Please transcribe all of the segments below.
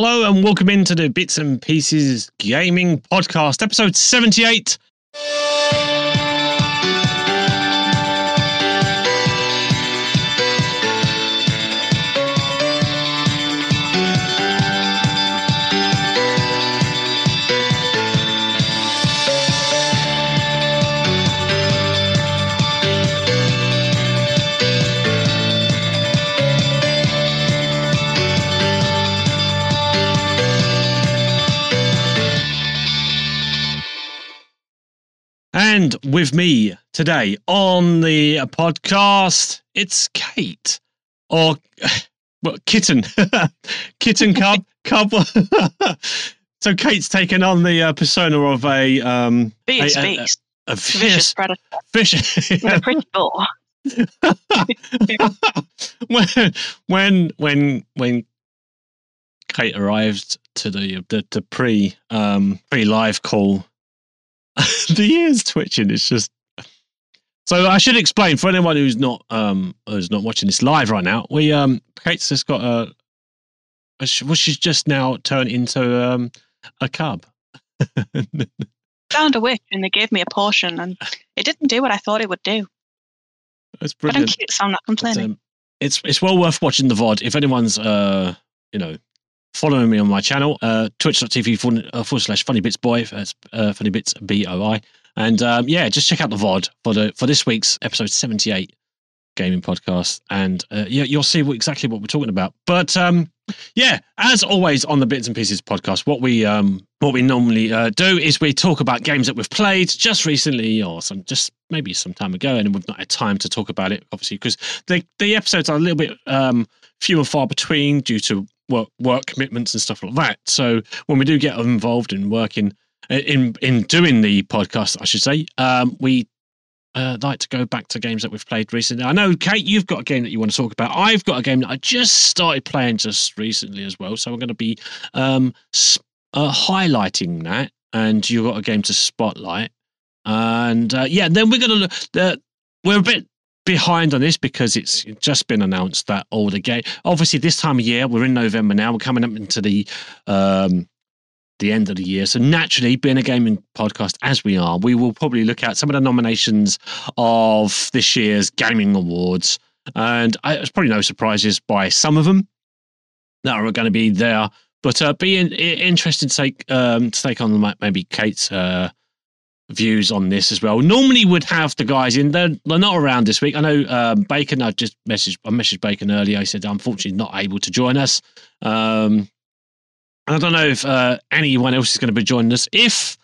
Hello and welcome into the Bits and Pieces Gaming Podcast, episode 78. With me today on the podcast, it's Kate or well, Kitten, Kitten Cub, Cub. so Kate's taken on the uh, persona of a um, Beast, a, a, beast. a, a Vicious predator. fish. With a pretty bow. when when when when Kate arrived to the the, the pre um pre live call, the ears twitching. It's just so I should explain for anyone who's not um who's not watching this live right now. We um Kate's just got a, well she's just now turned into um a cub. Found a witch and they gave me a portion and it didn't do what I thought it would do. That's But I'm brilliant. cute, so I'm not complaining. um, it's it's well worth watching the VOD. If anyone's uh you know following me on my channel, uh twitch.tv forward, uh, forward slash funny bits boy, that's uh, funny bits B O I. And um, yeah, just check out the VOD for the for this week's episode 78 gaming podcast, and uh, yeah, you'll see exactly what we're talking about. But um, yeah, as always on the Bits and Pieces podcast, what we um, what we normally uh, do is we talk about games that we've played just recently, or some just maybe some time ago, and we've not had time to talk about it, obviously, because the the episodes are a little bit um, few and far between due to work work commitments and stuff like that. So when we do get involved in working in in doing the podcast, I should say, um, we uh, like to go back to games that we've played recently. I know, Kate, you've got a game that you want to talk about. I've got a game that I just started playing just recently as well, so I'm going to be um, uh, highlighting that. And you've got a game to spotlight, and uh, yeah, then we're going to uh, we're a bit behind on this because it's just been announced that all the game obviously this time of year we're in november now we're coming up into the um the end of the year. So naturally being a gaming podcast as we are we will probably look at some of the nominations of this year's gaming awards. And I, it's probably no surprises by some of them that are going to be there. But uh being interested to take um to take on maybe kate's uh views on this as well. Normally would have the guys in. They're, they're not around this week. I know um, Bacon. I just messaged. I messaged Bacon earlier. I said unfortunately not able to join us. Um, I don't know if uh, anyone else is going to be joining us. If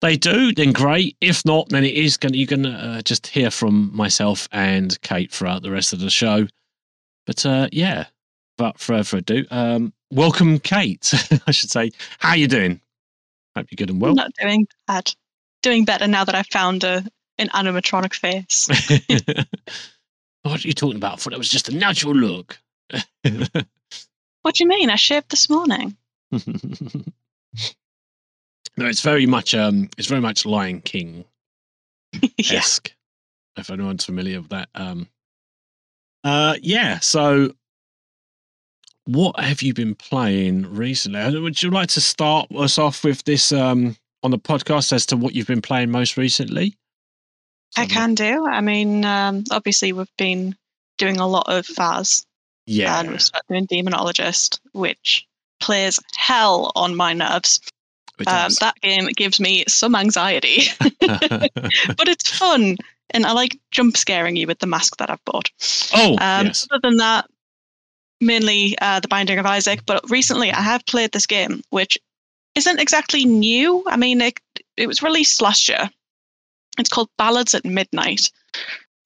they do, then great. If not, then it is going. You can uh, just hear from myself and Kate throughout the rest of the show. But uh, yeah, but further ado, um, welcome, Kate. I should say. How you doing? Hope you're good and well. I'm not doing bad. Doing better now that I've found a an animatronic face. what are you talking about? I thought it was just a natural look. what do you mean? I shaved this morning. no, it's very much um it's very much Lion King yeah. esque. If anyone's familiar with that. Um uh yeah, so what have you been playing recently? Would you like to start us off with this um on the podcast as to what you've been playing most recently? I can do. I mean, um, obviously we've been doing a lot of Phas Yeah. and started doing Demonologist, which plays hell on my nerves. Um, that game gives me some anxiety, but it's fun. And I like jump scaring you with the mask that I've bought. oh Um, yes. Other than that, mainly uh, The Binding of Isaac. But recently I have played this game, which isn't exactly new. I mean, it, it was released last year. It's called Ballads at Midnight.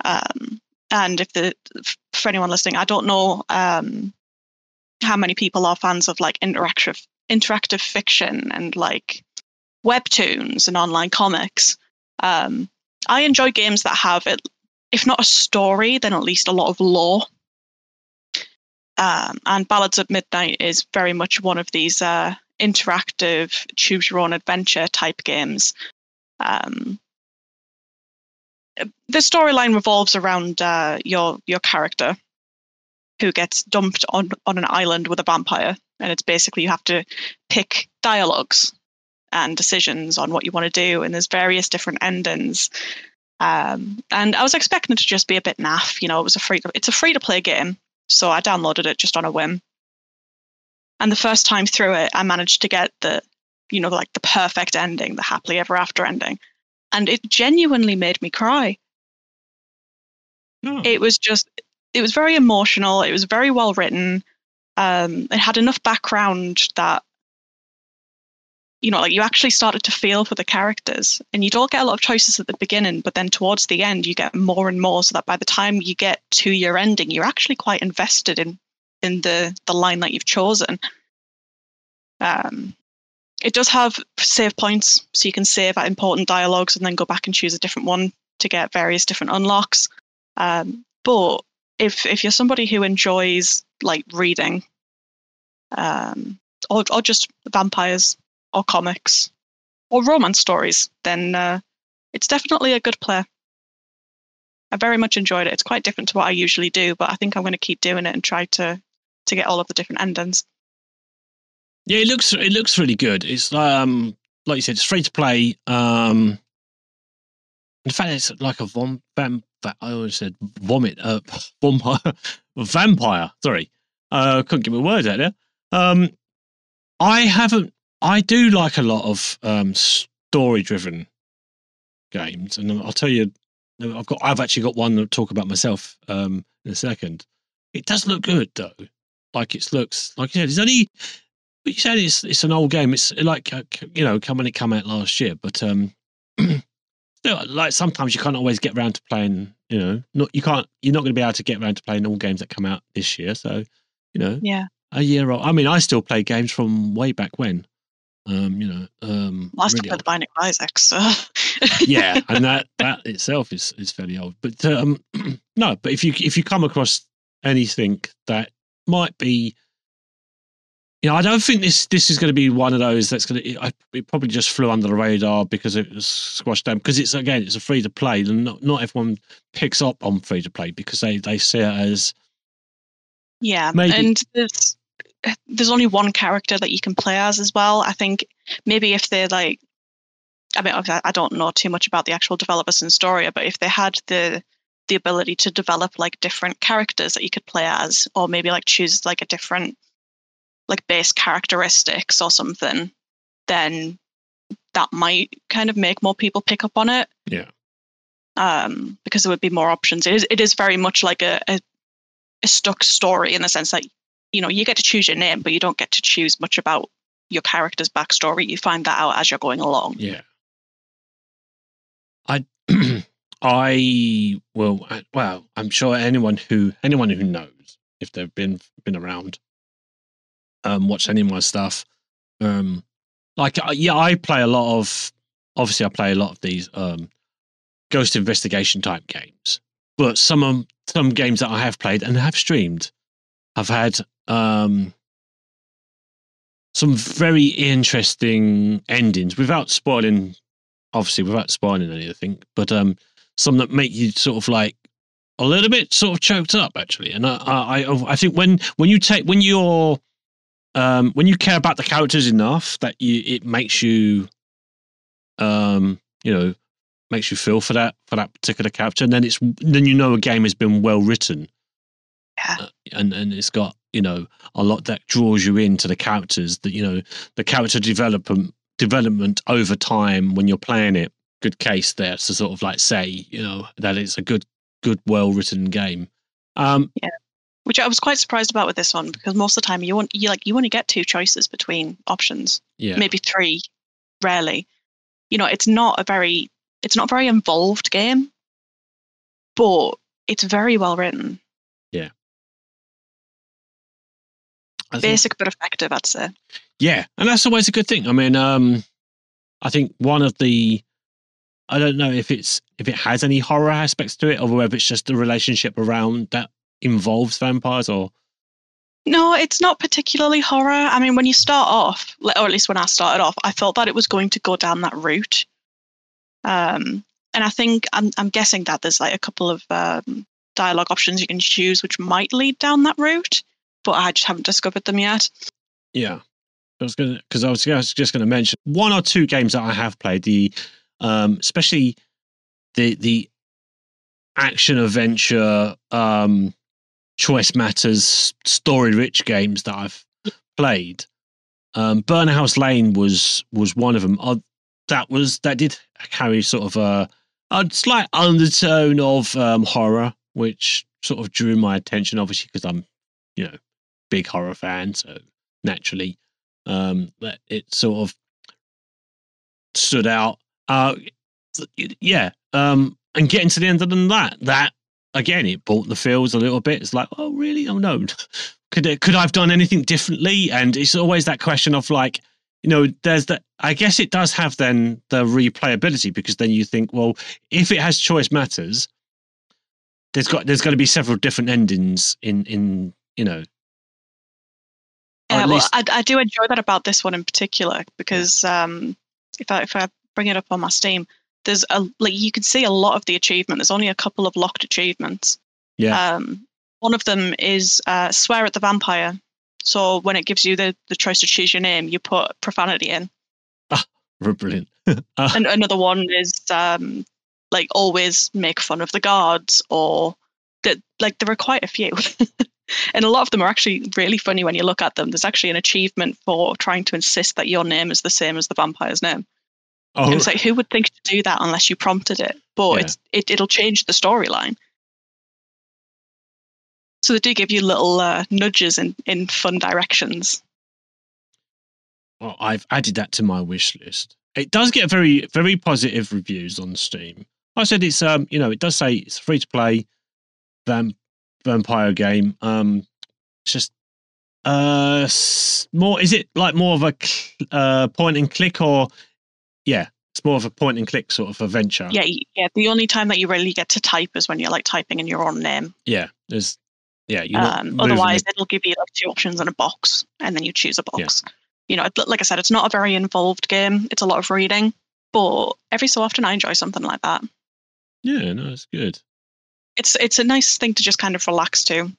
Um, and if the for anyone listening, I don't know um, how many people are fans of like interactive interactive fiction and like webtoons and online comics. Um, I enjoy games that have it, if not a story, then at least a lot of lore. Um, and Ballads at Midnight is very much one of these uh, interactive, choose your own adventure type games. Um, the storyline revolves around uh, your your character, who gets dumped on on an island with a vampire, and it's basically you have to pick dialogues and decisions on what you want to do, and there's various different endings. Um, and I was expecting it to just be a bit naff. You know, it was a free. It's a free to play game, so I downloaded it just on a whim. And the first time through it, I managed to get the, you know, like the perfect ending, the happily ever after ending, and it genuinely made me cry. Oh. It was just, it was very emotional. It was very well written. Um, it had enough background that you know, like you actually started to feel for the characters, and you don't get a lot of choices at the beginning, but then towards the end, you get more and more, so that by the time you get to your ending, you're actually quite invested in in the the line that you've chosen. Um, it does have save points, so you can save at important dialogues and then go back and choose a different one to get various different unlocks. Um, but if if you're somebody who enjoys like reading, um, or or just vampires or comics or romance stories, then uh, it's definitely a good play. I very much enjoyed it. It's quite different to what I usually do, but I think I'm going to keep doing it and try to to get all of the different endings. Yeah, it looks it looks really good. It's um like you said, it's free to play. Um, in fact, it's like a vom, vam, I always said vomit, uh, vampire, vampire. Sorry, uh, couldn't get my words out there. Um, I haven't. I do like a lot of um story-driven games, and I'll tell you, I've got. I've actually got one to talk about myself um in a second. It does look good though. Like it looks like you said. It's only but you said it's it's an old game. It's like uh, you know, come when it came out last year, but um, still, like sometimes you can't always get around to playing. You know, not you can't. You're not going to be able to get around to playing all games that come out this year. So, you know, Yeah. a year old. I mean, I still play games from way back when. Um, you know, um, Well, still really play the Binding of Isaac, so yeah, and that that itself is is fairly old. But um, no, but if you if you come across anything that might be, you know, I don't think this this is going to be one of those that's going to. It, probably just flew under the radar because it was squashed down because it's again it's a free to play and not not everyone picks up on free to play because they they see it as Yeah, Maybe. and there's there's only one character that you can play as as well. I think maybe if they're like, I mean, I I don't know too much about the actual developers Synstoria, but if they had the the ability to develop like different characters that you could play as, or maybe like choose like a different like base characteristics or something, then that might kind of make more people pick up on it. Yeah. Um, because there would be more options. It is it is very much like a, a a stuck story in the sense that you know you get to choose your name, but you don't get to choose much about your character's backstory. You find that out as you're going along. Yeah. I I will. Well I'm sure anyone who anyone who knows if they've been been around um watched any of my stuff um like uh, yeah I play a lot of obviously I play a lot of these um ghost investigation type games but some of some games that I have played and have streamed have had um some very interesting endings without spoiling obviously without spoiling anything but um some that make you sort of like a little bit sort of choked up actually. And i i i think when when you take when you're um when you care about the characters enough that you it makes you um you know makes you feel for that for that particular character and then it's then you know a game has been well written. Yeah. uh, and and it's got you know a lot that draws you into the characters that you know the character development development over time when you're playing it good case there to sort of like say you know that it's a good good well written game um yeah, Which I was quite surprised about with this one because most of the time you want you like you only get two choices between options, yeah maybe three, rarely. You know, it's not a very it's not a very involved game, but it's very well written, I think- basic but effective. I'd say. Yeah, and that's always a good thing. I mean, um, I think one of the, I don't know if it's if it has any horror aspects to it, or whether it's just the relationship around that involves vampires, or No, it's not particularly horror. I mean, when you start off, or at least when I started off, I thought that it was going to go down that route. Um, and I think I'm, I'm guessing that there's like a couple of um, dialogue options you can choose which might lead down that route, but I just haven't discovered them yet. Yeah, I was gonna because I was, I was just going to mention one or two games that I have played. The um, especially the the action adventure um, choice matters story rich games that I've played. Um, Burnhouse Lane was was one of them. Uh, that was that did carry sort of a a slight undertone of um, horror, which sort of drew my attention. Obviously, because I'm you know big horror fan, so naturally um, it sort of stood out. Uh, yeah, um, and getting to the end of that, that again, it bought the feels a little bit. It's like, oh, really? Oh no, could it, could I've done anything differently? And it's always that question of like, you know, there's that. I guess it does have then the replayability because then you think, well, if it has choice matters, there's got there's going to be several different endings in in you know. Yeah, well, least... I, I do enjoy that about this one in particular because um, if I if I bring it up on my Steam, there's a like you can see a lot of the achievement. There's only a couple of locked achievements. Yeah. Um, one of them is uh, swear at the vampire. So when it gives you the, the choice to choose your name, you put profanity in. Ah, brilliant. ah. And another one is um, like always make fun of the guards, or that like there are quite a few. and a lot of them are actually really funny when you look at them. There's actually an achievement for trying to insist that your name is the same as the vampire's name. Oh. And it's like who would think to do that unless you prompted it? But yeah. it's it, it'll change the storyline. So they do give you little uh, nudges in, in fun directions. Well, I've added that to my wish list. It does get very, very positive reviews on Steam. I said it's um, you know, it does say it's free to play vamp- vampire game. Um, it's just uh more. Is it like more of a cl- uh point and click or yeah, it's more of a point and click sort of adventure. Yeah, yeah. The only time that you really get to type is when you're like typing in your own name. Yeah, there's yeah. Um, otherwise, it'll give you like two options in a box, and then you choose a box. Yeah. You know, like I said, it's not a very involved game. It's a lot of reading, but every so often I enjoy something like that. Yeah, no, it's good. It's it's a nice thing to just kind of relax to.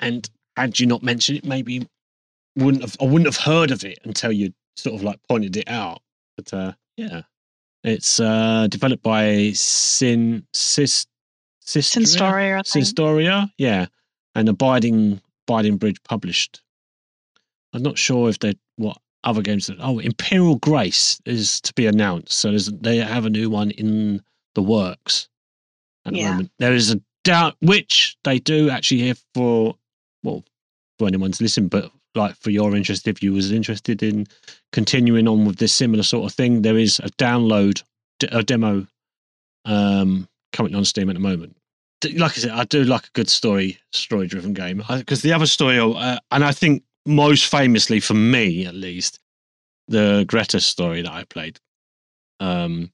And had you not mentioned it, maybe wouldn't have I wouldn't have heard of it until you sort of like pointed it out. But uh, yeah, it's uh, developed by Sin Sis Synstoria, Synstoria, yeah, and Abiding Abiding Bridge published. I'm not sure if they what other games. That, oh, Imperial Grace is to be announced, so they have a new one in the works at the yeah. moment. There is a doubt which they do actually here for well for anyone's listen, but like for your interest, if you was interested in continuing on with this similar sort of thing, there is a download a demo um coming on Steam at the moment like I said, I do like a good story, story driven game because the other story, uh, and I think most famously for me at least, the Greta story that I played, um,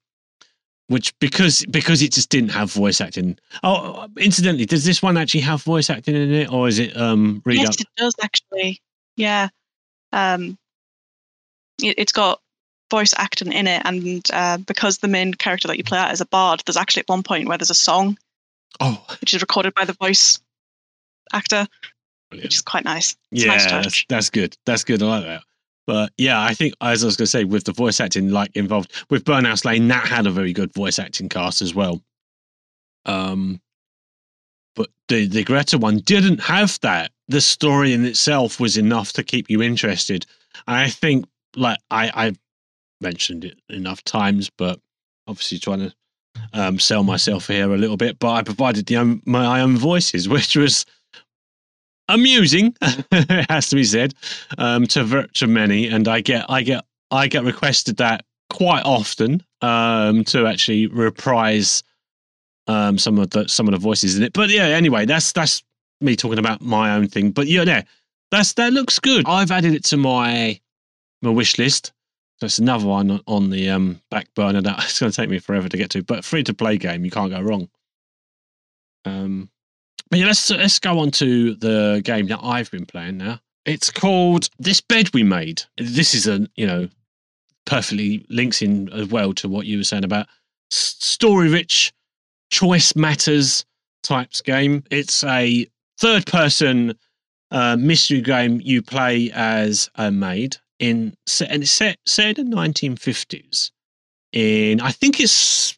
which because because it just didn't have voice acting. Oh, incidentally, does this one actually have voice acting in it, or is it um read yes, up? it does actually. Yeah, um, it, has got voice acting in it, and uh, because the main character that you play out is a bard, there's actually at one point where there's a song Oh, which is recorded by the voice actor, Brilliant. which is quite nice. It's yeah, nice that's, that's good. That's good. I like that. But yeah, I think as I was going to say, with the voice acting like involved with Burnhouse Lane, that had a very good voice acting cast as well. Um, but the the Greta one didn't have that. The story in itself was enough to keep you interested. I think, like I I mentioned it enough times, but obviously trying to um, sell myself here a little bit, but I provided the own, my own voices, which was amusing, it has to be said, um, to to many. And I get I get I get requested that quite often um, to actually reprise um, some of the some of the voices in it. But yeah, anyway, that's that's me talking about my own thing. But yeah, yeah, that's that looks good. I've added it to my my wish list. So it's another one on the um, back burner that it's going to take me forever to get to. But free to play game, you can't go wrong. Um, but yeah, let's let's go on to the game that I've been playing now. It's called This Bed We Made. This is a you know perfectly links in as well to what you were saying about story rich, choice matters types game. It's a third person uh, mystery game. You play as a maid in set and it's set set in the 1950s. In I think it's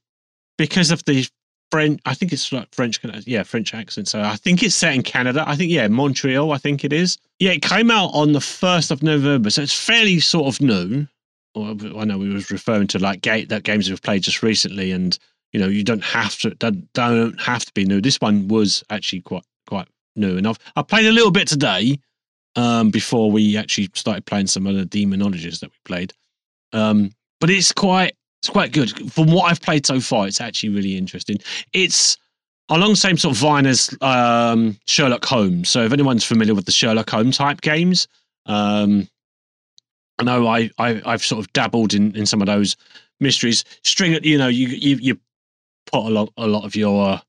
because of the French. I think it's like French, yeah, French accent. So I think it's set in Canada. I think yeah, Montreal. I think it is. Yeah, it came out on the first of November, so it's fairly sort of new. I know we was referring to like gate that games we've played just recently, and you know you don't have to don't, don't have to be new. This one was actually quite quite new, and I've I played a little bit today um, before we actually started playing some of the demonologies that we played. Um, but it's quite it's quite good. From what I've played so far, it's actually really interesting. It's along the same sort of vine as um, Sherlock Holmes. So if anyone's familiar with the Sherlock Holmes type games, um, I know I, I have sort of dabbled in, in some of those mysteries. String, you know, you you, you put a lot a lot of your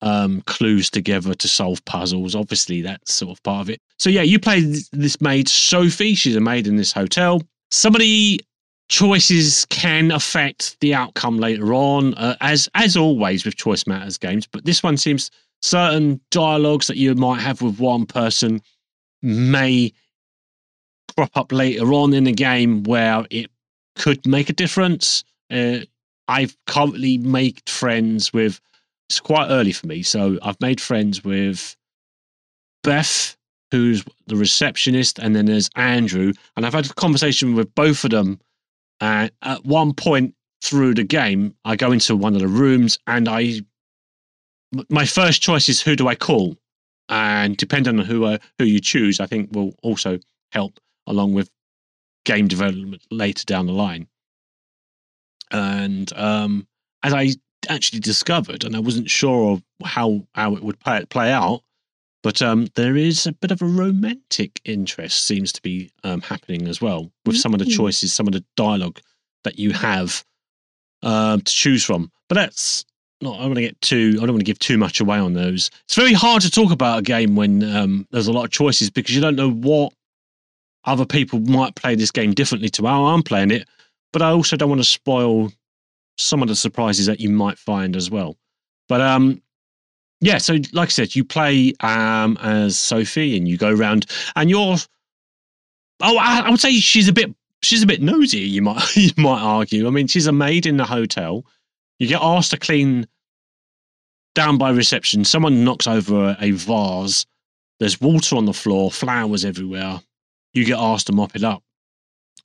um, clues together to solve puzzles. Obviously, that's sort of part of it. So yeah, you play this maid Sophie. She's a maid in this hotel. Somebody choices can affect the outcome later on, uh, as as always with choice matters games. But this one seems certain dialogues that you might have with one person may crop up later on in the game where it could make a difference. Uh, I've currently made friends with. It's quite early for me, so I've made friends with Beth, who's the receptionist, and then there's Andrew, and I've had a conversation with both of them and at one point through the game, I go into one of the rooms and I, my first choice is who do I call? And depending on who who you choose, I think will also help along with game development later down the line. And um, as I actually discovered, and I wasn't sure of how how it would play play out, but um, there is a bit of a romantic interest seems to be um, happening as well with some of the choices, some of the dialogue that you have um, to choose from. But that's not. I don't want to get too. I don't want to give too much away on those. It's very hard to talk about a game when um, there's a lot of choices because you don't know what other people might play this game differently to how I'm playing it. But I also don't want to spoil some of the surprises that you might find as well. But um, yeah, so like I said, you play um, as Sophie and you go around and you're. Oh, I, I would say she's a bit she's a bit nosy. You might you might argue. I mean, she's a maid in the hotel. You get asked to clean down by reception. Someone knocks over a vase. There's water on the floor, flowers everywhere. You get asked to mop it up.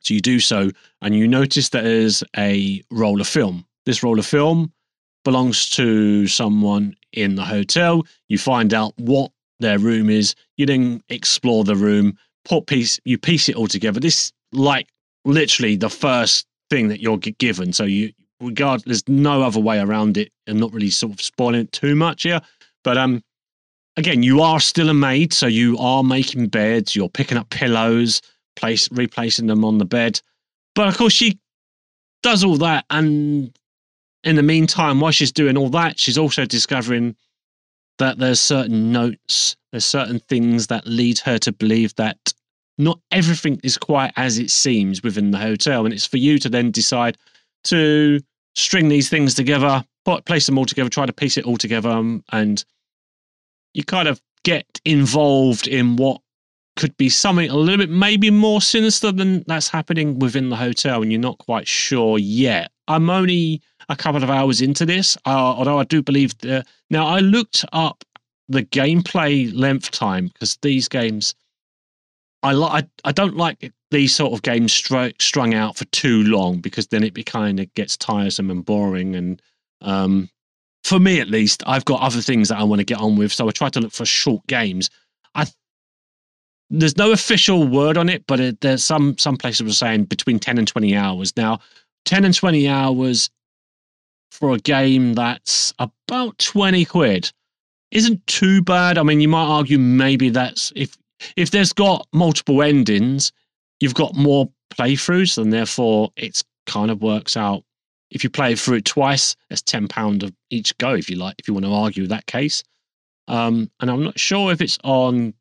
So you do so, and you notice there's a roll of film. This roll of film belongs to someone in the hotel. You find out what their room is. You then explore the room, put piece, you piece it all together. This like literally the first thing that you're given. So you regard there's no other way around it. and not really sort of spoiling it too much here, but um, again, you are still a maid, so you are making beds. You're picking up pillows, place replacing them on the bed. But of course, she does all that and in the meantime, while she's doing all that, she's also discovering that there's certain notes, there's certain things that lead her to believe that not everything is quite as it seems within the hotel. And it's for you to then decide to string these things together, place them all together, try to piece it all together, um, and you kind of get involved in what could be something a little bit maybe more sinister than that's happening within the hotel, and you're not quite sure yet. I'm only a couple of hours into this, uh, although I do believe the, now I looked up the gameplay length time because these games I like I, I don't like these sort of games str- strung out for too long because then it be kind of gets tiresome and boring and um, for me at least I've got other things that I want to get on with so I try to look for short games I there's no official word on it but it, there's some some places were saying between 10 and 20 hours now 10 and 20 hours for a game that's about 20 quid isn't too bad. I mean, you might argue maybe that's if if there's got multiple endings, you've got more playthroughs, and therefore it's kind of works out. If you play through it twice, it's ten pound of each go. If you like, if you want to argue that case, um, and I'm not sure if it's on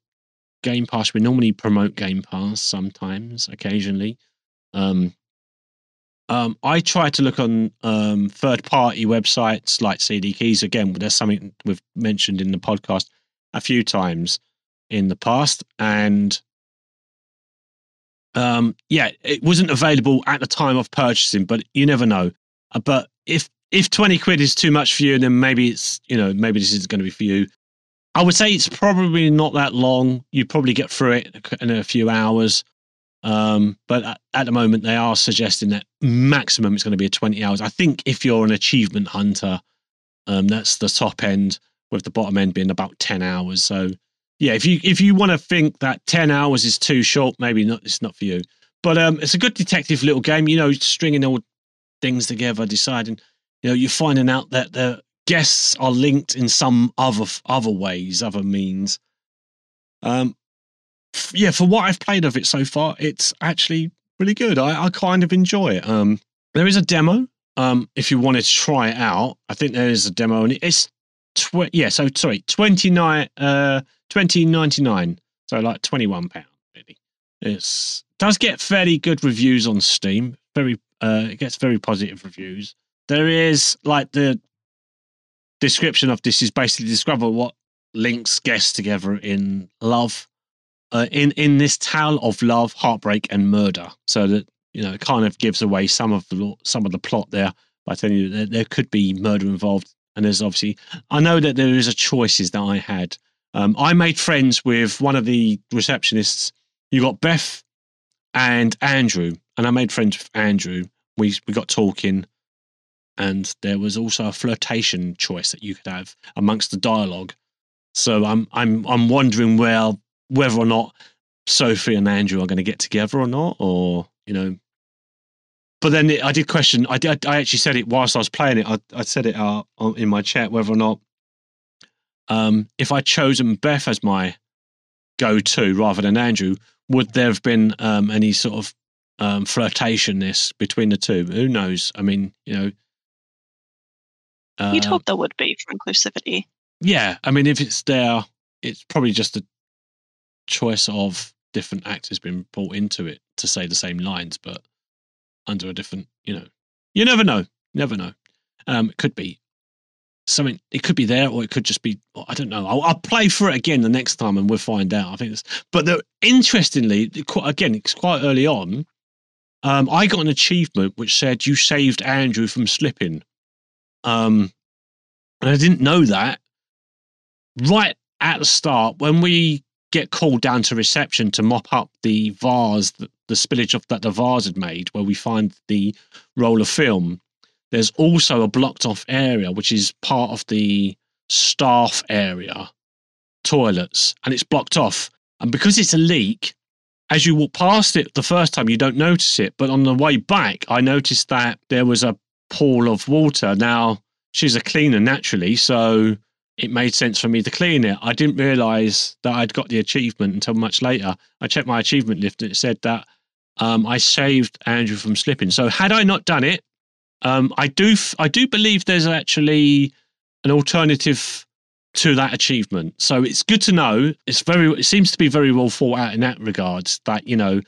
Game Pass. We normally promote Game Pass sometimes, occasionally. Um, um, I try to look on um, third party websites like CD Keys. Again, there's something we've mentioned in the podcast a few times. in the past, and um, yeah, it wasn't available at the time of purchasing, but you never know. Uh, but if if twenty quid is too much for you, then maybe it's you know maybe this isn't going to be for you. I would say it's probably not that long. You probably get through it in a few hours. Um, but at, the moment, they are suggesting that maximum it's going to be a 20 hours. I think if you're an achievement hunter, um, that's the top end, with the bottom end being about 10 hours. So, yeah, if you if you want to think that 10 hours is too short, maybe not. It's not for you. But um, it's a good detective little game. You know, stringing all things together, deciding. You know, you're finding out that the guests are linked in some other other ways, other means. Um, yeah, for what I've played of it so far, it's actually really good. I, I kind of enjoy it. Um, there is a demo. Um, if you wanted to try it out, I think there is a demo, and it's tw- yeah. So sorry, twenty nine, uh, twenty ninety nine. So like twenty one pound. Really, it's does get fairly good reviews on Steam. Very, uh, it gets very positive reviews. There is like the description of this is basically discover what links guests together in love uh, in in this tale of love, heartbreak, and murder. So that you know, it kind of gives away some of the some of the plot there by telling you that there could be murder involved. And there's obviously, I know that there is a choices that I had. Um, I made friends with one of the receptionists. You got Beth and Andrew, and I made friends with Andrew. We we got talking, and there was also a flirtation choice that you could have amongst the dialogue. So I'm I'm I'm wondering where whether or not Sophie and Andrew are going to get together or not, or you know. But then I did question. I did. I actually said it whilst I was playing it. I, I said it out in my chat whether or not, um, if I'd chosen Beth as my go-to rather than Andrew, would there have been um, any sort of um, flirtationness between the two? Who knows? I mean, you know. You'd hope there would be for inclusivity. Yeah, I mean, if it's there, it's probably just a choice of different actors being brought into it to say the same lines, but under a different, you know, you never know, never know. Um, it could be something. It could be there, or it could just be. I don't know. I'll, I'll play for it again the next time, and we'll find out. I think. It's, but the, interestingly, again, it's quite early on. Um, I got an achievement which said you saved Andrew from slipping. Um, and I didn't know that. Right at the start, when we get called down to reception to mop up the vase, the, the spillage of that the vase had made, where we find the roll of film. There's also a blocked off area, which is part of the staff area toilets, and it's blocked off. And because it's a leak, as you walk past it the first time, you don't notice it. But on the way back, I noticed that there was a pool of water. Now, she's a cleaner naturally, so it made sense for me to clean it. I didn't realize that I'd got the achievement until much later. I checked my achievement list and it said that um, I saved Andrew from slipping. So had I not done it, um, I do I do believe there's actually an alternative to that achievement. So it's good to know. It's very it seems to be very well thought out in that regards. That you know,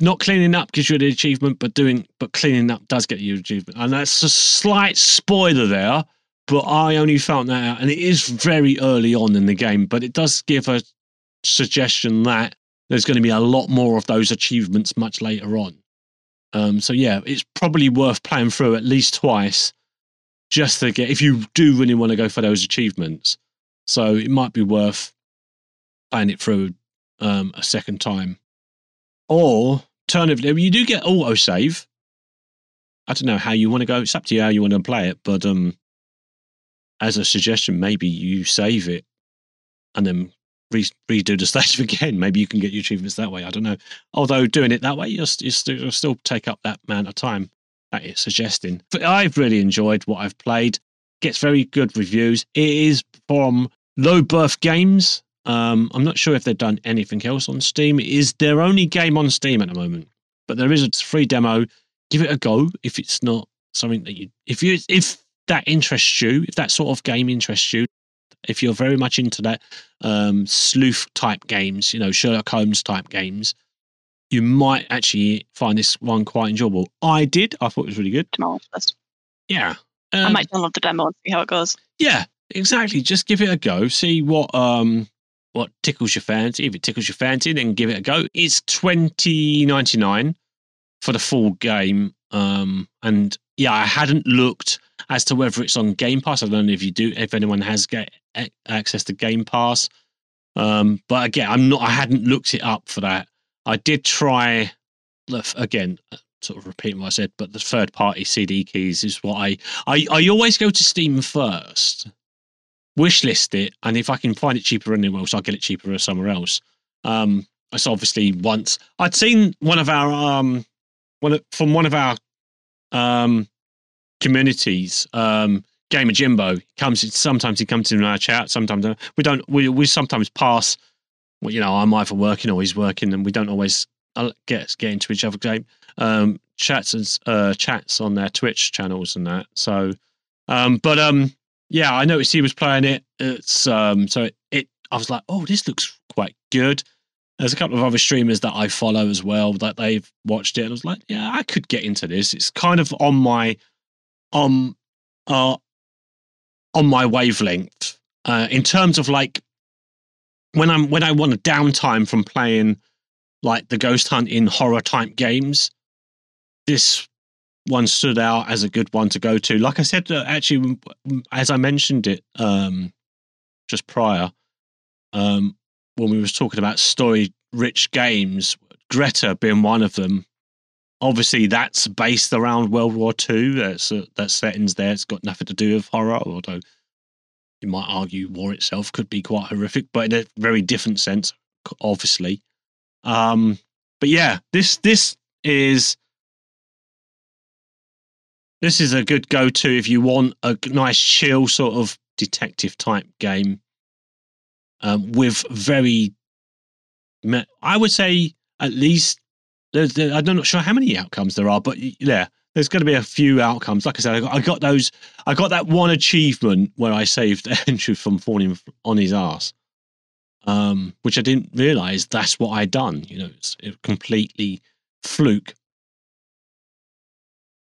not cleaning up gives you the achievement, but doing but cleaning up does get you achievement. And that's a slight spoiler there but I only found that out, and it is very early on in the game, but it does give a suggestion that there's going to be a lot more of those achievements much later on. Um, so yeah, it's probably worth playing through at least twice just to get if you do really want to go for those achievements. So it might be worth playing it through um, a second time. Or turn alternatively, you do get auto save. I don't know how you want to go. It's up to you how you want to play it, but um, as a suggestion, maybe you save it and then re- redo the stage again. Maybe you can get your achievements that way. I don't know. Although doing it that way, you'll, you'll, still, you'll still take up that amount of time that it's suggesting. But I've really enjoyed what I've played. Gets very good reviews. It is from Lowbirth Games. Um, I'm not sure if they've done anything else on Steam. It is their only game on Steam at the moment, but there is a free demo. Give it a go if it's not something that you if you if that interests you, if that sort of game interests you, if you're very much into that um, sleuth type games, you know, Sherlock Holmes type games, you might actually find this one quite enjoyable. I did. I thought it was really good. first. Yeah. Um, I might download the demo and see how it goes. Yeah, exactly. Just give it a go. See what um what tickles your fancy. If it tickles your fancy, then give it a go. It's twenty ninety nine for the full game. Um, and yeah, I hadn't looked as to whether it's on Game Pass. I don't know if you do, if anyone has get access to Game Pass. Um, but again, I'm not. I hadn't looked it up for that. I did try. Again, uh, sort of repeating what I said, but the third party CD keys is what I I, I always go to Steam first, wish list it, and if I can find it cheaper anywhere else, I'll get it cheaper somewhere else. Um, so obviously once I'd seen one of our um one from one of our um communities um Gamer Jimbo comes. Sometimes he comes in our chat. Sometimes we don't. We we sometimes pass. Well, you know, I'm either working or he's working, and we don't always uh, get get into each other's game. Um, chats and uh, chats on their Twitch channels and that. So, um, but um, yeah, I noticed he was playing it. It's um, so it, it. I was like, oh, this looks quite good. There's a couple of other streamers that I follow as well that they've watched it, and I was like, yeah, I could get into this. It's kind of on my um uh on my wavelength uh, in terms of like when I'm when I want a downtime from playing like the ghost hunt in horror type games. This one stood out as a good one to go to. Like I said, uh, actually, as I mentioned it um, just prior, um, when we was talking about story-rich games, Greta being one of them. Obviously, that's based around World War II. That's uh, that settings there. It's got nothing to do with horror, although you might argue war itself could be quite horrific, but in a very different sense, obviously. Um, but yeah, this this is this is a good go to if you want a nice chill sort of detective type game um, with very I would say at least there's, there, I'm not sure how many outcomes there are, but yeah, there's going to be a few outcomes. Like I said, I got, I got those. I got that one achievement where I saved Andrew from falling on his ass, um, which I didn't realize that's what I'd done. You know, it's a completely fluke.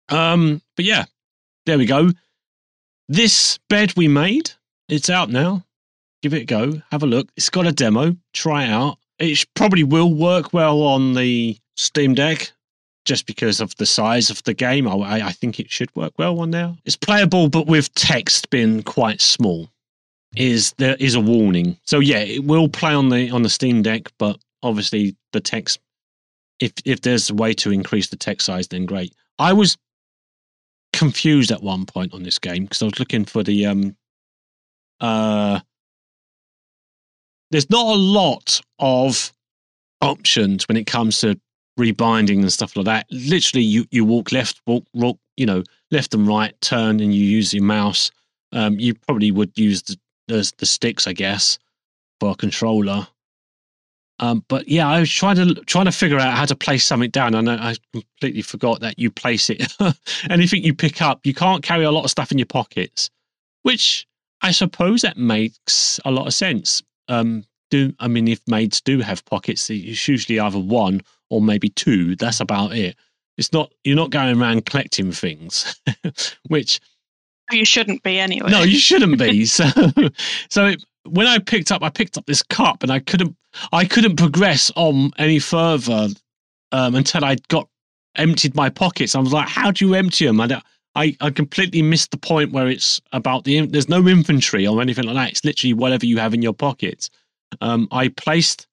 Um, but yeah, there we go. This bed we made, it's out now. Give it a go. Have a look. It's got a demo. Try it out. It probably will work well on the Steam Deck just because of the size of the game. I, I think it should work well on there. It's playable, but with text being quite small. Is there is a warning? So yeah, it will play on the on the Steam Deck, but obviously the text. If if there's a way to increase the text size, then great. I was confused at one point on this game because I was looking for the um uh there's not a lot of options when it comes to rebinding and stuff like that. Literally, you you walk left, walk, walk, you know, left and right, turn, and you use your mouse. Um, you probably would use the, the, the sticks, I guess, for a controller. Um, but yeah, I was trying to trying to figure out how to place something down, and I, I completely forgot that you place it. Anything you pick up, you can't carry a lot of stuff in your pockets, which I suppose that makes a lot of sense. Um, do I mean if maids do have pockets, it's usually either one or maybe two. That's about it. It's not you're not going around collecting things, which you shouldn't be anyway. No, you shouldn't be. so, so it, when I picked up, I picked up this cup, and I couldn't, I couldn't progress on any further um, until I got emptied my pockets. I was like, "How do you empty them?" I, I, I completely missed the point where it's about the. There's no inventory or anything like that. It's literally whatever you have in your pockets. Um, I placed,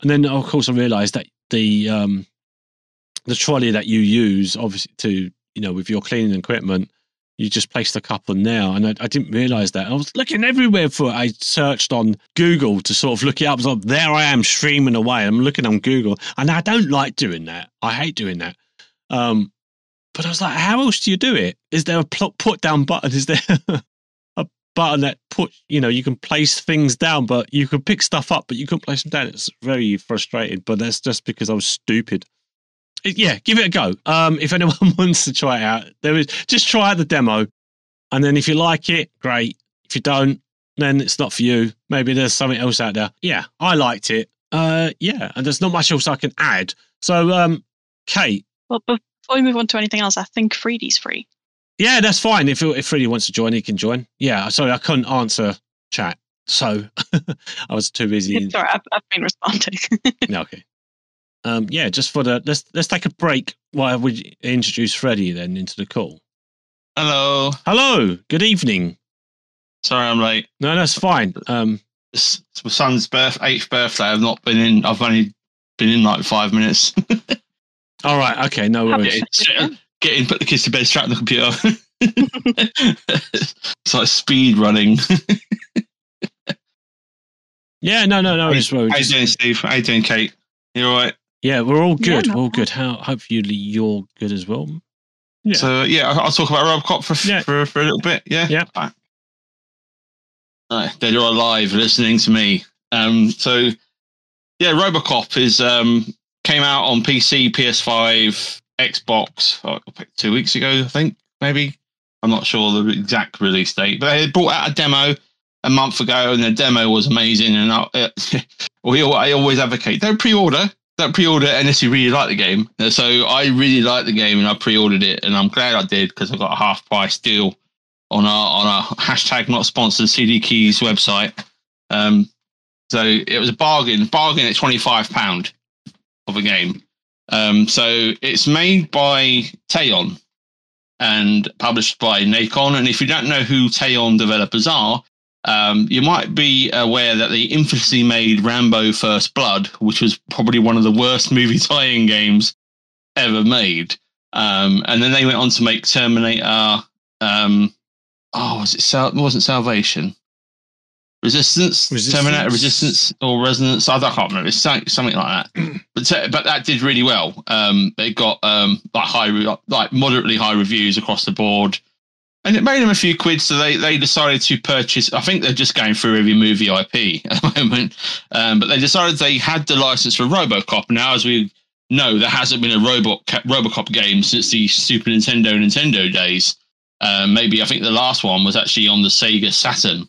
and then of course I realised that the um, the trolley that you use, obviously, to you know, with your cleaning equipment, you just placed a couple now, and I, I, didn't realize that. I was looking everywhere for it. I searched on Google to sort of look it up. So there I am streaming away. I'm looking on Google, and I don't like doing that. I hate doing that. Um, but I was like, how else do you do it? Is there a put down button? Is there a button that put you know you can place things down, but you can pick stuff up, but you couldn't place them down? It's very frustrating. But that's just because I was stupid yeah, give it a go. Um, if anyone wants to try it out, there is just try out the demo, and then if you like it, great. If you don't, then it's not for you. Maybe there's something else out there. Yeah, I liked it. Uh, yeah, and there's not much else I can add. So, um, Kate. Well, before we move on to anything else, I think Freedy's free. Yeah, that's fine. If if Freedy wants to join, he can join. Yeah, sorry, I couldn't answer chat. so I was too busy. Sorry, I've, I've been responding. No, okay. Um, yeah, just for the let's let's take a break while we introduce Freddie then into the call. Hello. Hello, good evening. Sorry, I'm late. No, that's fine. Um, It's, it's my son's birth, eighth birthday. I've not been in. I've only been in like five minutes. all right, okay, no worries. getting, getting put the kids to bed, strap the computer. it's like speed running. Yeah, no, no, no. It's, How you doing, Steve? How you doing, Kate? You all right? Yeah, we're all Yeah, good. not we're all good. How hopefully you're good as well. Yeah. So yeah, I'll I'll talk about Robocop for Yeah. for, for a little bit. Yeah. Yeah. Right. Right, They're all alive listening to me. Um. So yeah, Robocop is um came out on PC, PS5, Xbox uh, two weeks ago, I think. Maybe I'm not sure the exact release date, but they brought out a demo a month ago, and the demo was amazing. And I, uh, we I always advocate don't pre-order, don't pre-order unless you really like the game. Uh, So I really like the game, and I pre-ordered it, and I'm glad I did because I got a half price deal on our on our hashtag not sponsored CD Keys website. Um, so it was a bargain, bargain at twenty five pound of a game. Um, so it's made by Teyon and published by Nacon. And if you don't know who Teyon developers are, um, you might be aware that the infamously made Rambo First Blood, which was probably one of the worst movie tie-in games ever made. Um, and then they went on to make Terminator. Um, oh, was it? Sal- wasn't Salvation. Resistance, Resistance? Terminator Resistance, or Resonance. I can't remember. It's something, something like that. but uh, but that did really well. Um, it got um like high, re- like moderately high reviews across the board, and it made them a few quid. So they they decided to purchase. I think they're just going through every movie IP at the moment. Um, but they decided they had the license for RoboCop. Now, as we know, there hasn't been a Robot RoboCop game since the Super Nintendo Nintendo days. Um, maybe I think the last one was actually on the Sega Saturn,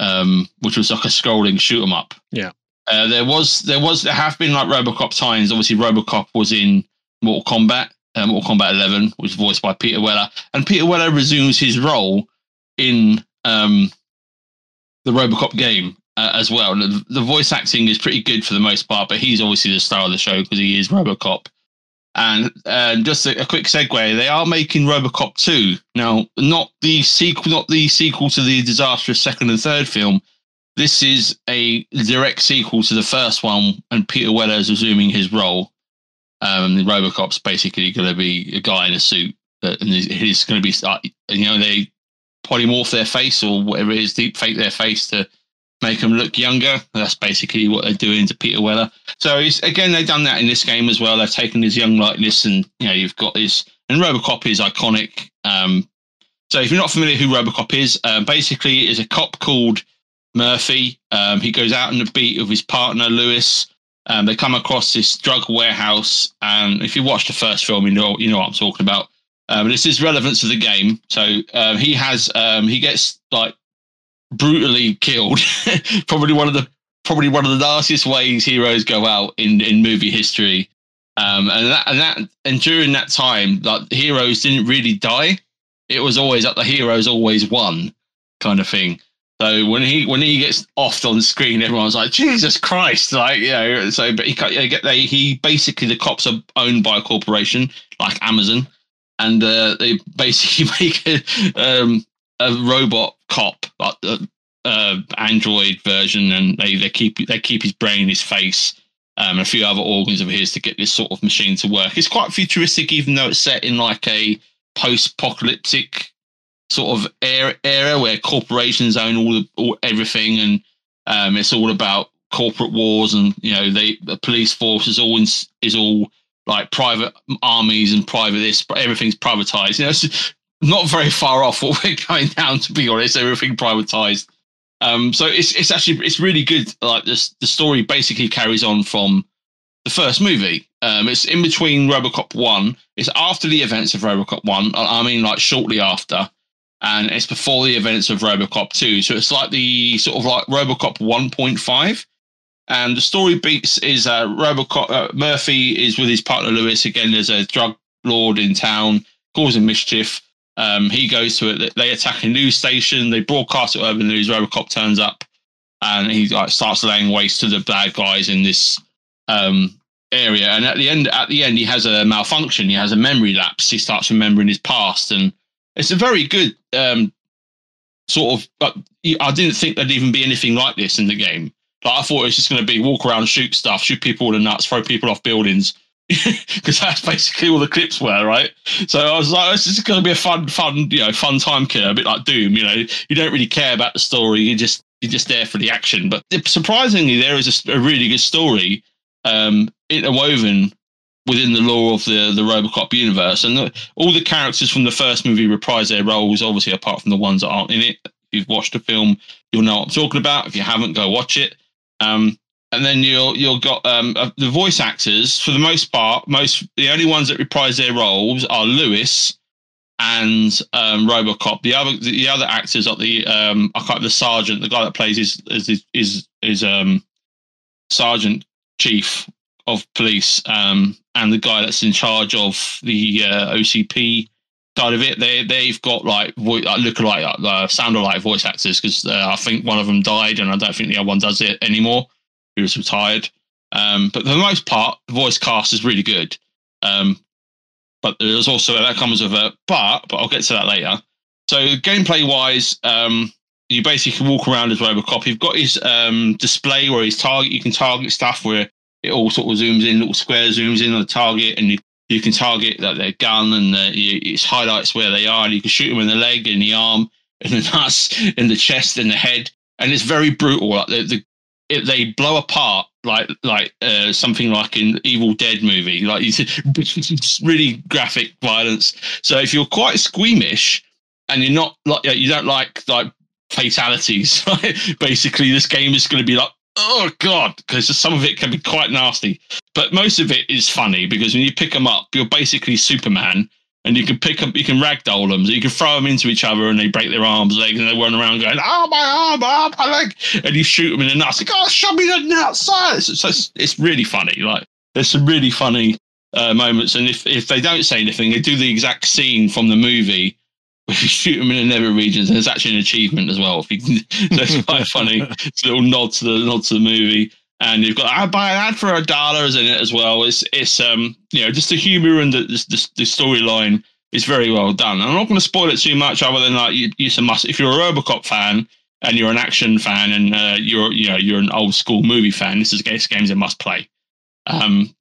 um, which was like a scrolling shoot 'em up. Yeah. Uh, there was there was there have been like RoboCop tie-ins. Obviously, RoboCop was in Mortal Kombat, uh, Mortal Kombat 11, which was voiced by Peter Weller, and Peter Weller resumes his role in um, the RoboCop game uh, as well. The, the voice acting is pretty good for the most part, but he's obviously the star of the show because he is RoboCop. And uh, just a, a quick segue: they are making RoboCop 2 now, not the sequel, not the sequel to the disastrous second and third film. This is a direct sequel to the first one, and Peter Weller is resuming his role. Um, RoboCop's basically going to be a guy in a suit, and he's going to be, uh, you know, they polymorph their face or whatever it is, deep fake their face to make them look younger. That's basically what they're doing to Peter Weller. So again, they've done that in this game as well. They've taken his young likeness, and you know, you've got this. And RoboCop is iconic. Um, so if you're not familiar who RoboCop is, uh, basically is a cop called Murphy. Um, he goes out on the beat with his partner Lewis. Um, they come across this drug warehouse, and if you watch the first film, you know you know what I'm talking about. Um, this is relevant to the game. So um, he has um, he gets like brutally killed. probably one of the probably one of the nastiest ways heroes go out in in movie history. Um, and that and that and during that time, like heroes didn't really die. It was always like the heroes always won, kind of thing. So when he when he gets offed on screen, everyone's like, Jesus Christ! Like you know. So but he get they he basically the cops are owned by a corporation like Amazon, and uh, they basically make a, um, a robot cop like the uh, android version, and they they keep they keep his brain, his face, um, and a few other organs of his to get this sort of machine to work. It's quite futuristic, even though it's set in like a post-apocalyptic sort of era, era where corporations own all the all, everything, and um, it's all about corporate wars, and you know they the police force is all in, is all like private armies and private this everything's privatized. You know, it's not very far off what we're going down. To be honest, everything privatized. Um, so it's it's actually it's really good. Like this, the story basically carries on from the first movie. Um, it's in between RoboCop one. It's after the events of RoboCop one. I I mean, like shortly after, and it's before the events of RoboCop two. So it's like the sort of like RoboCop one point five. And the story beats is uh, RoboCop uh, Murphy is with his partner Lewis again. There's a drug lord in town causing mischief. Um, he goes to it. They attack a news station. They broadcast it over the news. RoboCop turns up. and he like starts laying waste to the bad guys in this um, area. And at the end, at the end, he has a malfunction. He has a memory lapse. He starts remembering his past, and it's a very good um, sort of. But I didn't think there'd even be anything like this in the game. Like I thought it was just going to be walk around, shoot stuff, shoot people in the nuts, throw people off buildings, because that's basically all the clips were, right? So I was like, this is going to be a fun, fun, you know, fun time killer, a bit like Doom. You know, you don't really care about the story; you just you're just there for the action. But surprisingly, there is a, a really good story um, interwoven within the lore of the the RoboCop universe, and the, all the characters from the first movie reprise their roles. Obviously, apart from the ones that aren't in it. If you've watched the film, you'll know what I'm talking about. If you haven't, go watch it. Um, and then you'll you'll got um, uh, the voice actors for the most part. Most the only ones that reprise their roles are Lewis and um, RoboCop. The other the other actors are the um, I can't the sergeant, the guy that plays is is is, is um, sergeant chief of police, um, and the guy that's in charge of the uh, OCP side of it. They they've got like voice, like look like uh, sound alike voice actors because uh, I think one of them died, and I don't think the other one does it anymore. He was retired. Um, but for the most part, the voice cast is really good. Um, but there's also that comes with a but, but I'll get to that later. So gameplay wise, um, you basically can walk around as Robocop. You've got his um, display where he's target. You can target stuff where it all sort of zooms in, little square zooms in on the target, and you, you can target that their gun and the, it highlights where they are, and you can shoot them in the leg, in the arm, in the nuts, in the chest, in the head, and it's very brutal. Like the, the it, they blow apart like like uh, something like in Evil Dead movie, like you it's really graphic violence. So if you're quite squeamish and you're not like you don't like like fatalities, right? basically this game is going to be like oh god because some of it can be quite nasty but most of it is funny because when you pick them up you're basically superman and you can pick up, you can ragdoll them, so you can throw them into each other, and they break their arms, legs, and they run around going, "Oh my arm, oh my leg," and you shoot them in the nuts. Like, "Oh, show me the nuts!" Ah, so it's, it's really funny. Like, there's some really funny uh, moments, and if if they don't say anything, they do the exact scene from the movie. If you shoot them in the nether regions, and it's actually an achievement as well. Can, so it's quite funny. It's a little nod to the nod to the movie and you've got I buy ad for a dollar in it as well. It's it's um you know just the humor and the the, the storyline is very well done. And I'm not going to spoil it too much, other than like you, you must if you're a RoboCop fan and you're an action fan and uh, you're you know you're an old school movie fan. This is games games that must play. Um,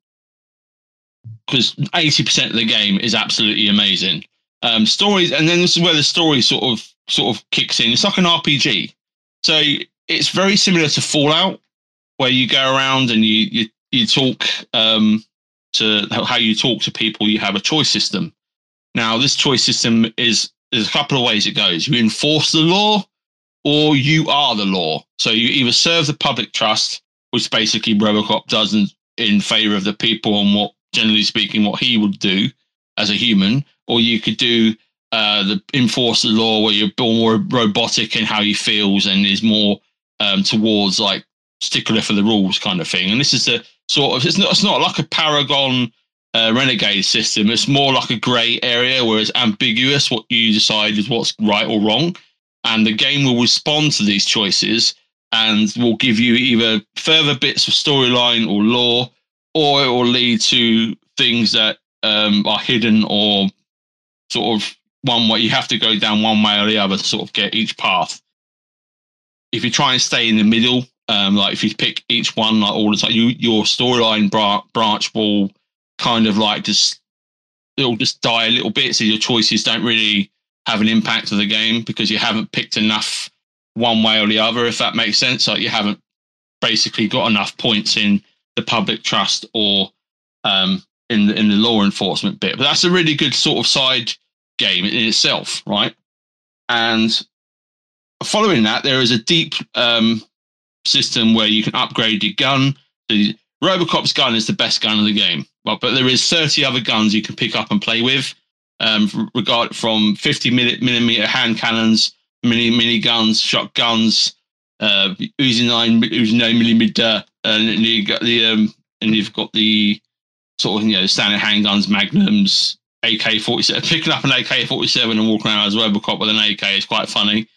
because 80% of the game is absolutely amazing. Um, stories, and then this is where the story sort of sort of kicks in. It's like an RPG, so it's very similar to Fallout, where you go around and you you, you talk um, to how you talk to people. You have a choice system. Now, this choice system is there's a couple of ways it goes. You enforce the law, or you are the law. So you either serve the public trust, which basically Robocop does in, in favor of the people and what, generally speaking, what he would do as a human, or you could do uh, the enforce the law where you're more robotic in how he feels and is more um, towards like stickler for the rules kind of thing. And this is the sort of it's not it's not like a Paragon uh, Renegade system. It's more like a grey area where it's ambiguous what you decide is what's right or wrong, and the game will respond to these choices and will give you either further bits of storyline or lore, or it will lead to things that um, are hidden or sort of one way you have to go down one way or the other to sort of get each path. If you try and stay in the middle, um, like if you pick each one like all the time, you your storyline bra- branch will kind of like just it'll just die a little bit. So your choices don't really have an impact of the game because you haven't picked enough one way or the other. If that makes sense, like you haven't basically got enough points in the public trust or um, in the, in the law enforcement bit. But that's a really good sort of side game in itself, right? And following that, there is a deep um, system where you can upgrade your gun. The Robocop's gun is the best gun in the game, but, there is 30 other guns you can pick up and play with. Um, regard from 50 millimeter hand cannons, mini mini guns, shotguns, uh, Uzi nine Uzi nine millimeter, and you got the um, and you've got the sort of you know standard handguns, magnums, AK forty seven. Picking up an AK forty seven and walking around as Robocop with an AK is quite funny.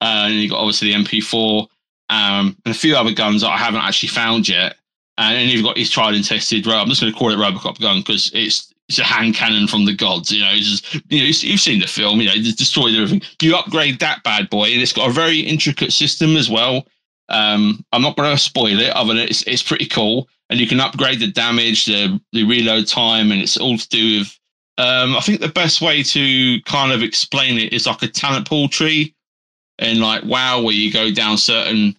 Uh, and you've got obviously the MP4 um, and a few other guns that I haven't actually found yet. And then you've got his tried and tested. I'm just going to call it Robocop gun because it's it's a hand cannon from the gods. You know, just, you know, you've seen the film. You know, it destroys everything. You upgrade that bad boy, and it's got a very intricate system as well. Um, I'm not going to spoil it, other than it's it's pretty cool, and you can upgrade the damage, the the reload time, and it's all to do with. Um, I think the best way to kind of explain it is like a talent pool tree, and like WoW, where you go down certain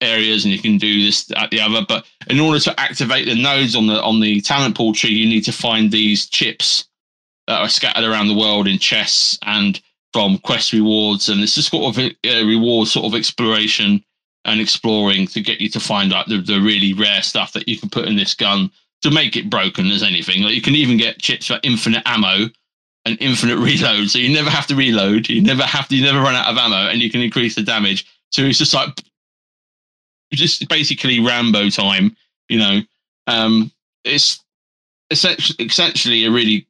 areas and you can do this at the other. But in order to activate the nodes on the on the talent pool tree, you need to find these chips that are scattered around the world in chests and from quest rewards. And it's just sort of a, reward sort of exploration and exploring to get you to find out the, the really rare stuff that you can put in this gun to make it broken as anything. Like you can even get chips for infinite ammo and infinite reload. So you never have to reload. You never have to, you never run out of ammo and you can increase the damage. So it's just like just basically Rambo time. You know, um, it's essentially, essentially a really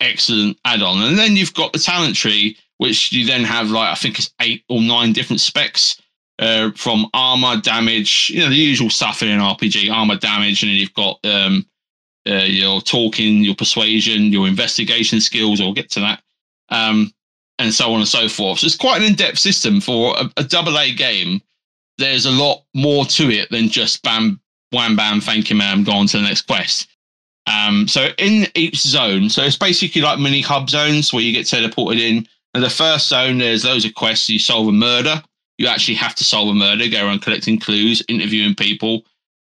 excellent add-on. And then you've got the talent tree, which you then have like I think it's eight or nine different specs uh, from armor, damage, you know, the usual stuff in an RPG, armor, damage, and then you've got um, uh, your talking, your persuasion, your investigation skills. I'll get to that. Um, and so on and so forth. So it's quite an in-depth system for a, a double A game there's a lot more to it than just bam, wham, bam, thank you, ma'am, go on to the next quest. Um, so in each zone, so it's basically like mini hub zones where you get teleported in. And the first zone, there's loads of quests. You solve a murder. You actually have to solve a murder, go around collecting clues, interviewing people,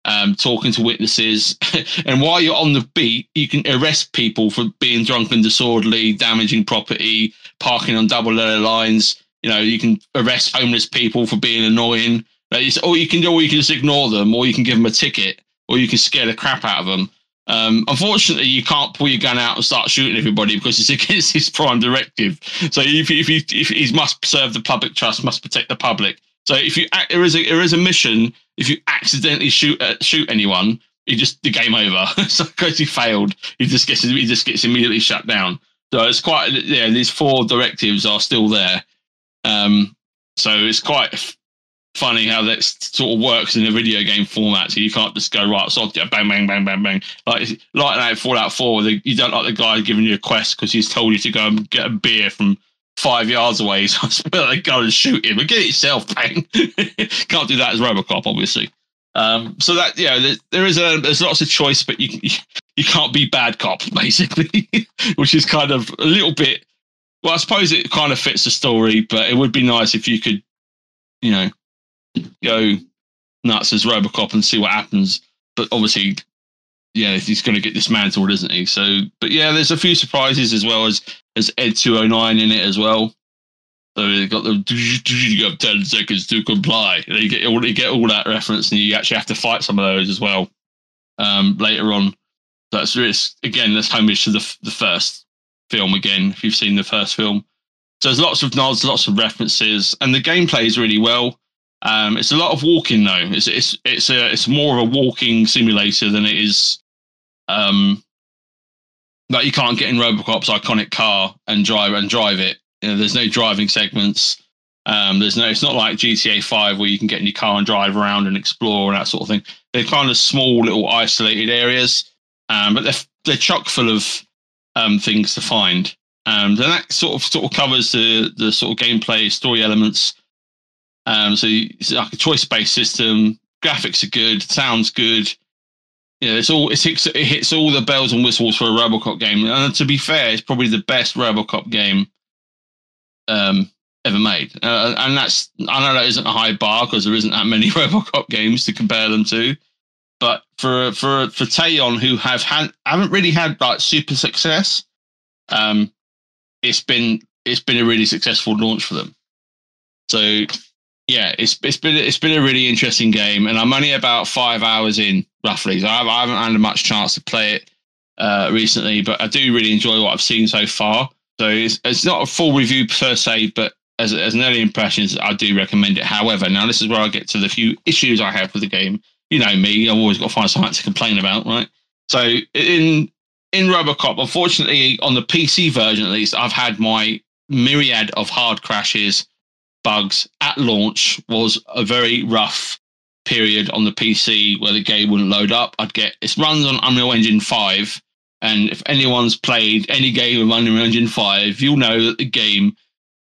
um, talking to witnesses. and while you're on the beat, you can arrest people for being drunk and disorderly, damaging property, parking on double letter lines. You know, you can arrest homeless people for being annoying. It's, or you can do, or you can just ignore them, or you can give them a ticket, or you can scare the crap out of them. Um, unfortunately, you can't pull your gun out and start shooting everybody because it's against his prime directive. So if if he, if he must serve the public trust, must protect the public. So if you there is a there is a mission. If you accidentally shoot uh, shoot anyone, he just the game over. so because he failed, he just gets he just gets immediately shut down. So it's quite yeah. These four directives are still there. Um, so it's quite funny how that sort of works in a video game format. So you can't just go right, so bang, bang, bang, bang, bang. Like like that Fallout Four, the, you don't like the guy giving you a quest because he's told you to go and get a beer from five yards away. So I go and shoot him, but get it yourself, bang. can't do that as RoboCop, obviously. Um, so that yeah, there, there is a there's lots of choice, but you you can't be bad cop basically, which is kind of a little bit. Well, I suppose it kind of fits the story, but it would be nice if you could, you know, go nuts as Robocop and see what happens. But obviously, yeah, he's going to get dismantled, isn't he? So, but yeah, there's a few surprises as well as as Ed 209 in it as well. So you got the you got ten seconds to comply. You get all you get all that reference, and you actually have to fight some of those as well um, later on. That's again that's homage to the the first film again. If you've seen the first film, so there's lots of nods, lots of references, and the gameplay is really well. Um, it's a lot of walking though. It's it's it's a it's more of a walking simulator than it is. Um, like you can't get in RoboCop's iconic car and drive and drive it. You know, there's no driving segments. Um, there's no. It's not like GTA Five where you can get in your car and drive around and explore and that sort of thing. They're kind of small, little isolated areas, um, but they're they're chock full of um, things to find. Um, and that sort of sort of covers the the sort of gameplay story elements um, so it's like a choice based system. Graphics are good, sounds good. You know, it's all it hits, it hits all the bells and whistles for a RoboCop game. And to be fair, it's probably the best RoboCop game um, ever made. Uh, and that's I know that isn't a high bar because there isn't that many RoboCop games to compare them to. But for for for Teyon, who have had haven't really had like super success, um, it's been it's been a really successful launch for them. So yeah, it's it's been it's been a really interesting game, and I'm only about five hours in roughly. So I haven't had much chance to play it uh, recently, but I do really enjoy what I've seen so far. So it's it's not a full review per se, but as as an early impressions, I do recommend it. However, now this is where I get to the few issues I have with the game. You know me, I've always got to find something to complain about, right? So in in RoboCop, unfortunately, on the PC version at least, I've had my myriad of hard crashes bugs at launch was a very rough period on the PC where the game wouldn't load up. I'd get it runs on Unreal Engine 5. And if anyone's played any game of Unreal Engine 5, you'll know that the game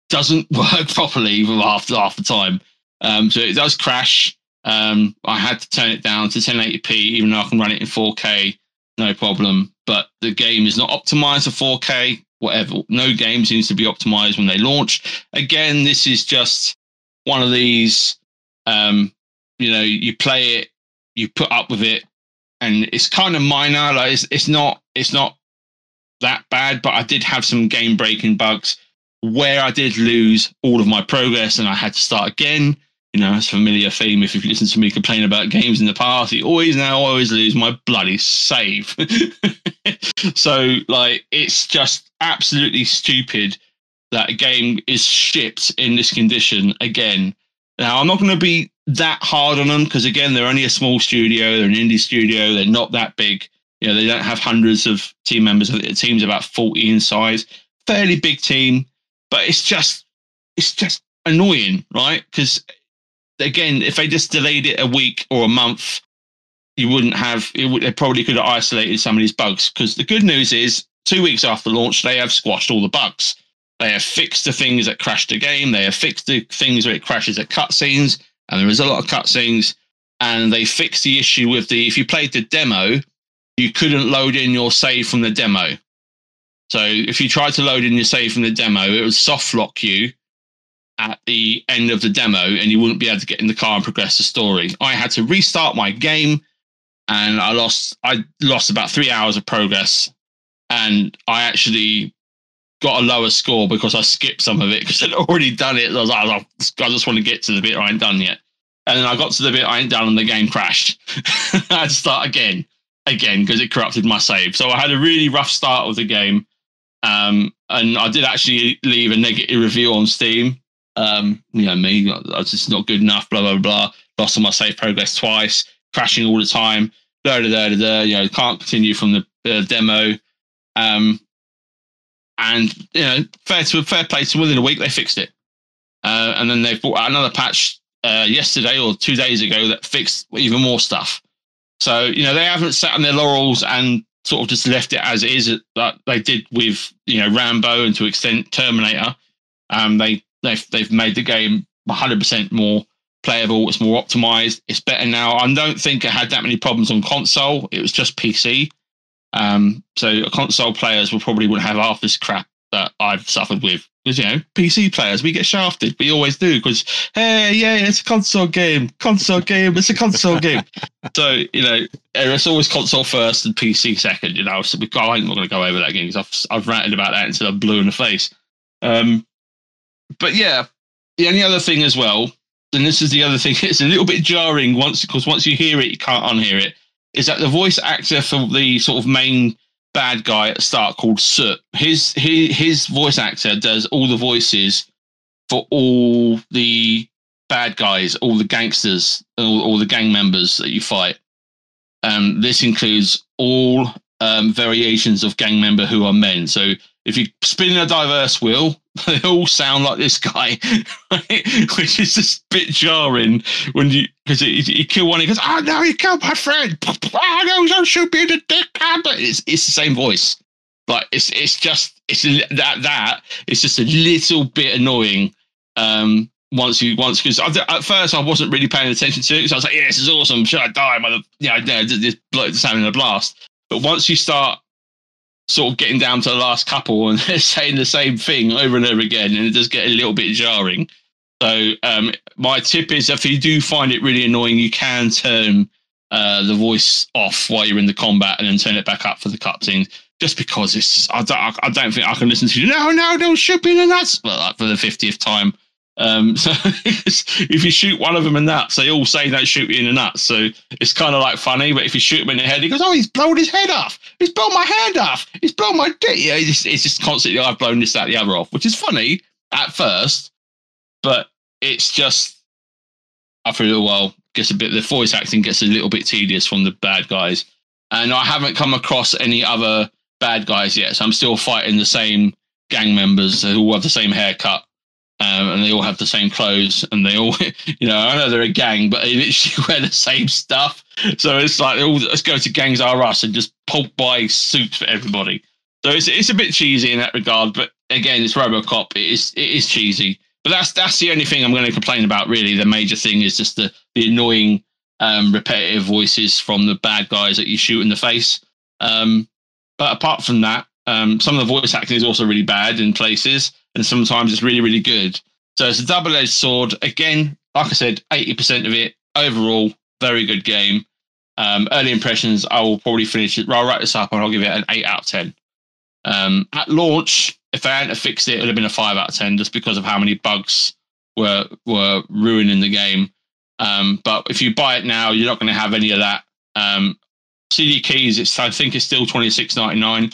doesn't work properly for half, half the time. Um, so it does crash. Um, I had to turn it down to 1080p, even though I can run it in 4K, no problem. But the game is not optimized for 4K, whatever. No game seems to be optimized when they launch. Again, this is just one of these um, you know, you play it, you put up with it, and it's kind of minor. Like it's, it's not it's not that bad, but I did have some game breaking bugs where I did lose all of my progress and I had to start again. You know, it's a familiar theme. If you've listened to me complain about games in the past, you always now always lose my bloody save. so, like, it's just absolutely stupid that a game is shipped in this condition again. Now, I'm not going to be that hard on them because again, they're only a small studio. They're an indie studio. They're not that big. You know, they don't have hundreds of team members. The team's about 40 in size. Fairly big team, but it's just it's just annoying, right? Because again, if they just delayed it a week or a month, you wouldn't have. It would, they probably could have isolated some of these bugs. Because the good news is, two weeks after launch, they have squashed all the bugs. They have fixed the things that crashed the game. They have fixed the things where it crashes at cutscenes and there is a lot of cutscenes. And they fixed the issue with the if you played the demo, you couldn't load in your save from the demo. So if you tried to load in your save from the demo, it would soft lock you at the end of the demo, and you wouldn't be able to get in the car and progress the story. I had to restart my game, and I lost I lost about three hours of progress, and I actually got a lower score because I skipped some of it because I'd already done it. I was like, I just want to get to the bit I ain't done yet. And then I got to the bit I ain't done and the game crashed. I had to start again, again, because it corrupted my save. So I had a really rough start of the game. Um, and I did actually leave a negative review on Steam. Um, you know, me, I just not good enough, blah, blah, blah. Lost all my save progress twice, crashing all the time, da, da, da. You know, can't continue from the uh, demo. Um, and you know, fair to fair play to within a week they fixed it. Uh, and then they've brought out another patch uh, yesterday or two days ago that fixed even more stuff. So you know they haven't sat on their laurels and sort of just left it as it is that they did with you know Rambo and to extent Terminator. Um, they they've they've made the game 100% more playable. It's more optimized. It's better now. I don't think it had that many problems on console. It was just PC. Um, so console players will probably wouldn't have half this crap that I've suffered with. Because you know, PC players, we get shafted. We always do. Because hey, yeah, it's a console game. Console game. It's a console game. So you know, it's always console first and PC second. You know, so we, I'm not going to go over that again because I've I've ranted about that until I'm blue in the face. Um, but yeah, the only other thing as well, and this is the other thing, it's a little bit jarring once because once you hear it, you can't unhear it is that the voice actor for the sort of main bad guy at the start called Soot. His his his voice actor does all the voices for all the bad guys, all the gangsters, all, all the gang members that you fight. Um, this includes all um, variations of gang member who are men. So if you spin a diverse wheel, they all sound like this guy, right? which is just a bit jarring when you because you kill one, he goes, "Oh no, you killed my friend! Oh no, don't shoot me in the dick!" But it's it's the same voice. Like it's it's just it's that that it's just a little bit annoying. Um, once you once because at first I wasn't really paying attention to it because I was like, "Yeah, this is awesome! Should I die?" Mother, you know, this bloke having a blast. But once you start sort of getting down to the last couple and they're saying the same thing over and over again, and it does get a little bit jarring. So um, my tip is if you do find it really annoying, you can turn uh, the voice off while you're in the combat and then turn it back up for the cutscenes. Just because it's, just, I don't, I don't think I can listen to you. No, no, don't shoot me in the like for the fiftieth time. Um, so if you shoot one of them in the nuts, they all say don't shoot you in the nuts. So it's kind of like funny. But if you shoot him in the head, he goes, "Oh, he's blown his head off. He's blown my hand off. He's blown my dick." Yeah, it's just, it's just constantly I've blown this, that, the other off, which is funny at first, but it's just after a little while gets a bit. The voice acting gets a little bit tedious from the bad guys, and I haven't come across any other bad guys yet. So I'm still fighting the same gang members who all have the same haircut Um, and they all have the same clothes, and they all, you know, I know they're a gang, but they literally wear the same stuff. So it's like, all, let's go to Gangs R Us and just pulp buy suits for everybody. So it's it's a bit cheesy in that regard, but again, it's RoboCop. It is it is cheesy, but that's that's the only thing I'm going to complain about. Really, the major thing is just the the annoying, um, repetitive voices from the bad guys that you shoot in the face. Um, but apart from that, um, some of the voice acting is also really bad in places, and sometimes it's really really good. So it's a double edged sword. Again, like I said, eighty percent of it overall, very good game. Um, early impressions, I will probably finish it. I'll wrap this up and I'll give it an eight out of ten. Um, at launch, if I hadn't fixed it, it would have been a five out of ten, just because of how many bugs were were ruining the game. Um, but if you buy it now, you're not going to have any of that. Um, CD keys, it's I think it's still twenty six ninety nine.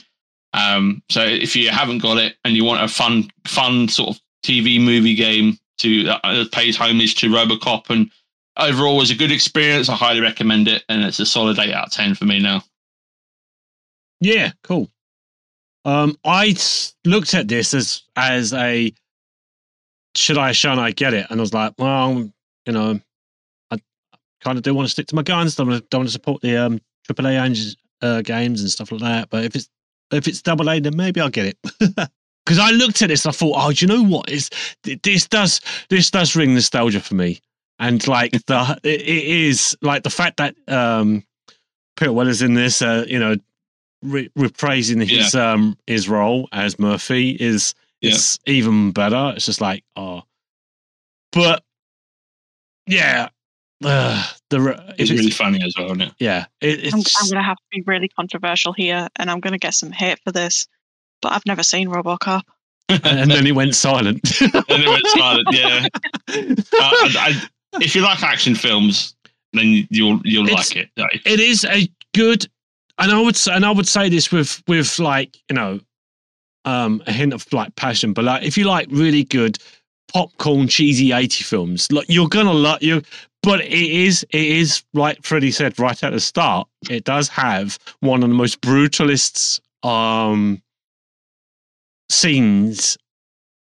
Um, so if you haven't got it and you want a fun fun sort of TV movie game to uh, pays homage to RoboCop and overall was a good experience, I highly recommend it, and it's a solid eight out of ten for me now. Yeah, cool. Um, I looked at this as as a should I, should I get it? And I was like, well, you know, I kind of do want to stick to my guns. Don't want to, don't want to support the um, AAA uh, games and stuff like that. But if it's if it's double A, then maybe I'll get it. Because I looked at this, I thought, oh, do you know what? It's, this does this does ring nostalgia for me, and like the it, it is like the fact that um, Peter Weller's in this, uh, you know, re- reprising his um his role as Murphy is Yeah. is even better. It's just like oh, but yeah, uh, the It's it's, really funny as well, isn't it? yeah, it, it's I'm, I'm going to have to be really controversial here, and I'm going to get some hate for this. But I've never seen RoboCop. and then he went silent. and it went silent. Yeah. Uh, I, I, if you like action films, then you'll you'll It's- like it. Like, it is a good and I would say and I would say this with with like, you know, um a hint of like passion, but like if you like really good popcorn cheesy 80 films, like you're gonna like you but it is it is like Freddie said right at the start, it does have one of the most brutalist um scenes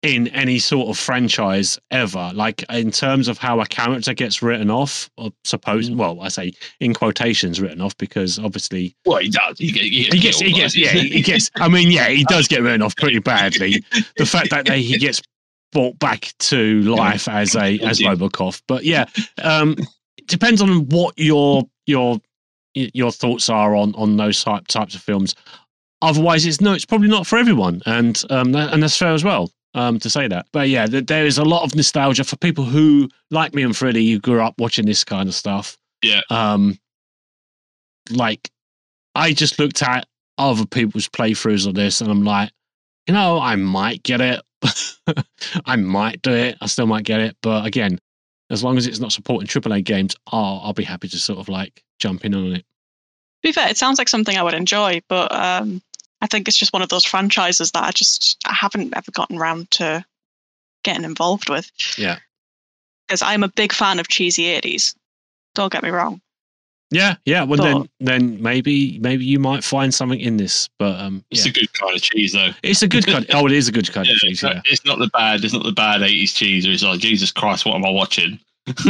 in any sort of franchise ever. Like in terms of how a character gets written off, or suppose well, I say in quotations written off because obviously well, he does. He, get- he he gets, he gets, yeah, he gets. I mean, yeah, he does get written off pretty badly. The fact that they, he gets brought back to life as a as. Robocop, but yeah, um, it depends on what your your your thoughts are on on those type, types of films. Otherwise, it's no, it's probably not for everyone, and um, that, and that's fair as well. Um, to say that, but yeah, th- there is a lot of nostalgia for people who, like me and Freddie, you grew up watching this kind of stuff. Yeah. Um, like I just looked at other people's playthroughs of this and I'm like, you know, I might get it. I might do it. I still might get it. But again, as long as it's not supporting AAA games, I'll, I'll be happy to sort of like jump in on it. To be fair, it sounds like something I would enjoy, but um, I think it's just one of those franchises that I just I haven't ever gotten around to getting involved with. Yeah. Because I'm a big fan of cheesy 80s. Don't get me wrong. Yeah, yeah. Well, But- then, then maybe, maybe you might find something in this. But um, It's yeah. a good kind of cheese, though. it's a good kind. oh, it is a good kind Yeah, of cheese. it's, not, Yeah, it's not the bad. It's not the bad eighties cheese. Where it's like Jesus Christ, what am I watching?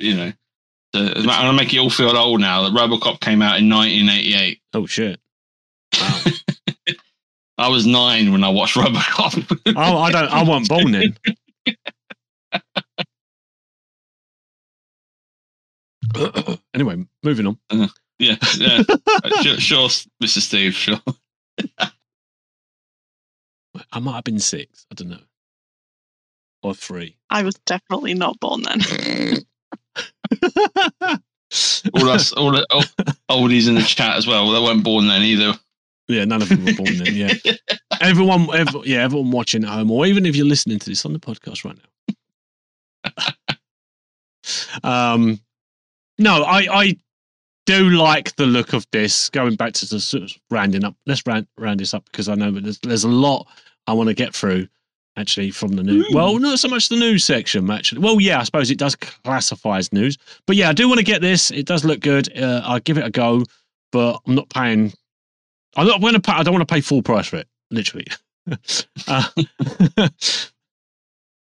you know. So, I'm gonna make you all feel old now. That RoboCop came out in 1988. Oh shit. Wow. I was nine when I watched RoboCop. oh, I don't. I wasn't born then. Anyway, moving on. yeah, yeah. Uh, sure, sure, Mr. Steve. Sure. I might have been six. I don't know, or three. I was definitely not born then. all us, all the all, oldies in the chat as well. They weren't born then either. yeah, none of them were born then. Yeah, everyone, ev yeah, everyone watching at home, or even if you're listening to this on the podcast right now. um, no, I I do like the look of this. Going back to the sort of rounding up, let's round round this up because I know that there's there's a lot I want to get through. Actually, from the news. Well, not so much the news section. Actually, well, yeah, I suppose it does classify as news. But yeah, I do want to get this. It does look good. Uh, I'll give it a go, but I'm not paying. I'm not going to pay. I don't want to pay full price for it. Literally. uh,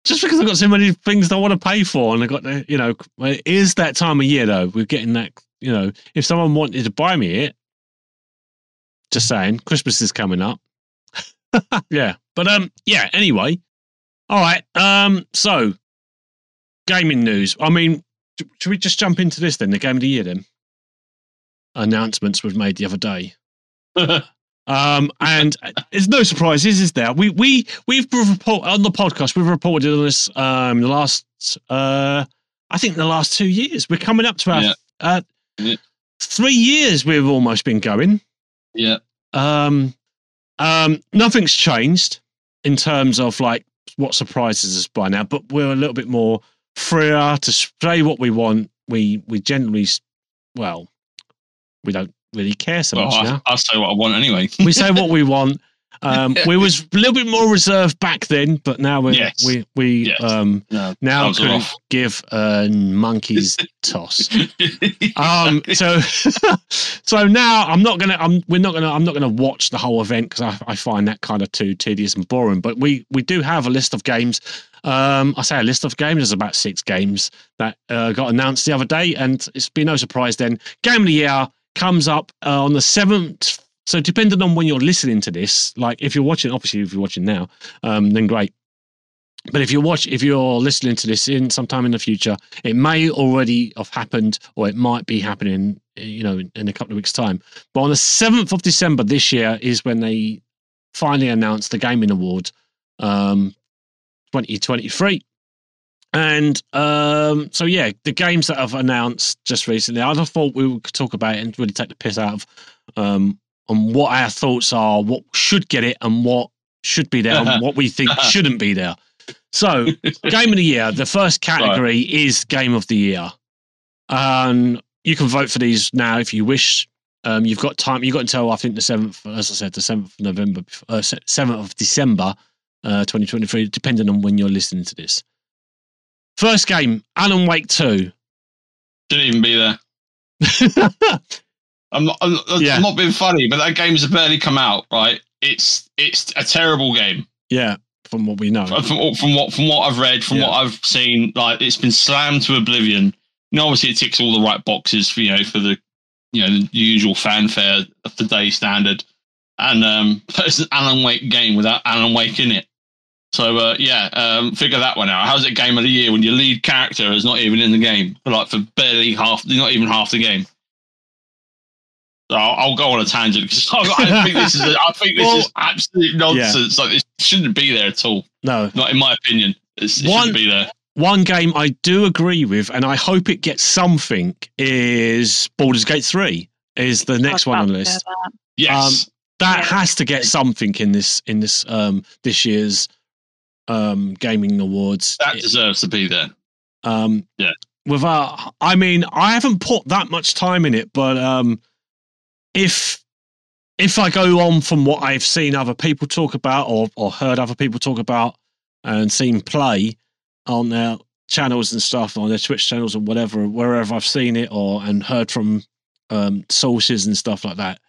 just because I've got so many things I want to pay for, and I got the, you know, it is that time of year though. We're getting that, you know, if someone wanted to buy me it, just saying, Christmas is coming up. yeah, but um, yeah. Anyway, all right. Um, so gaming news. I mean, should we just jump into this then? The game of the year then. Announcements was made the other day. Um, and there's no surprises, is there? We we we've report on the podcast. We've reported on this um the last uh I think the last two years. We're coming up to our Yeah. uh, Yeah. three years. We've almost been going. yeah. Um, um, nothing's changed in terms of like what surprises us by now, but we're a little bit more freer to say what we want. We we generally, s- well, we don't really care so Well, much I, now. I'll say what I want anyway. We say what we want. Um, we was a little bit more reserved back then, but now we Yes. we we Yes. um No. now Gloves are can give a monkey's toss. Um, so so now I'm not gonna I'm we're not gonna I'm not gonna watch the whole event because I, I find that kind of too tedious and boring. But we we do have a list of games. Um, I say a list of games. There's about six games that uh, got announced the other day, and it's been no surprise. Then game of the year comes up uh, on the seventh. So depending on when you're listening to this, like if you're watching, obviously if you're watching now, um, then great. But if you watch, if you're listening to this in sometime in the future, it may already have happened, or it might be happening, you know, in, in a couple of weeks' time. But on the seventh of December this year is when they finally announced the Gaming Award, um, 2023. And um, so, yeah, the games that I've announced just recently, I thought we could talk about it and really take the piss out of um, on what our thoughts are, what should get it, and what should be there, and what we think shouldn't be there. So, game of the year, the first category is game of the year. Um, you can vote for these now if you wish. Um, you've got time. You've got until I think the seventh, as I said, the seventh of November, uh, seventh of December, uh, twenty twenty three, depending on when you're listening to this. First game, Alan Wake Two. Shouldn't even be there. I'm not. I'm, I'm not being funny, but that game's barely come out. Right? It's it's a terrible game. yeah, from what we know. From, from, from what from what I've read, from Yeah. what I've seen, like it's been slammed to oblivion. You know, obviously it ticks all the right boxes for you know for the you know the usual fanfare of the day standard, and um, it's an Alan Wake game without Alan Wake in it. So uh, yeah, um, figure that one out. How's it game of the year when your lead character is not even in the game for like for barely half, not even half the game? So I'll, I'll go on a tangent because I, I think this is a, I think this Well, is absolute nonsense. Like this shouldn't be there at all. No, Not in my opinion. It's, it One- shouldn't be there. one game I do agree with, and I hope it gets something, is Baldur's Gate Three. Is the next one on the list. Yes. that Yeah. has to get something in this in this um this year's um gaming awards that deserves to be there. um Yeah. without i mean i haven't put that much time in it but um if if i go on from what i've seen other people talk about or or heard other people talk about and seen play on their channels and stuff on their twitch channels or whatever wherever i've seen it or and heard from um sources and stuff like that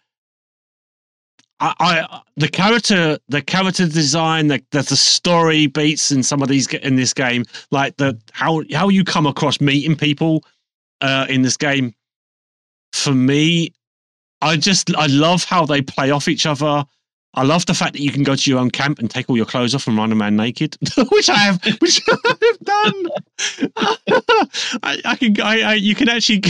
I, I the character the character design the, the the story beats in some of these in this game like the how how you come across meeting people uh in this game for me I just I love how they play off each other I love the fact that you can go to your own camp and take all your clothes off and run a man naked, which I have, which I have done. I, I can, I, I, you can actually,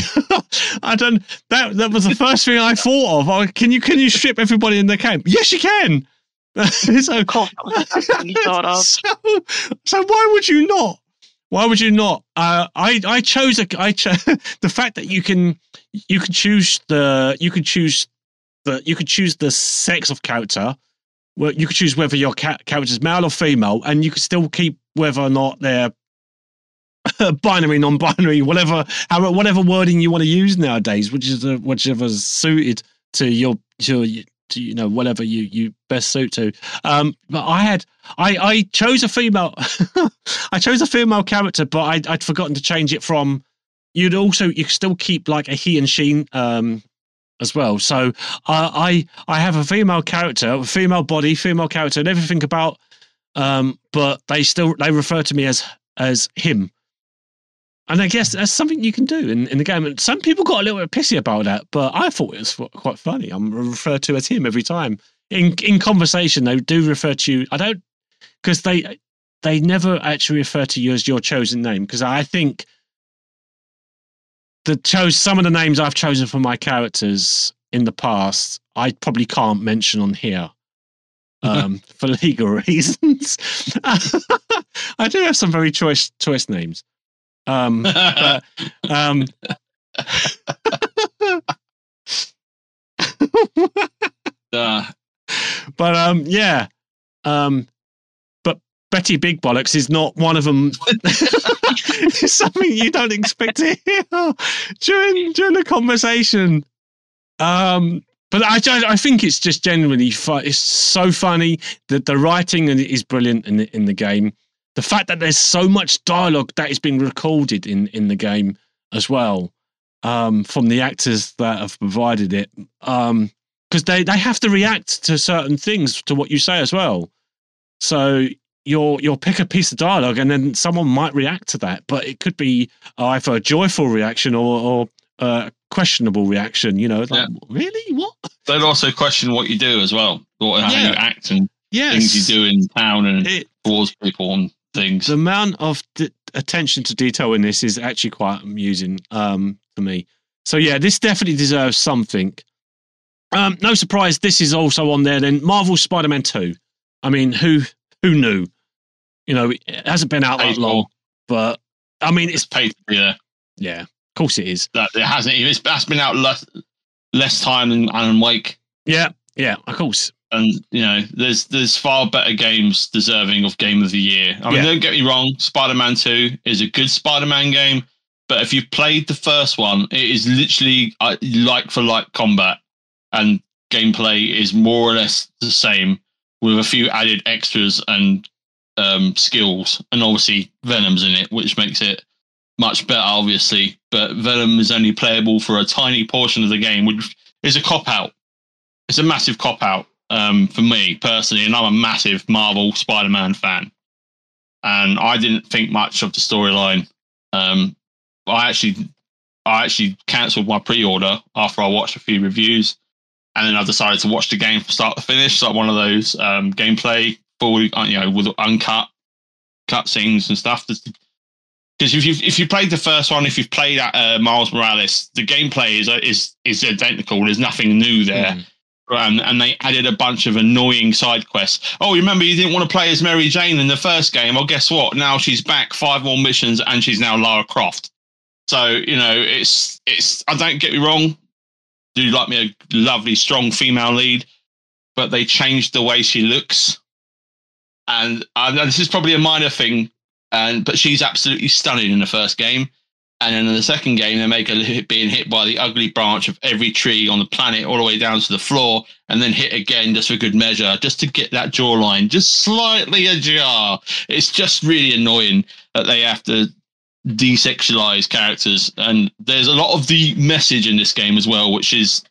I don't. That that was the first thing I thought of. Oh, can you can you strip everybody in the camp? Yes, you can. so, Of course, that was the first thing you thought of. so, so why would you not? Why would you not? Uh, I I chose a I cho- the fact that you can you can choose the you can choose the you could choose the sex of character. Well, you could choose whether your ca- character is male or female, and you could still keep whether or not they're binary, non-binary, whatever, however, whatever wording you want to use nowadays, which is uh, whichever's suited to your to, to you know whatever you you best suit to. Um, but I had I I chose a female, I chose a female character, but I, I'd forgotten to change it from. You'd also you could still keep like a he and she um as well. So uh, I I have a female character, a female body, female character, and everything about um, but they still they refer to me as as him. And I guess that's something you can do in, in the game. And some people got a little bit pissy about that, but I thought it was quite funny. I'm referred to as him every time. In in conversation, they do refer to you. I don't because they they never actually refer to you as your chosen name because I think the chose some of the names I've chosen for my characters in the past I probably can't mention on here um, for legal reasons. I do have some very choice choice names. Um, but, um, uh. but um, yeah. Um, Betty Big Bollocks is not one of them. It's something you don't expect to hear during during the conversation. Um, but I, I think it's just genuinely fun. It's so funny that the writing is brilliant in the, in the game. The fact that there's so much dialogue that is being recorded in, in the game as well um, from the actors that have provided it. Because um, they, they have to react to certain things to what you say as well. So you'll you'll pick a piece of dialogue and then someone might react to that, but it could be either a joyful reaction or, or uh, questionable reaction. You know, like, yeah. really, what? They'd also question what you do as well, what, how yeah. you act and yes. things you do in town and it, towards people and things. The amount of d- attention to detail in this is actually quite amusing um, for me. So yeah, this definitely deserves something. Um, no surprise, this is also on there. Then Marvel Spider-Man Two. I mean, who who knew? You know, it hasn't been out that long, but I mean, it's, it's paid. Yeah, yeah. Of course it is. That it hasn't. It's that's been out less less time than Alan Wake. Yeah, yeah, of course. And you know, there's there's far better games deserving of Game of the Year. I mean, yeah. don't get me wrong. Spider-Man Two is a good Spider-Man game, but if you've played the first one, it is literally uh, like for like combat, and gameplay is more or less the same with a few added extras and um, skills, and obviously Venom's in it, which makes it much better, obviously. But Venom is only playable for a tiny portion of the game, which is a cop out. It's a massive cop out um, for me personally, and I'm a massive Marvel Spider-Man fan. And I didn't think much of the storyline. Um, I actually, I actually cancelled my pre-order after I watched a few reviews, and then I decided to watch the game from start to finish, like one of those um, gameplay, full, you know, with uncut cutscenes and stuff. Because if you if you played the first one, if you've played uh, Miles Morales, the gameplay is is is identical. There's nothing new there. Mm. Um, and they added a bunch of annoying side quests. Oh, remember you didn't want to play as Mary Jane in the first game? Well, guess what? Now she's back, five more missions, and she's now Lara Croft. So you know, it's it's. I don't get me wrong. Do like me a lovely, strong female lead? But they changed the way she looks, and this is probably a minor thing and but she's absolutely stunning in the first game. And then in the second game, they make her being hit by the ugly branch of every tree on the planet all the way down to the floor, and then hit again just for good measure, just to get that jawline just slightly ajar. It's just really annoying that they have to desexualize characters. And there's a lot of the message in this game as well, which is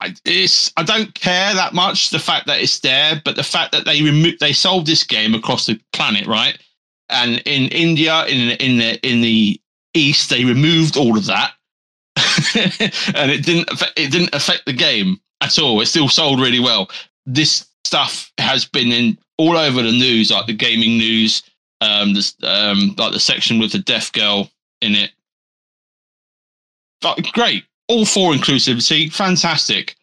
I, it's I don't care that much the fact that it's there, but the fact that they remove they sold this game across the planet, right? And in India, in in the in the east, they removed all of that, and it didn't it didn't affect the game at all. It still sold really well. This stuff has been in all over the news, like the gaming news, um, this um, like the section with the deaf girl in it. But great, all for inclusivity, fantastic.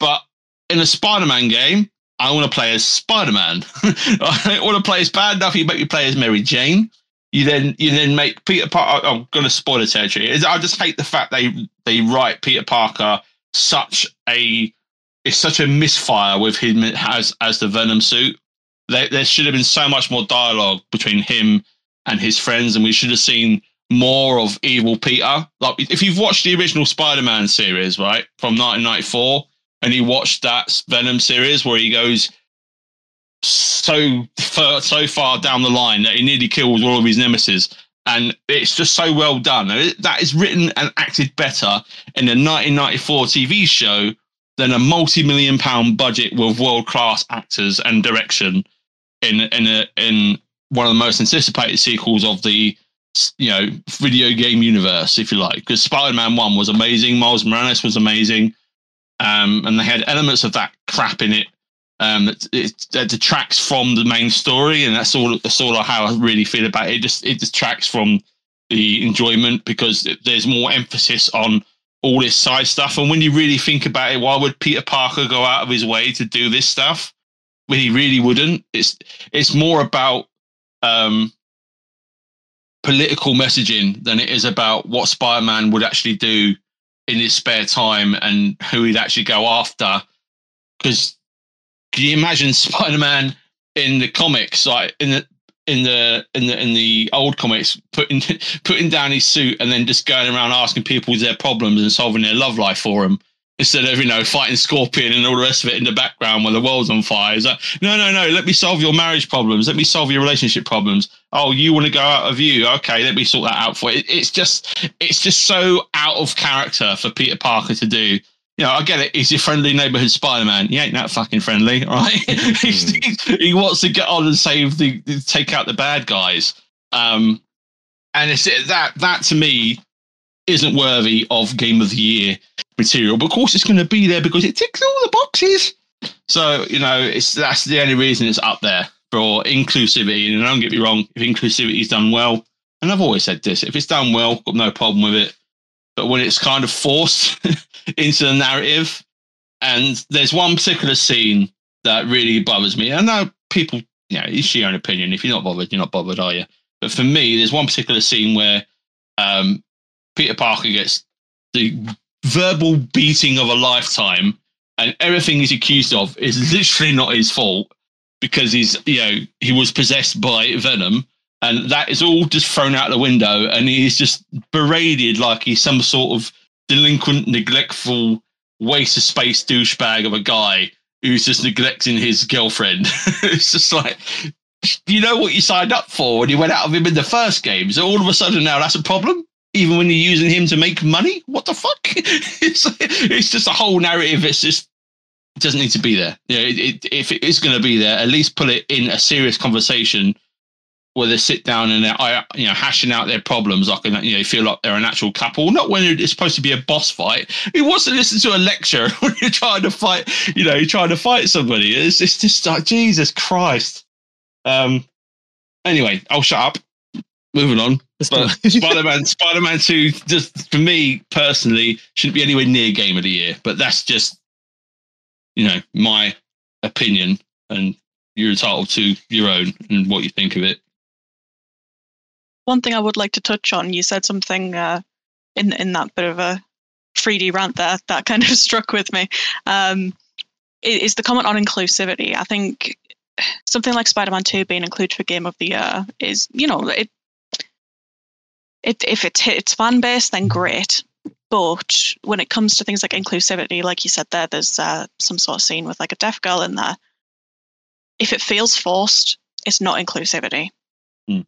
But in a Spider-Man game, I want to play as Spider-Man. I want to play as bad enough. You make me play as Mary Jane. You then you then make Peter Parker. I'm to spoil the territory. I just hate the fact they they write Peter Parker such a it's such a misfire with him as as the Venom suit. There, there should have been so much more dialogue between him and his friends, and we should have seen more of evil Peter. Like if you've watched the original Spider-Man series, right, from 1994, and you watched that Venom series where he goes so far, so far down the line that he nearly kills all of his nemesis. And it's just so well done. That is written and acted better in the 1994 TV show than a multi-million pound budget with world-class actors and direction in in in one of the most anticipated sequels of the you know video game universe, if you like. Because Spider-Man One was amazing, Miles Morales was amazing, um, and they had elements of that crap in it um, that, it, that detracts from the main story, and that's all. That's all of how I really feel about it. It just it detracts from the enjoyment because there's more emphasis on all this side stuff. And when you really think about it, why would Peter Parker go out of his way to do this stuff he really wouldn't? It's it's more about um, political messaging than it is about what Spider-Man would actually do in his spare time and who he'd actually go after. Because can you imagine Spider-Man in the comics, like in the in the in the in the old comics, putting putting down his suit and then just going around asking people their problems and solving their love life for them instead of you know fighting Scorpion and all the rest of it in the background while the world's on fire. It's like, no, no, no. Let me solve your marriage problems. Let me solve your relationship problems. Oh, you want to go out of you? Okay, let me sort that out for you. It's just it's just so out of character for Peter Parker to do. You know, I get it. He's your friendly neighborhood Spider-Man. He ain't that fucking friendly, right? he wants to get on and save the, take out the bad guys. Um, and it's that that to me isn't worthy of Game of the Year material. But of course, it's going to be there because it ticks all the boxes. So you know, it's that's the only reason it's up there for inclusivity. And don't get me wrong, if inclusivity is done well, and I've always said this, if it's done well, got no problem with it. But when it's kind of forced into the narrative, and there's one particular scene that really bothers me. I know people, you know, it's your own opinion. If you're not bothered, you're not bothered, are you? But for me, there's one particular scene where um, Peter Parker gets the verbal beating of a lifetime, and everything he's accused of is literally not his fault because he's you know he was possessed by Venom, and that is all just thrown out the window, and he's just berated like he's some sort of delinquent, neglectful, waste of space douchebag of a guy who's just neglecting his girlfriend. it's just like you know what you signed up for when you went out of him in the first game. So all of a sudden now that's a problem even when you're using him to make money. What the fuck? it's it's just a whole narrative. It's just it doesn't need to be there. Yeah, it, it, if it is going to be there, at least put it in a serious conversation where they sit down and they're you know hashing out their problems like you know feel like they're an actual couple not when it's supposed to be a boss fight who wants to listen to a lecture when you're trying to fight you know you're trying to fight somebody it's, it's just like jesus christ um anyway i'll shut up moving on. But Spider-Man, Spider-Man Two, just for me personally, shouldn't be anywhere near Game of the Year. But that's just, you know, my opinion, and you're entitled to your own and what you think of it. One thing I would like to touch on, you said something uh, in in that bit of a 3D rant there that kind of struck with me. Um, is the comment on inclusivity. I think something like Spider-Man 2 being included for Game of the Year is, you know, it it, if it hits fan base, then great. But when it comes to things like inclusivity, like you said there, there's uh, some sort of scene with like a deaf girl in there. If it feels forced, it's not inclusivity. Mm.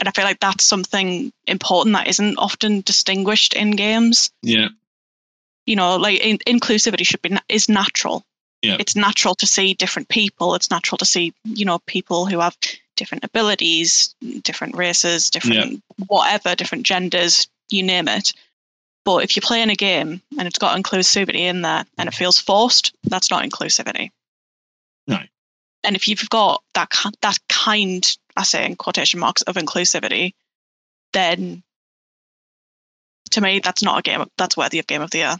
And I feel like that's something important that isn't often distinguished in games. Yeah. You know, like in, inclusivity should be is natural. Yeah. It's natural to see different people. It's natural to see, you know, people who have different abilities, different races, different yeah. whatever, different genders, you name it. But if you're playing a game and it's got inclusivity in there and it feels forced, that's not inclusivity. No. And if you've got that that kind, I say in quotation marks, of inclusivity, then to me that's not a game. That's worthy of game of the year.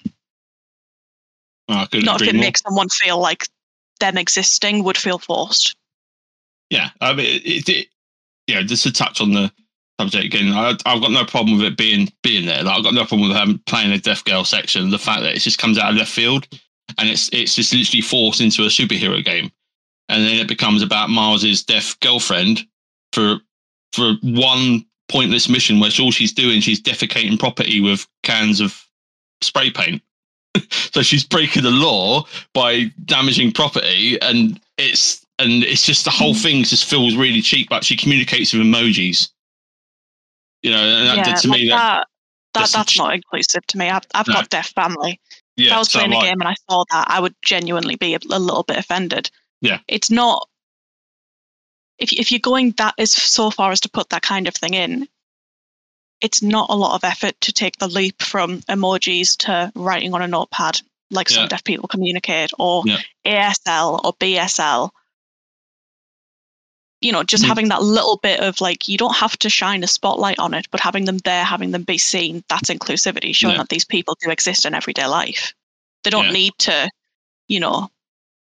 Oh, not if it more. makes someone feel like them existing would feel forced yeah, I mean, it, it, yeah, just to touch on the subject again, I, have got no problem with it being being there. Like, I've got no problem with them playing a deaf girl section. The fact that it just comes out of left field and it's it's just literally forced into a superhero game, and then it becomes about Miles's deaf girlfriend for for one pointless mission where all she's doing she's defecating property with cans of spray paint. so she's breaking the law by damaging property, and it's and it's just the whole mm. thing just feels really cheap. But she communicates with emojis. You know, and yeah, that, to like me that, that that's not inclusive to me. I've I've no. got deaf family, Yeah, if I was so playing a game and I saw that, I would genuinely be a, a little bit offended. Yeah. It's not. If if you're going that as so far as to put that kind of thing in, it's not a lot of effort to take the leap from emojis to writing on a notepad, like some deaf people communicate, or Yeah. ASL or BSL. You know, just Mm. having that little bit of like, you don't have to shine a spotlight on it, but having them there, having them be seen, that's inclusivity, showing Yeah. that these people do exist in everyday life. They don't Yeah. need to, you know,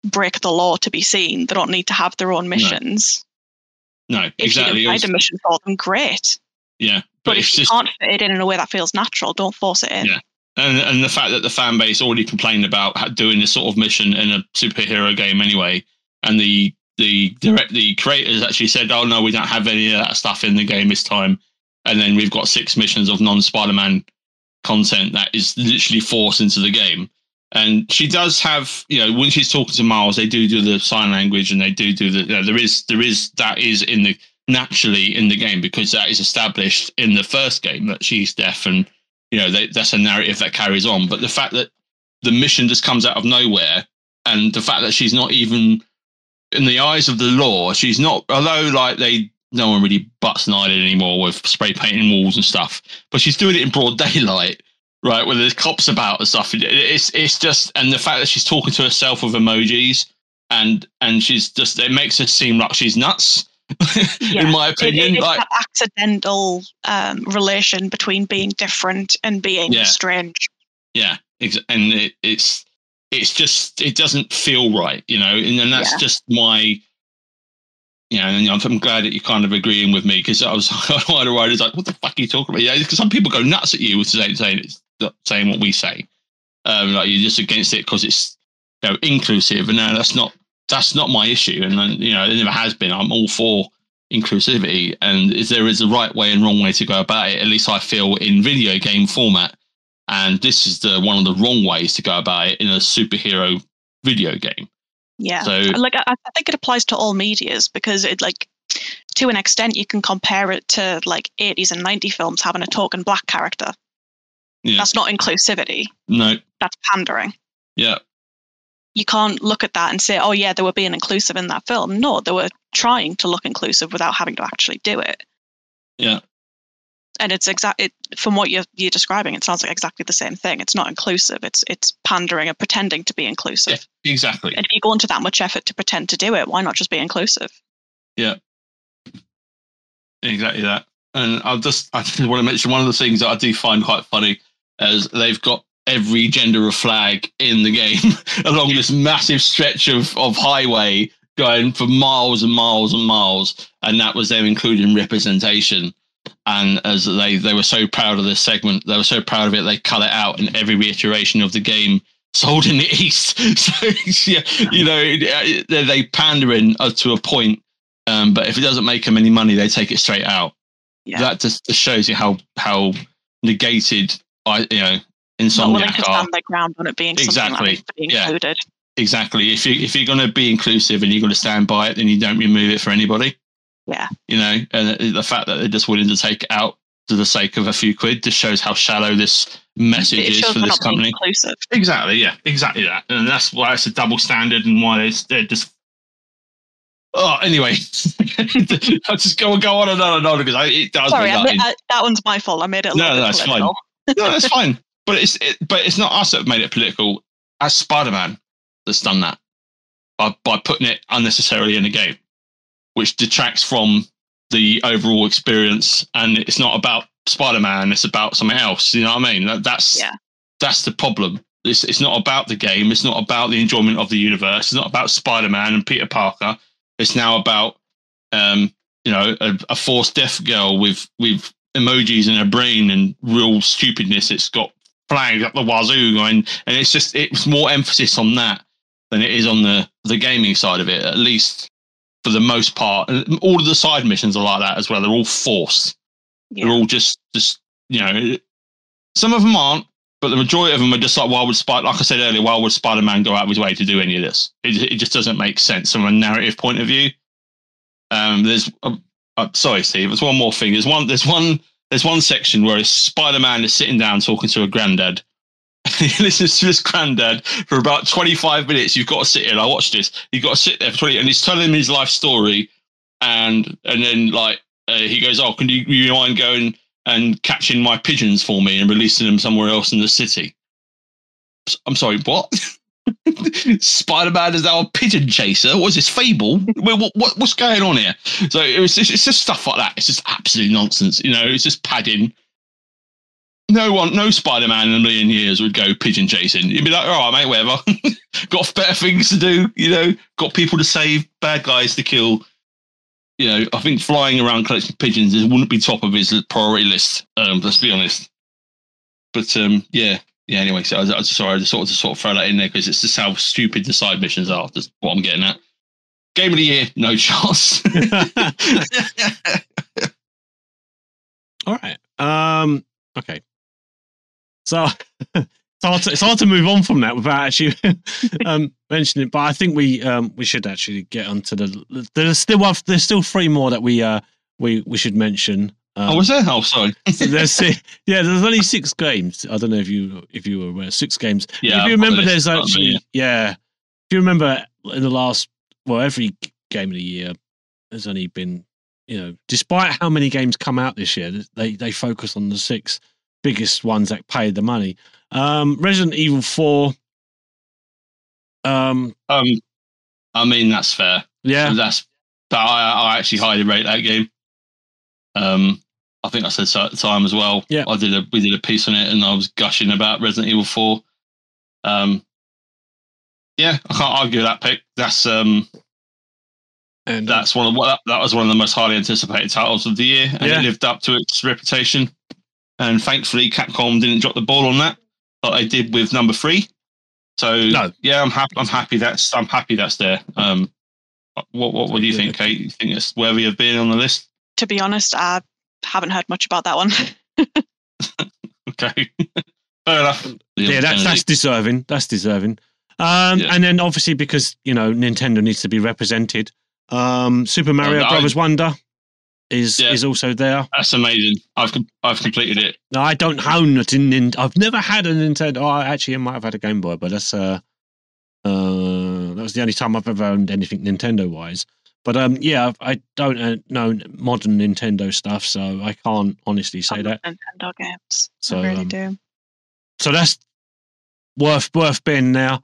break the law to be seen. They don't need to have their own missions. no, If exactly. you can find a mission for them, great. yeah, But, but, if you just can't fit it in in a way that feels natural, don't force it in. Yeah. and and the fact that the fan base already complained about doing this sort of mission in a superhero game anyway, and the the direct the creators actually said, "Oh no, we don't have any of that stuff in the game this time," and then we've got six missions of non Spider Man content that is literally forced into the game. And she does have, you know, when she's talking to Miles, they do do the sign language, and they do do the. You know, there is there is that is in the naturally in the game because that is established in the first game that she's deaf and you know they, that's a narrative that carries on but the fact that the mission just comes out of nowhere and the fact that she's not even in the eyes of the law she's not although like they no one really butts an eyelid anymore with spray painting walls and stuff but she's doing it in broad daylight right where there's cops about and stuff it's it's just and the fact that she's talking to herself with emojis and and she's just it makes her seem like she's nuts Yeah. in my opinion it- it's like that accidental um, relation between being different and being Yeah. strange. Yeah, ex- and it, it's it's just it doesn't feel right, you know, and, and that's Yeah. just my. You know, and I'm, glad that you're kind of agreeing with me because I was one of the writers like, "What the fuck are you talking about?" Yeah, because some people go nuts at you with saying saying, it's, saying what we say, um, like you're just against it because it's you know inclusive, and no, that's not that's not my issue, and then, you know it never has been. I'm all for inclusivity, and if there is a right way and wrong way to go about it, at least I feel in video game format and this is the one of the wrong ways to go about it in a superhero video game. Yeah. So like I, I think it applies to all medias because it like to an extent you can compare it to like 80s and 90 films having a token black character. Yeah. That's not inclusivity. no, That's pandering. yeah, You can't look at that and say, "Oh yeah, they were being inclusive in that film." No, they were trying to look inclusive without having to actually do it. yeah, And it's exact it, from what you're you're describing. It sounds like exactly the same thing. It's not inclusive. It's it's pandering and pretending to be inclusive. yeah, exactly. And if you go into that much effort to pretend to do it, why not just be inclusive? Yeah. Exactly that. And i'll just I just want to mention one of the things that I do find quite funny is they've got every gender of flag in the game along this massive stretch of, of highway going for miles and miles and miles. And that was them including representation. And as they, they were so proud of this segment, they were so proud of it, they cut it out in every reiteration of the game sold in the East. So, yeah, you know, they they pandering uh, to a point um, but if it doesn't make them any money, they take it straight out. Yeah. That just, shows you how how negated I you know not to Insomniac are. stand their ground on it being Exactly. to Yeah. included. Exactly. If you if you're going to be inclusive and you're going to stand by it, then you don't remove it for anybody. Yeah. You know, and the fact that they're just willing to take out for the sake of a few quid just shows how shallow this message It is for this company. Exactly. Yeah. Exactly that, and that's why it's a double standard, and why they- they're just. Oh, anyway, I'll just go go on and on and on because I, it does Sorry, me I, that one's my fault. I made it a No, no, that's fine. no, that's fine. But it's it, but it's not us that have made it political. As Spider Man that's done that by by putting it unnecessarily in the game, which detracts from the overall experience. And it's not about Spider Man. It's about something else. You know what I mean? That, that's Yeah. that's the problem. It's it's not about the game. It's not about the enjoyment of the universe. It's not about Spider Man and Peter Parker. It's now about um, you know a, a forced deaf girl with with emojis in her brain and real stupidness. It's got flags up the wazoo going, and it's just it's more emphasis on that than it is on the the gaming side of it. At least for the most part, And all of the side missions are like that as well. They're all forced. They're all just just you know, some of them aren't. But the majority of them are just like, why would Spider? Like I said earlier, why would Spider-Man go out of his way to do any of this? It, it just doesn't make sense from a narrative point of view. Um, there's, uh, uh, sorry, Steve. There's one more thing. There's one. There's one. There's one section where Spider-Man is sitting down talking to a granddad, he listens to his granddad for about 25 minutes. You've got to sit here. I watched this. You've got to sit there for 20, and he's telling him his life story, and and then like uh, he goes, "Oh, can you, you mind going and catching my pigeons for me and releasing them somewhere else in the city?" I'm sorry, what? Spider Man is our pigeon chaser. What is this fable? what, what, what's going on here? So it was just, it's just stuff like that. It's just absolute nonsense. You know, it's just padding. No one, no Spider Man in a million years would go pigeon chasing. You'd be like, all right, mate, whatever. got better things to do. You know, got people to save, bad guys to kill. You know, I think flying around collecting pigeons wouldn't be top of his priority list. Um, let's be honest. But um, yeah, yeah. Anyway, so I was, I was sorry, I just sort of, just sort of throw that in there because it's just how stupid the side missions are. That's what I'm getting at. Game of the year, no chance. All right. Um. Okay. So it's hard to, it's hard to move on from that without actually um, mentioning it. But I think we um, we should actually get onto the. There's still one- there's still three more that we uh we we should mention. Um, oh, was there? Oh, sorry. so there's yeah, there's only six games. I don't know if you if you were aware. Six games. Yeah, if you remember, there's in me, actually yeah. If you remember in the last well, every game of the year has only been you know, despite how many games come out this year, they they focus on the six biggest ones that paid the money. Um, Resident Evil Four. Um, Um, I mean that's fair. yeah, That's but I, I actually highly rate that game. Um, I think I said so at the time as well. Yeah. I did a we did a piece on it, and I was gushing about Resident Evil Four. Um, yeah, I can't argue that pick. That's um, and uh, that's one of what that was one of the most highly anticipated titles of the year, and Yeah. it lived up to its reputation. And thankfully, Capcom didn't drop the ball on that, like they did with number three. So No. yeah, I'm happy. I'm happy that's I'm happy that's there. Um, what what, what do you Yeah. think, Kate? You think it's worthy of being on the list? To be honest, I haven't heard much about that one. Okay, fair enough. yeah, that's that's deserving. That's deserving. Um, Yeah. and then obviously because you know Nintendo needs to be represented. Um, Super Mario I- Brothers Wonder is Yeah. is also there. that's amazing. I've I've completed it. No, I don't own it in. Nin- I've never had a Nintendo. Oh, actually, I might have had a Game Boy, but that's uh, uh, that was the only time I've ever owned anything Nintendo wise. But um, yeah, I don't uh, know modern Nintendo stuff, so I can't honestly say I that. Nintendo games. So, I really um, do. So that's worth worth being now.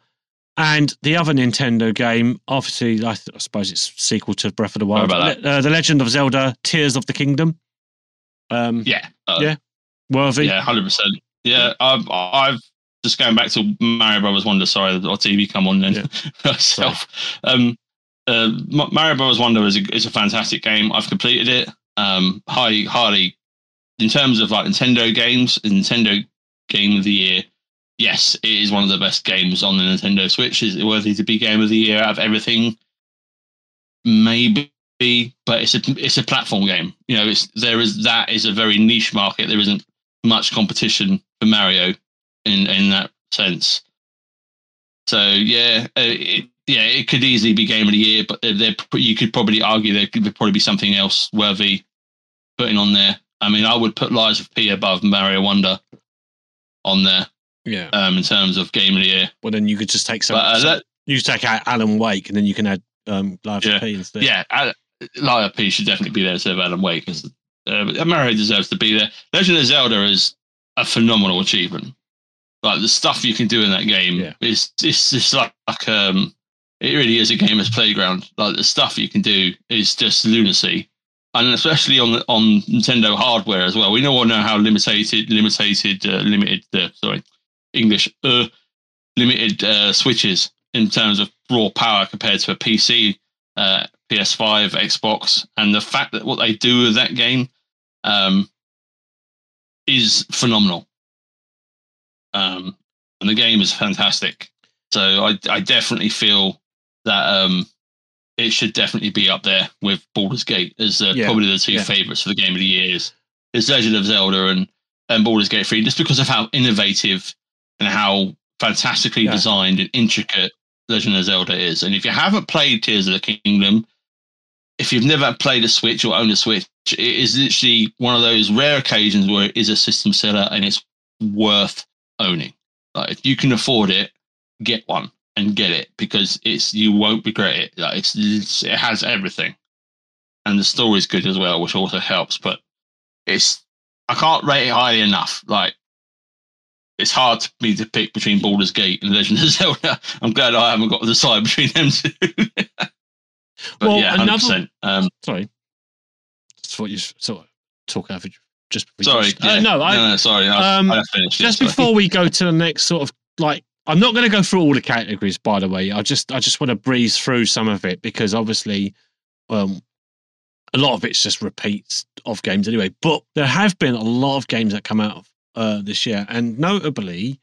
And the other Nintendo game, obviously, I, th- I suppose it's sequel to Breath of the Wild, about Le- uh, The Legend of Zelda: Tears of the Kingdom. Um, Yeah, uh, Yeah. worthy. yeah, hundred percent. Yeah, I've I've just going back to Mario Brothers Wonder. Sorry, our TV come on then. Myself. Um, uh, Mario Brothers Wonder is a, is a fantastic game. I've completed it. Um, highly, highly, in terms of like Nintendo games, Nintendo Game of the Year. Yes, it is one of the best games on the Nintendo Switch. Is it worthy to be Game of the Year out of everything? Maybe, but it's a it's a platform game. You know, it's there is that is a very niche market. There isn't much competition for Mario in in that sense. So yeah, uh, it, yeah, it could easily be game of the year, but there, you could probably argue there could probably be something else worthy putting on there. I mean, I would put Lies of P above Mario Wonder on there yeah. um, in terms of game of the year. Well, then you could just take some. But uh, some- that, you just take out Alan Wake, and then you can add um, Live Yeah. P instead. yeah, uh, P should definitely be there instead of Alan Wake because uh, Mario deserves to be there. Legend of Zelda is a phenomenal achievement. Like the stuff you can do in that game Yeah. is it's just like, like um it really is a gamer's playground. Like the stuff you can do is just lunacy. And especially on on Nintendo hardware as well. We all know how limited, limited, uh, limited. Uh, sorry, English. Uh, limited uh, switches in terms of raw power compared to a PC, uh, PS5, Xbox, and the fact that what they do with that game um, is phenomenal. Um, and the game is fantastic. So I, I definitely feel that um, it should definitely be up there with Baldur's Gate as uh, Yeah, probably the two yeah. favorites for the game of the years. Is Legend of Zelda and and Baldur's Gate 3 just because of how innovative and how fantastically Yeah. designed and intricate Legend of Zelda is. And if you haven't played Tears of the Kingdom, if you've never played a Switch or owned a Switch, it is literally one of those rare occasions where it is a system seller and it's worth owning. Like if you can afford it, get one and get it because it's you won't regret it. Like it's, it's it has everything, and the story's good as well, which also helps. But it's I can't rate it highly enough. Like it's hard for me to pick between Baldur's Gate and Legend of Zelda. I'm glad I haven't got to decide between them two. but Well, yeah, hundred percent. Um, Sorry, that's what you sort of talk over just sorry, finished. Uh, no, I, no, no, sorry. I, um, I finished. just yeah, sorry. before we go to the next sort of like I'm not going to go through all the categories by the way. I just I just want to breeze through some of it because obviously um a lot of it's just repeats of games anyway. But there have been a lot of games that come out of uh this year and notably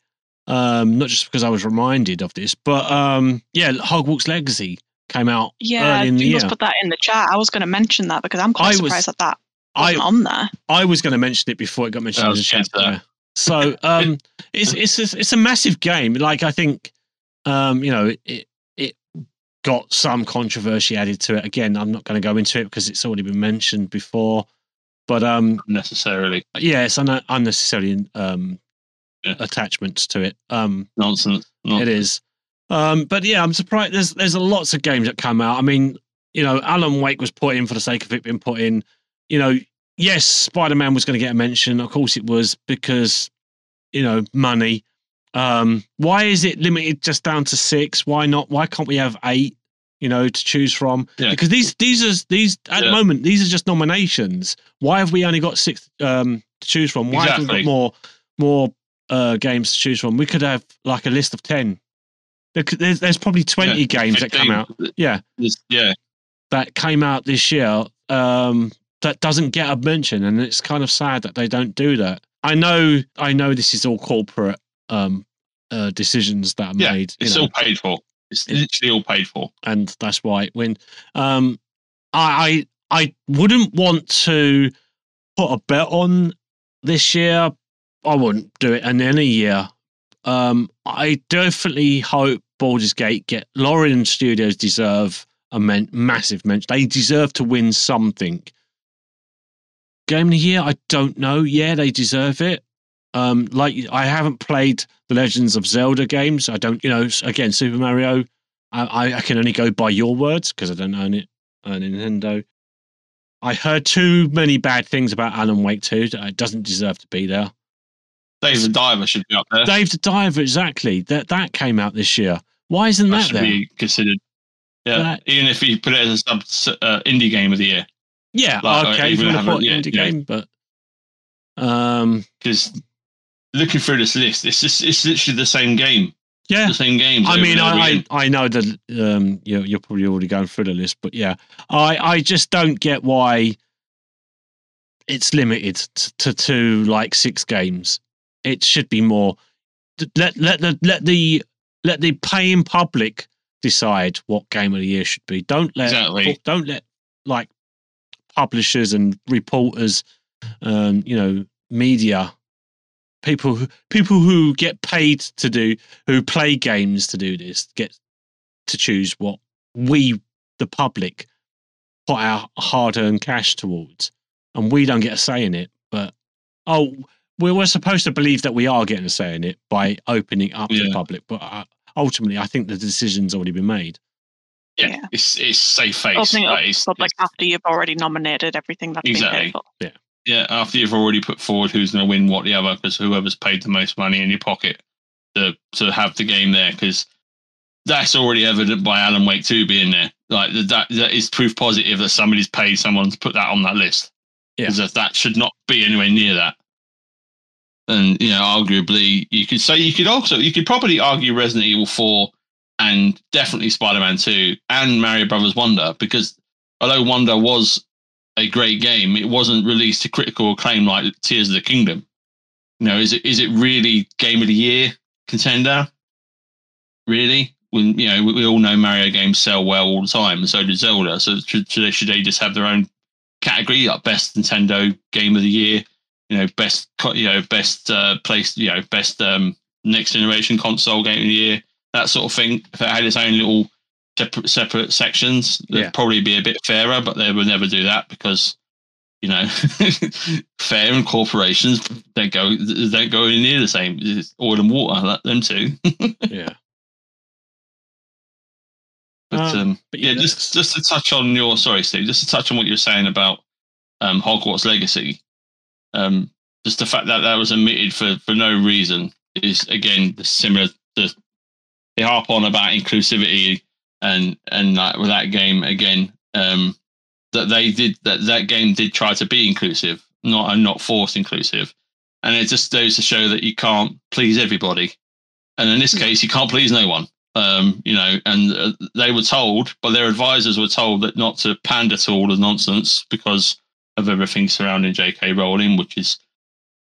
um not just because I was reminded of this, but um yeah, Hogwarts Legacy came out Yeah, early in the you year. must put that in the chat. I was going to mention that because I'm quite I was- surprised that that I wasn't on there. I was going to mention it before it got mentioned I in the chat. getting to yeah. So um, it's it's a, it's a massive game. Like I think um, you know it it got some controversy added to it. Again, I'm not going to go into it because it's already been mentioned before. But um, necessarily yeah, it's un- unnecessary um, Yeah. attachments to it. Um, nonsense. it is. Um, but yeah, I'm surprised. There's there's lots of games that come out. I mean, you know, Alan Wake was put in for the sake of it being put in. You know, yes, Spider Man was going to get a mention. Of course, it was because you know money. Um, why is it limited just down to six? Why not? Why can't we have eight? You know, to choose from Yeah. because these these are these at the moment these are just nominations. Why have we only got six um, to choose from? Why have we got more more uh, games to choose from? We could have like a list of ten. There There's, there's probably twenty Yeah, games that come out. Yeah, Yeah, that came out this year um, that doesn't get a mention, and it's kind of sad that they don't do that. I know, I know, this is all corporate um, uh, decisions that are Yeah, made, it's know, all paid for. It's literally all paid for. and that's why it win. Um, I, I, I wouldn't want to put a bet on this year. I wouldn't do it in any year. Um, I definitely hope Baldur's Gate get Larian Studios deserve a men- massive mention. They deserve to win something. Game of the year, I don't know. Yeah, they deserve it. Um, like I haven't played the Legends of Zelda games. I don't, you know. Again, Super Mario. I, I- can only go by your words because I don't own it. Uh, Nintendo. I heard too many bad things about Alan Wake 2. It doesn't deserve to be there. David Diver should be up there. Dave the Diver, exactly. That that came out this year. Why isn't that that should there? be considered. Yeah, That- even if you put it as a sub uh, indie game of the year, Yeah, Like, uh, okay, if you want to put it yeah, into yeah. game, but um, because looking through this list, it's just it's literally the same game, yeah. the same game. I mean, I, I, I know that um, you're you're probably already going through the list, but yeah, I I just don't get why it's limited to, to, to like six games. It should be more. Let let the let the let the paying public decide what game of the year should be. Don't let Exactly. don't let like publishers and reporters, um, you know, media people who people who get paid to do who play games to do this get to choose what we the public put our hard-earned cash towards and we don't get a say in it but oh we we're supposed to believe that we are getting a say in it by opening up to the public but uh, ultimately i think the decision's already been made yeah, yeah. it's it's safe face. Opening it up like, it's- public it's- after you've already nominated everything that's Exactly. been paid for. yeah, after you've already put forward who's going to win what the other, because whoever's paid the most money in your pocket to to have the game there, because that's already evident by Alan Wake two being there. Like that that is proof positive that somebody's paid someone to put that on that list. Yeah. Because that should not be anywhere near that. And you know, arguably, you could say you could also you could probably argue Resident Evil four and definitely Spider Man two and Mario Brothers Wonder because although Wonder was a great game, it wasn't released to critical acclaim like Tears of the Kingdom. You know, is it is it really game of the year contender? Really? When you know, we, we all know Mario games sell well all the time, and so does Zelda. So should, should they should they just have their own category like best Nintendo game of the year? You know, best you know best uh, place you know best um, next generation console game of the year, that sort of thing. If it had its own little separate, separate sections, it'd Yeah. probably be a bit fairer. But they would never do that because you know, fair and corporations don't go don't go any near the same. It's oil and water, like them two. yeah. But Um, um, but yeah, yeah, just just to touch on your sorry, Steve, just to touch on what you're saying about um, Hogwarts Legacy. Um, just the fact that that was omitted for for no reason is again similar. The they harp on about inclusivity and and like with that game again. Um, that they did that that game did try to be inclusive, not and not force inclusive, and it just goes to show that you can't please everybody, and in this Yeah. case, you can't please no one. Um, you know, and uh, they were told, but their advisors were told that not to pander to all the nonsense because of everything surrounding J.K. Rowling, which is,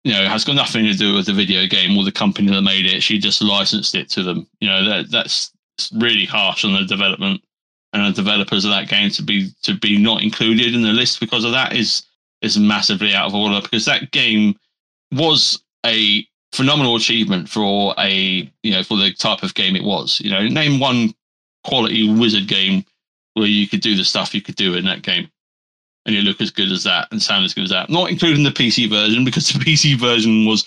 you know, has got nothing to do with the video game or the company that made it. She just licensed it to them. You know, that that's really harsh on the development and the developers of that game to be to be not included in the list because of that is is massively out of order because that game was a phenomenal achievement for a you know for the type of game it was. You know, name one quality wizard game where you could do the stuff you could do in that game. And you look as good as that and sound as good as that. Not including the PC version because the PC version was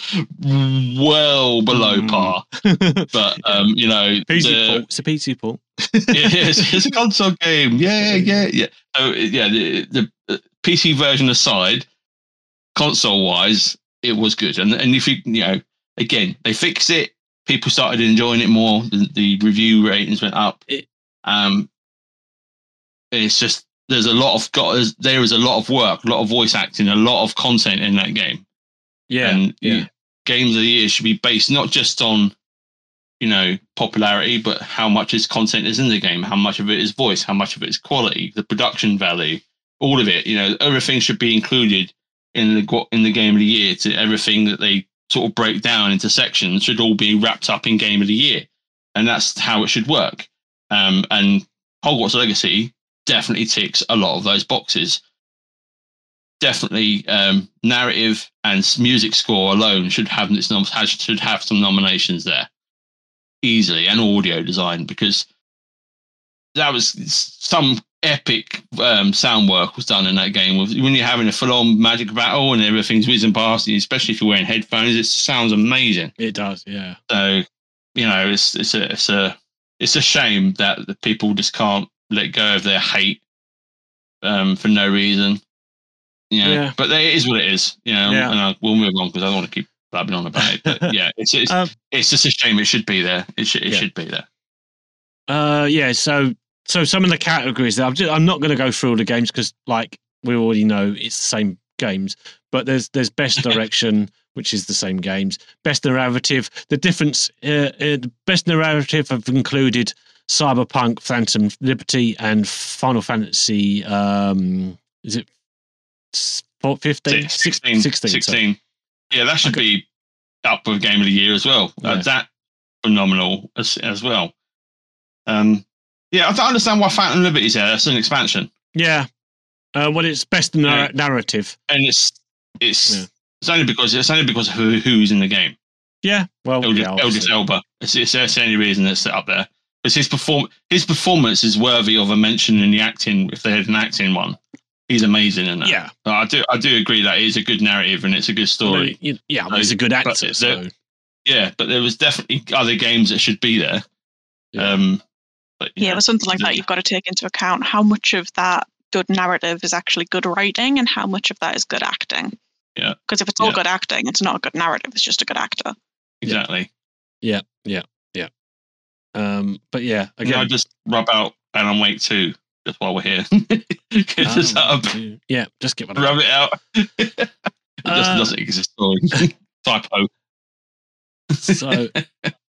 well below Mm. par. But um, you know, PC the- port. It's a PC port. yeah, it's, it's a console game. Yeah, yeah, yeah. So yeah, the, the uh, PC version aside, console wise, it was good. And and if you you know, again, they fixed it. People started enjoying it more. The, the review ratings went up. It- um, it's just there's a lot of got there is a lot of work, a lot of voice acting, a lot of content in that game Yeah. and yeah. games of the year should be based not just on you know popularity but how much is content is in the game how much of it is voice how much of it is quality the production value all of it you know everything should be included in the in the game of the year to everything that they sort of break down into sections should all be wrapped up in game of the year and that's how it should work um, and hogwarts legacy definitely ticks a lot of those boxes definitely um, narrative and music score alone should have this nom- should have some nominations there easily and audio design because that was some epic um, sound work was done in that game when you're having a full-on magic battle and everything's whizzing past you especially if you're wearing headphones it sounds amazing It does. Yeah. so you know it's it's a it's a it's a shame that the people just can't let go of their hate um, for no reason. You know, Yeah. but it is what it is. You know, Yeah. and I, we'll move on because I don't want to keep blabbing on about it. But yeah, it's it's, Um, it's just a shame. It should be there. It should it Yeah. should be there. Uh, yeah. So, so some of the categories. That I'm just, I'm not going to go through all the games because, like we already know, it's the same games. But there's there's best direction, which is the same games. Best narrative. The difference. Uh, uh, the best narrative have included Cyberpunk, Phantom Liberty, and Final Fantasy. Um, is it s- 15? 16, 16, 16, 16. Yeah, that should Okay. be up with game of the year as well. Uh, that phenomenal as, as well. Um, yeah, I don't understand why Phantom Liberty's there. That's an expansion. Yeah. Uh, well, it's best Yeah. narrative. and it's it's Yeah. it's only because it's only because of who, who's in the game. Yeah. Well, yeah, Idris. Elba. It's, it's that's the only reason it's up there. Because his perform his performance is worthy of a mention in the acting. If they had an acting one, he's amazing in that. Yeah. But I do I do agree that it is a good narrative and it's a good I story. mean, you- yeah, well, So, he's a good but actor. the- So, yeah, but there was definitely other games that should be there. Yeah. Um, but Yeah, know, with something like Yeah. that, you've got to take into account how much of that good narrative is actually good writing and how much of that is good acting. Yeah. Because if it's all Yeah. good acting, it's not a good narrative, it's just a good actor. exactly. Um, but yeah, Can I again, just rub out Alan Wake too. just while we're here? just up, yeah, just get one. rub it out. it just Uh, doesn't exist. Sorry. Typo. So,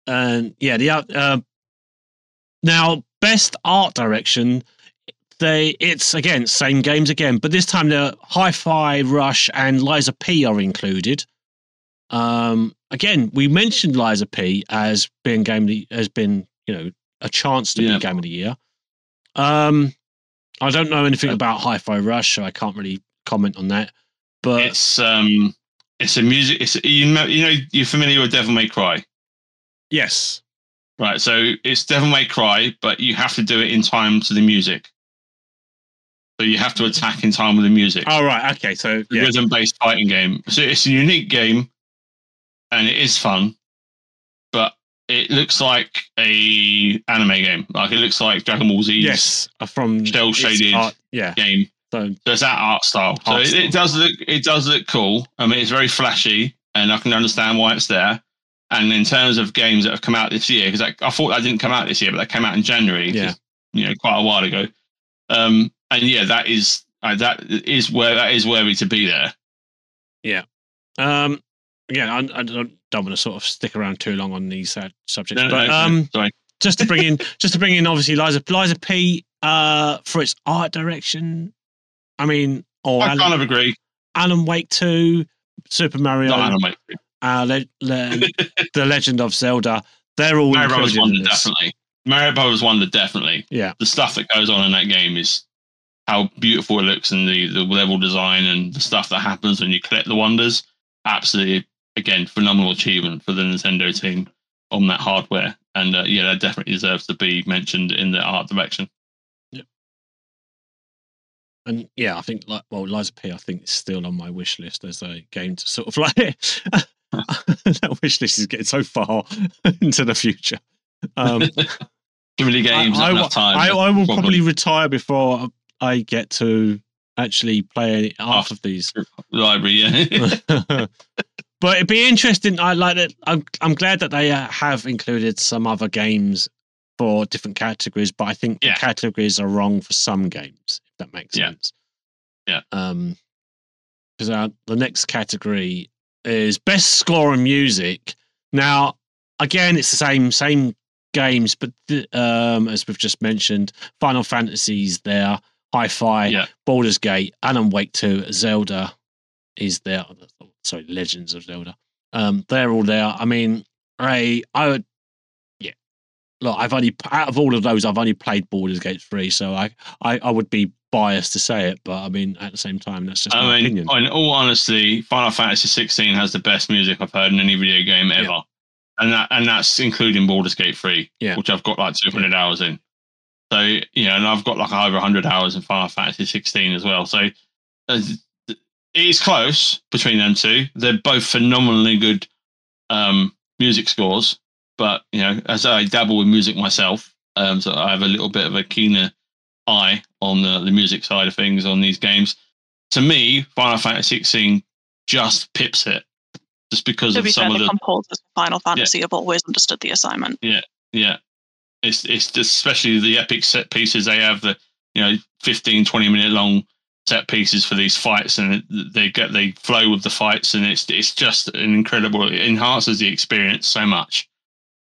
and yeah, the art- uh, now best art direction. They it's again same games again, but this time the Hi-Fi Rush and Lies of P are included. Um, again, we mentioned Lies of P as being game of the, has been you know a chance to Yeah. be game of the year. Um, I don't know anything Uh, about Hi-Fi Rush, so I can't really comment on that. But it's um, it's a music. It's you know, you know, you're familiar with Devil May Cry, yes, right? So it's Devil May Cry, but you have to do it in time to the music. So you have to attack in time with the music. Oh right, okay. So yeah, rhythm-based fighting game. So it's a unique game, and it is fun, but it looks like a anime game. Like it looks like Dragon Ball Z. yes, uh, from Cel shaded. Yeah, game. so So it's that art style. So Art it, it does look it does look cool. I mean, it's very flashy, and I can understand why it's there. And in terms of games that have come out this year, because I, I thought that didn't come out this year, but that came out in January. Yeah. you know, quite a while ago. Um, and yeah, that is uh, that is where that is worthy to be there. Yeah. Um, again, I, I don't, don't want to sort of stick around too long on these uh, subjects, No, but no, um, sorry. just to bring in, just to bring in, obviously, Liza Lies of P. Uh, for its art direction. I mean, or I Alan, kind of agree. Alan Wake Two, Super Mario, Not anime. uh, Le- Le- The Legend of Zelda. They're all Mario Brothers Wonder definitely. Mario Brothers Wonder definitely. Yeah. The stuff that goes on in that game is how beautiful it looks and the, the level design and the stuff that happens when you collect the wonders. Absolutely, again, phenomenal achievement for the Nintendo team on that hardware. And uh, yeah, that definitely deserves to be mentioned in the art direction. Yeah. And yeah, I think like well, Lies of P. I think is still on my wish list as a game to sort of like that wish list is getting so far into the future. Um, Too many games, I, I, time. I, I will problem. probably retire before I get to actually play any half of these. Library, yeah. But it'd be interesting. I like that. I'm I'm glad that they uh, have included some other games for different categories, but I think Yeah. the categories are wrong for some games. If that makes Yeah. sense. Yeah. Um, because uh, the next category is best score and music. Now, again, it's the same same games, but um, as we've just mentioned, Final Fantasies there, Hi-Fi, Yeah. Baldur's Gate, Alan Wake Two, Zelda is there. Sorry, Legends of Zelda. Um, they're all there. I mean, I I would, yeah. Look, I've only out of all of those, I've only played Baldur's Gate three, so I I, I would be biased to say it, but I mean, at the same time, that's just my I mean, opinion. in all honesty, Final Fantasy 16 has the best music I've heard in any video game ever, Yeah. and that and that's including Baldur's Gate 3, Yeah. which I've got like 200 hours in. So you know, and I've got like over 100 hours in Final Fantasy 16 as well. So uh, it is close between them two. They're both phenomenally good um, music scores, but you know, as I dabble with music myself, um, so I have a little bit of a keener eye on the, the music side of things on these games to me, Final Fantasy 16 just pips it, just because To of be fair, some of the the composers of Final Fantasy have always understood the assignment. Yeah, yeah. It's it's just especially the epic set pieces they have the you know 15 20 minute long set pieces for these fights and they get they flow with the fights and it's it's just an incredible it enhances the experience so much.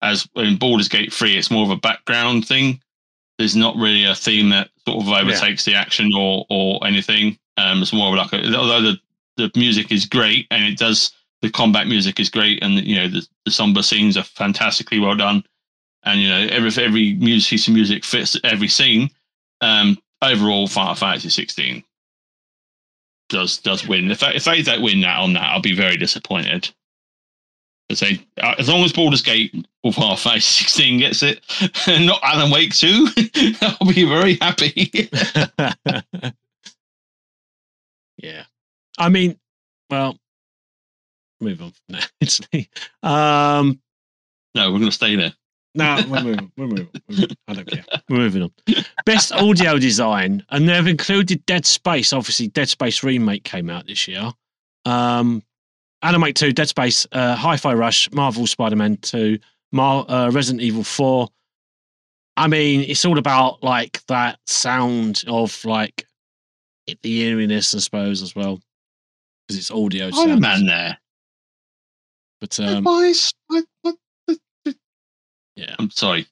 As in Baldur's Gate 3 it's more of a background thing. There's not really a theme that sort of overtakes the action or or anything. Um it's more of like a, although the the music is great and it does the combat music is great and you know the, the somber scenes are fantastically well done. And you know every every music piece of music fits every scene. Um, overall, Final Fantasy 16 does does win. If they, if they don't win that on that, I'll be very disappointed. I say uh, as long as Baldur's Gate or Final Fantasy 16 gets it, and not Alan Wake 2, I'll be very happy. yeah. I mean, well, move on from that. Actually, um, no, we're going to stay there. No, we're moving. We're moving. We're moving. I don't care. We're moving on. Best audio design, and they've included Dead Space. Obviously, Dead Space remake came out this year. Um, Alan Wake Two, Dead Space, uh, Hi-Fi Rush, Marvel Spider-Man Two, Mar- uh, Resident Evil Four. I mean, it's all about like that sound of like the eeriness, I suppose, as well, because it's audio. Iron sounds. Man there. But um, what- what- yeah, I'm sorry.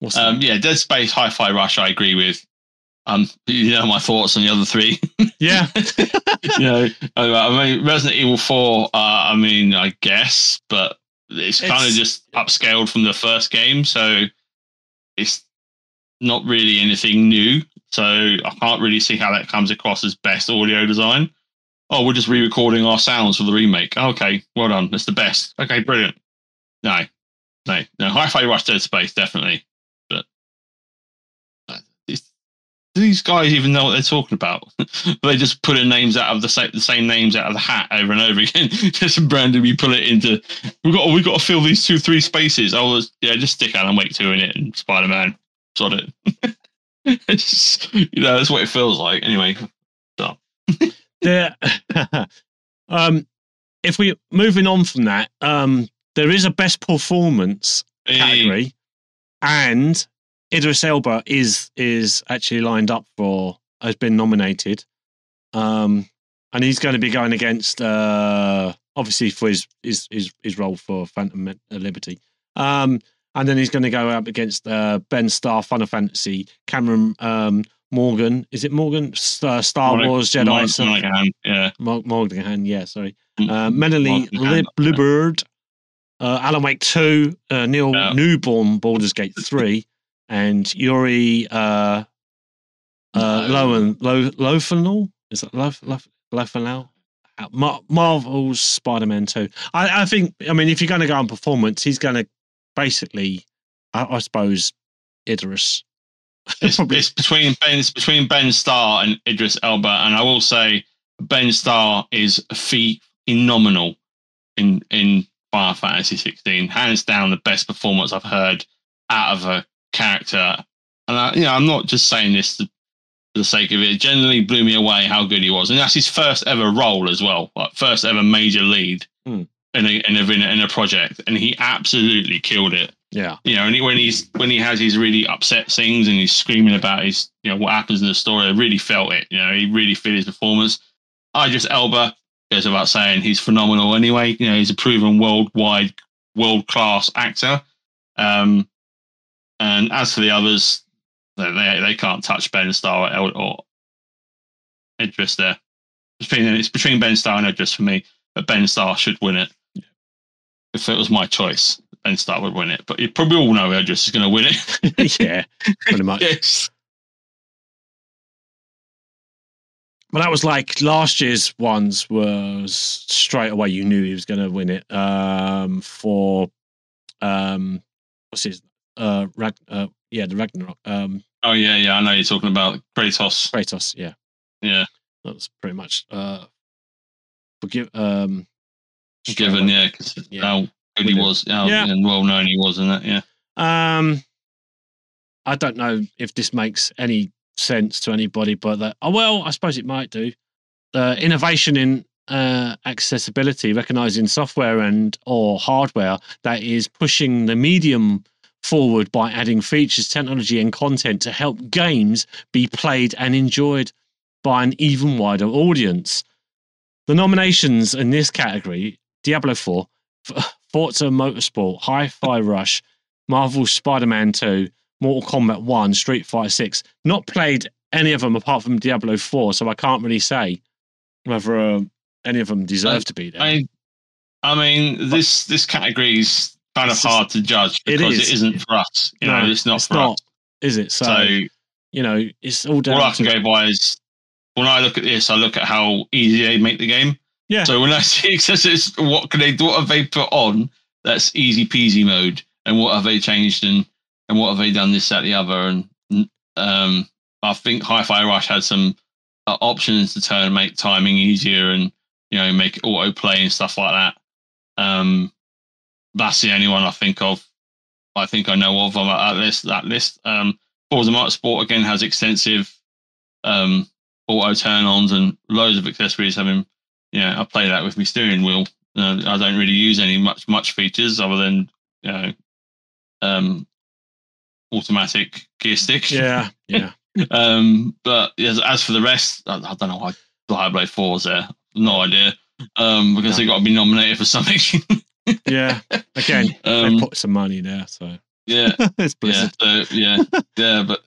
what's Um, that? yeah, Dead Space, Hi-Fi Rush. I agree with. Um, you know my thoughts on the other three. yeah, you know, I I mean, Resident Evil Four. Uh, I mean, I guess, but it's, kind of just upscaled from the first game, so it's not really anything new. So I can't really see how that comes across as best audio design. Oh, we're just re-recording our sounds for the remake. Okay, well done. That's the best. Okay, brilliant. No, no, no. Hi-Fi Rush Dead Space definitely, but uh, these guys even know what they're talking about? they just pulling names out of the same the same names out of the hat over and over again. just randomly pull it into. We got we got to fill these two three spaces. I was yeah, just stick Alan Wake two in it and Spider Man. Sod it. it's, you know that's what it feels like. Anyway, stop. there um if we moving on from that um there is a best performance category and Idris Elba is is actually lined up for has been nominated um and he's going to be going against uh obviously for his his his, his role for Phantom Liberty um and then he's going to go up against uh, Ben Starr, Final Fantasy, Cameron um, Morgan. Is it Morgan? Uh, Star Morgan- Wars Jedi. Morgan- yeah. Morgan, yeah, sorry. Uh, Melanie Lib-. Uh, Alan Wake 2, uh, Neil. Newbon, Baldur's Gate 3, and Yuri uh, uh. Lowen, Lo? Is that Lof? Uh, Mar- Marvel's Spider Man 2. I, I think, I mean, if you're going to go on performance, he's going to basically, I, I suppose, Idris. It's, it's between Ben it's between Ben Starr and Idris Elba, and I will say Ben Starr is phe- phenomenal in in Final Fantasy 16. Hands down, the best performance I've heard out of a character. And I, you know, I'm not just saying this to, for the sake of it. It generally blew me away how good he was, and that's his first ever role as well, like first ever major lead Hmm. in, a, in a in a project, and he absolutely killed it Yeah. you know, and he, when he's when he has his really upset scenes and he's screaming about his, you know, what happens in the story, I really felt it. You know, he really felt his performance. I just Elba goes about saying he's phenomenal anyway. You know, he's a proven worldwide, world class actor. Um, and as for the others, they they, they can't touch Ben Starr or, or Idris there. It's between, it's between Ben Starr and Idris for me, but Ben Starr should win it. If it was my choice, Ben Starr would win it. But you probably all know Idris is going to win it. yeah, pretty much. yes. Well, that was like last year's ones was straight away you knew he was going to win it. Um, for um, what's his uh, Rag, uh, yeah, the Ragnarok, um, Oh yeah, yeah. I know you're talking about Kratos. Kratos. Yeah, Yeah, that was pretty much uh, forgive um, given yeah, 'cause Yeah. how good he was, how Yeah. and well known he was in that. Yeah. Um, I don't know if this makes any sense to anybody, but that oh well, I suppose it might do. Uh, innovation in uh, accessibility, recognizing software and or hardware that is pushing the medium forward by adding features, technology, and content to help games be played and enjoyed by an even wider audience. The nominations in this category: Diablo Four, Forza Motorsport, Hi-Fi Rush, Marvel's Spider-Man 2, Mortal Kombat 1, Street Fighter 6. Not played any of them apart from Diablo 4, so I can't really say whether uh, any of them deserve I- to be there. I, I mean, this this category is kind of hard to judge because is. it isn't for us. You know, it's not it's for not, us. is it? So, So you know, it's all down all I to can go by is when I look at this, I look at how easy they make the game. Yeah. So when I see excesses, what can they? What have they put on that's easy peasy mode, and what have they changed, and and what have they done this, that, the other, and um, I think Hi-Fi Rush had some uh, options to turn and make timing easier, and you know make auto play and stuff like that. Um, that's the only one I think of. I think I know of on that list. That list. Um, Forza Motorsport again has extensive um, auto turn-ons and loads of accessories. Having, yeah, I play that with my steering wheel. Uh, I don't really use any much much features other than you know, um, automatic gear stick. yeah, yeah. Um, but as, as for the rest, I, I don't know why Diablo Four is there. No idea. Um, because they got to be nominated for something. Yeah. Again, they um, put some money there, so yeah, it's yeah, Blizzard. so, yeah, yeah. But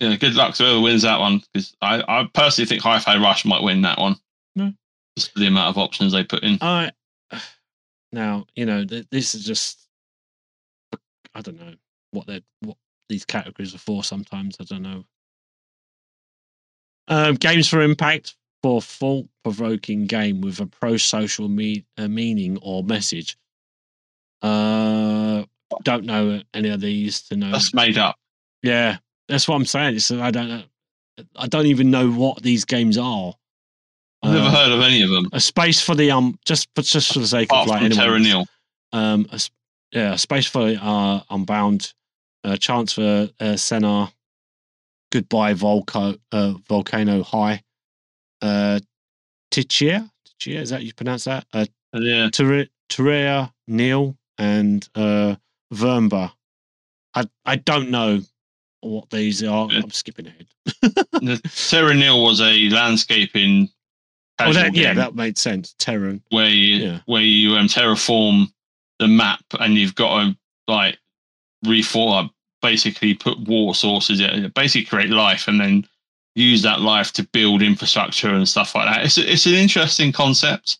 yeah, good luck to whoever wins that one because I, I personally think Hi-Fi Rush might win that one. No. Just for the amount of options they put in. I now you know th- this is just I don't know what they what these categories are for. Sometimes I don't know. Um, games for impact for thought-provoking game with a pro-social me- uh, meaning or message. Uh, don't know any of these to know. That's made up. Yeah, that's what I'm saying. It's I don't know. I don't even know what these games are. I've never Uh, heard of any of them. a space for the um just for just for the sake Apart of like anyone. Um a, yeah a space for uh unbound uh chance for uh Senna. Goodbye Volco uh volcano high. Uh Tchia? Tchia is that you pronounce that? Uh Yeah. Terre- Terra Nil and uh Vermba I I don't know what these are. Yeah. I'm skipping ahead. Terra Nil was a landscaping oh that, yeah that made sense. Terran where you yeah. where you um, terraform the map and you've got to like reform basically put water sources in basically create life and then use that life to build infrastructure and stuff like that. It's a, it's an interesting concept.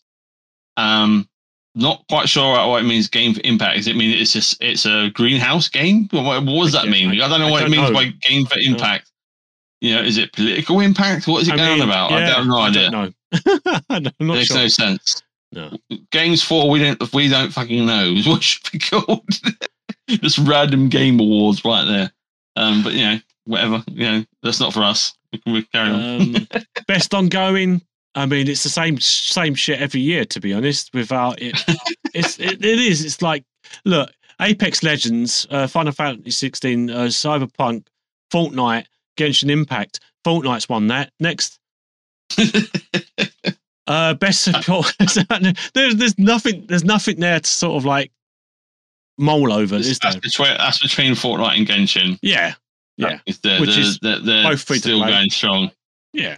Um, not quite sure what it means. Game for impact. Does it mean it's just it's a greenhouse game? What, what does that mean? I- I, don't know I what don't it means know. by game for impact. You know, is it political impact? What is it I going mean, on about? I yeah, have no idea. don't know I'm not Makes sure no sense. no. Games for we don't we don't fucking know is what should be called. Just random game awards right there. Um, but you know, whatever. You know, that's not for us. We can we carry on. Um, best ongoing. I mean, it's the same same shit every year. To be honest, without it, it's it, it is. It's like look, Apex Legends, uh, Final Fantasy 16, uh, Cyberpunk, Fortnite, Genshin Impact. Fortnite's won that. Next, uh, best support. there's there's nothing there's nothing there to sort of like mull over, is that's, there? between, that's between Fortnite and Genshin. Yeah, Yeah. It's the, Which the, is the, they're both free still play. going strong. yeah.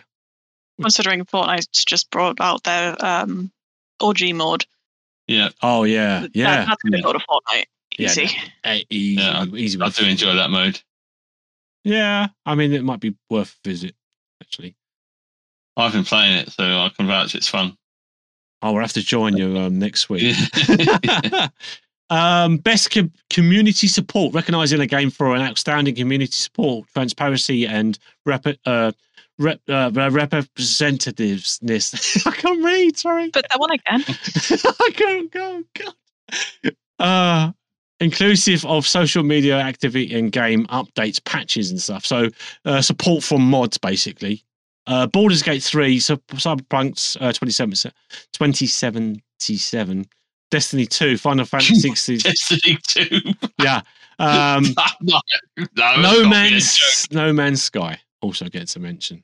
Considering Fortnite's just brought out their um, OG mode. Yeah, Oh yeah, That- yeah. that's going to go to Fortnite. Yeah, Easy. Eh, Easy, Yeah, easy. I do enjoy that mode. Yeah, I mean, it might be worth a visit, actually. I've been playing it, so I can vouch it's fun. Oh, we'll have to join you um, next week. Um, best com- community support, recognizing a game for an outstanding community support, transparency, and rep- uh, rep- uh, representativeness. I can't read. Sorry, But that one again. I can't go. God. Uh, inclusive of social media activity and game updates, patches, and stuff. So uh, support from mods, basically. Uh, Baldur's Gate 3, Cyb- Cyberpunk's uh, 27 2077, Destiny 2, Final Fantasy 16. Destiny 2. yeah. Um, no, no, no it's gotta be a joke. Man's No Man's Sky also gets a mention.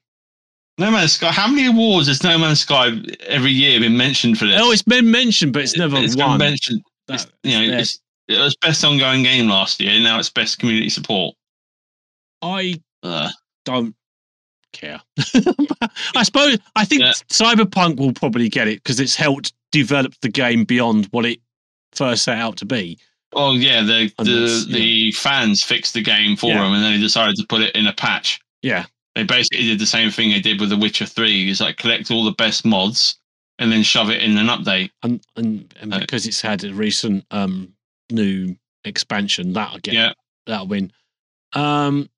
No Man's Sky. How many awards has No Man's Sky every year been mentioned for this? Oh, it's been mentioned, but it's never It's been won. mentioned. That- It's, you know, it's, it was best ongoing game last year. Now it's best community support. I Uh, don't care. I suppose I think Yeah. Cyberpunk will probably get it because it's helped develop the game beyond what it first set out to be. well, yeah, the the, the fans fixed the game for Yeah. them, and then they decided to put it in a patch. Yeah. They basically did the same thing they did with The Witcher Three. Is like collect all the best mods and then shove it in an update. And and, and Uh, because it's had a recent um new expansion, that'll get Yeah. that'll win. Um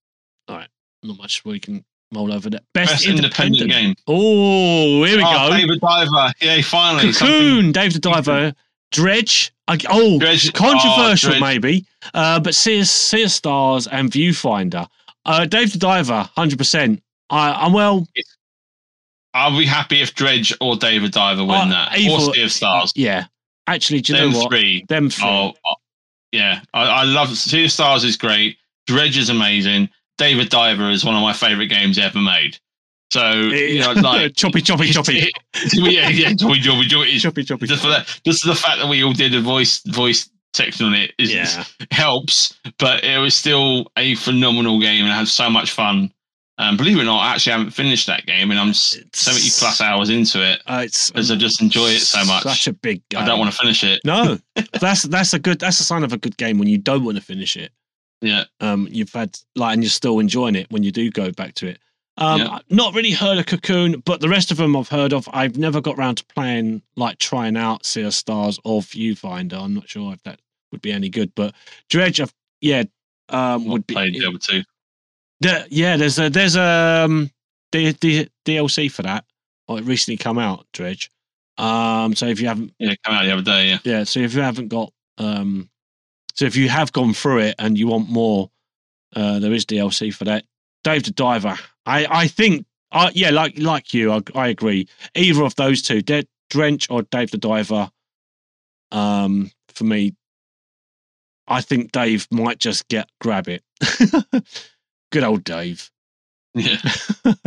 all right, not much we can mull over that. Best, Best independent, game. Oh, here we oh, go. the Diver. Yeah, finally. something- Cocoon, Dave the Diver, Dredge. I, oh, Dredge- controversial oh, Dredge. maybe, uh, but Sea, sea of Stars and Viewfinder. Uh, Dave the Diver, hundred percent. I, I'm well. I'll be happy if Dredge or Dave the Diver win Uh, that. either- Or Sea of Stars. Yeah, actually, do you Them know what? three. Them three. Oh, oh, yeah. I, I love Sea of Stars is great. Dredge is amazing. Dave the Diver is one of my favorite games ever made. So you know, like choppy, choppy, choppy, yeah, yeah, choppy, choppy, choppy. choppy, choppy. Just for that, just the fact that we all did a voice voice section on it is Yeah, helps, but it was still a phenomenal game and I had so much fun. Um, believe it or not, I actually haven't finished that game and I'm It's- 70 plus hours into it uh, it's because I just enjoy it so much. Such a big. Game. I don't want to finish it. No, that's that's a good. That's a sign of a good game when you don't want to finish it. Yeah. um, you've had like, and you're still enjoying it when you do go back to it. Um, Yeah. Not really heard of Cocoon, but the rest of them I've heard of. I've never got round to playing, like trying out Sea of Stars or Viewfinder. I'm not sure if that would be any good, but Dredge, I've, yeah, um, would be. the other two. There- yeah, there's a there's a um, D, D, DLC for that. Or it recently come out, Dredge. Um, so if you haven't Yeah, come out the other day. Yeah. yeah so if you haven't got um so if you have gone through it and you want more uh there is dlc for that dave the diver I I think uh, yeah, like like you, I, I agree. Either of those two, De- Dredge or Dave the Diver. Um, for me, I think Dave might just get grab it. Good old Dave. Yeah.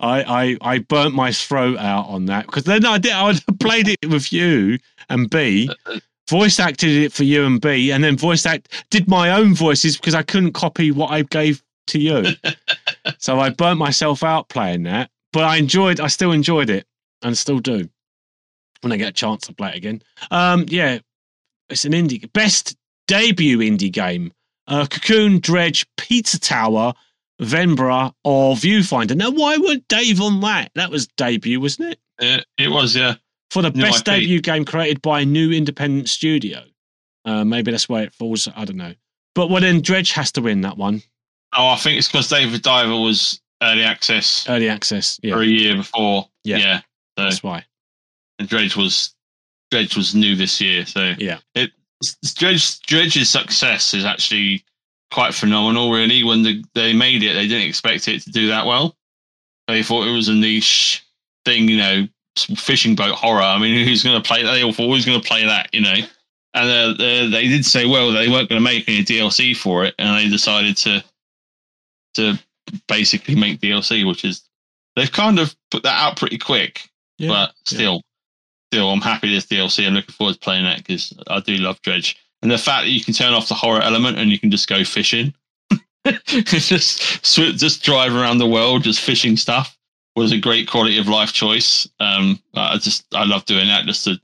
I, I I burnt my throat out on that because then I did I played it with you and B, voice acted it for you and B, and then voice act did my own voices because I couldn't copy what I gave to you. so I burnt myself out playing that, but I enjoyed. I still enjoyed it and still do when I get a chance to play it again. Um, yeah, it's an indie best debut indie game. Uh, Cocoon, Dredge, Pizza Tower, Venba, or Viewfinder. Now, why weren't Dave on that? That was debut, wasn't it? it, it was, yeah. For the New best IP. debut game created by a new independent studio. Uh, maybe that's why it falls. I don't know. But well, then Dredge has to win that one. Oh, I think it's because Dave the Diver was early access Early access. Yeah, for a year before. Yeah. Yeah. So, that's why. and Dredge was Dredge was new this year. So Yeah. it Dredge Dredge's success is actually quite phenomenal. Really, when the, they made it, they didn't expect it to do that well. They thought it was a niche thing, you know, fishing boat horror. I mean, who's going to play that? They all thought who's going to play that, you know. And uh, they, they did say, well, they weren't going to make any DLC for it, and they decided to to basically make DLC, which is they've kind of put that out pretty quick Yeah. but still, still, I'm happy there's DLC. I'm looking forward to playing that because I do love Dredge. And the fact that you can turn off the horror element and you can just go fishing, just just drive around the world just fishing stuff was a great quality of life choice. Um, I just I love doing that just to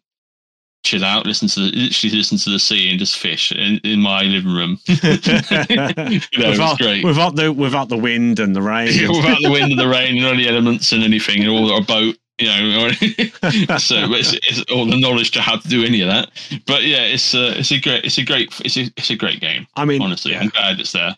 chill out, listen to the, literally listen to the sea and just fish in, in my living room. you know, without, great. without the without the wind and the rain. without the wind and the rain and all the elements and anything and all a boat you know so it's, it's all the knowledge to how to do any of that but yeah it's a it's a great it's a great it's a, it's a great game I mean, honestly yeah. i'm glad it's there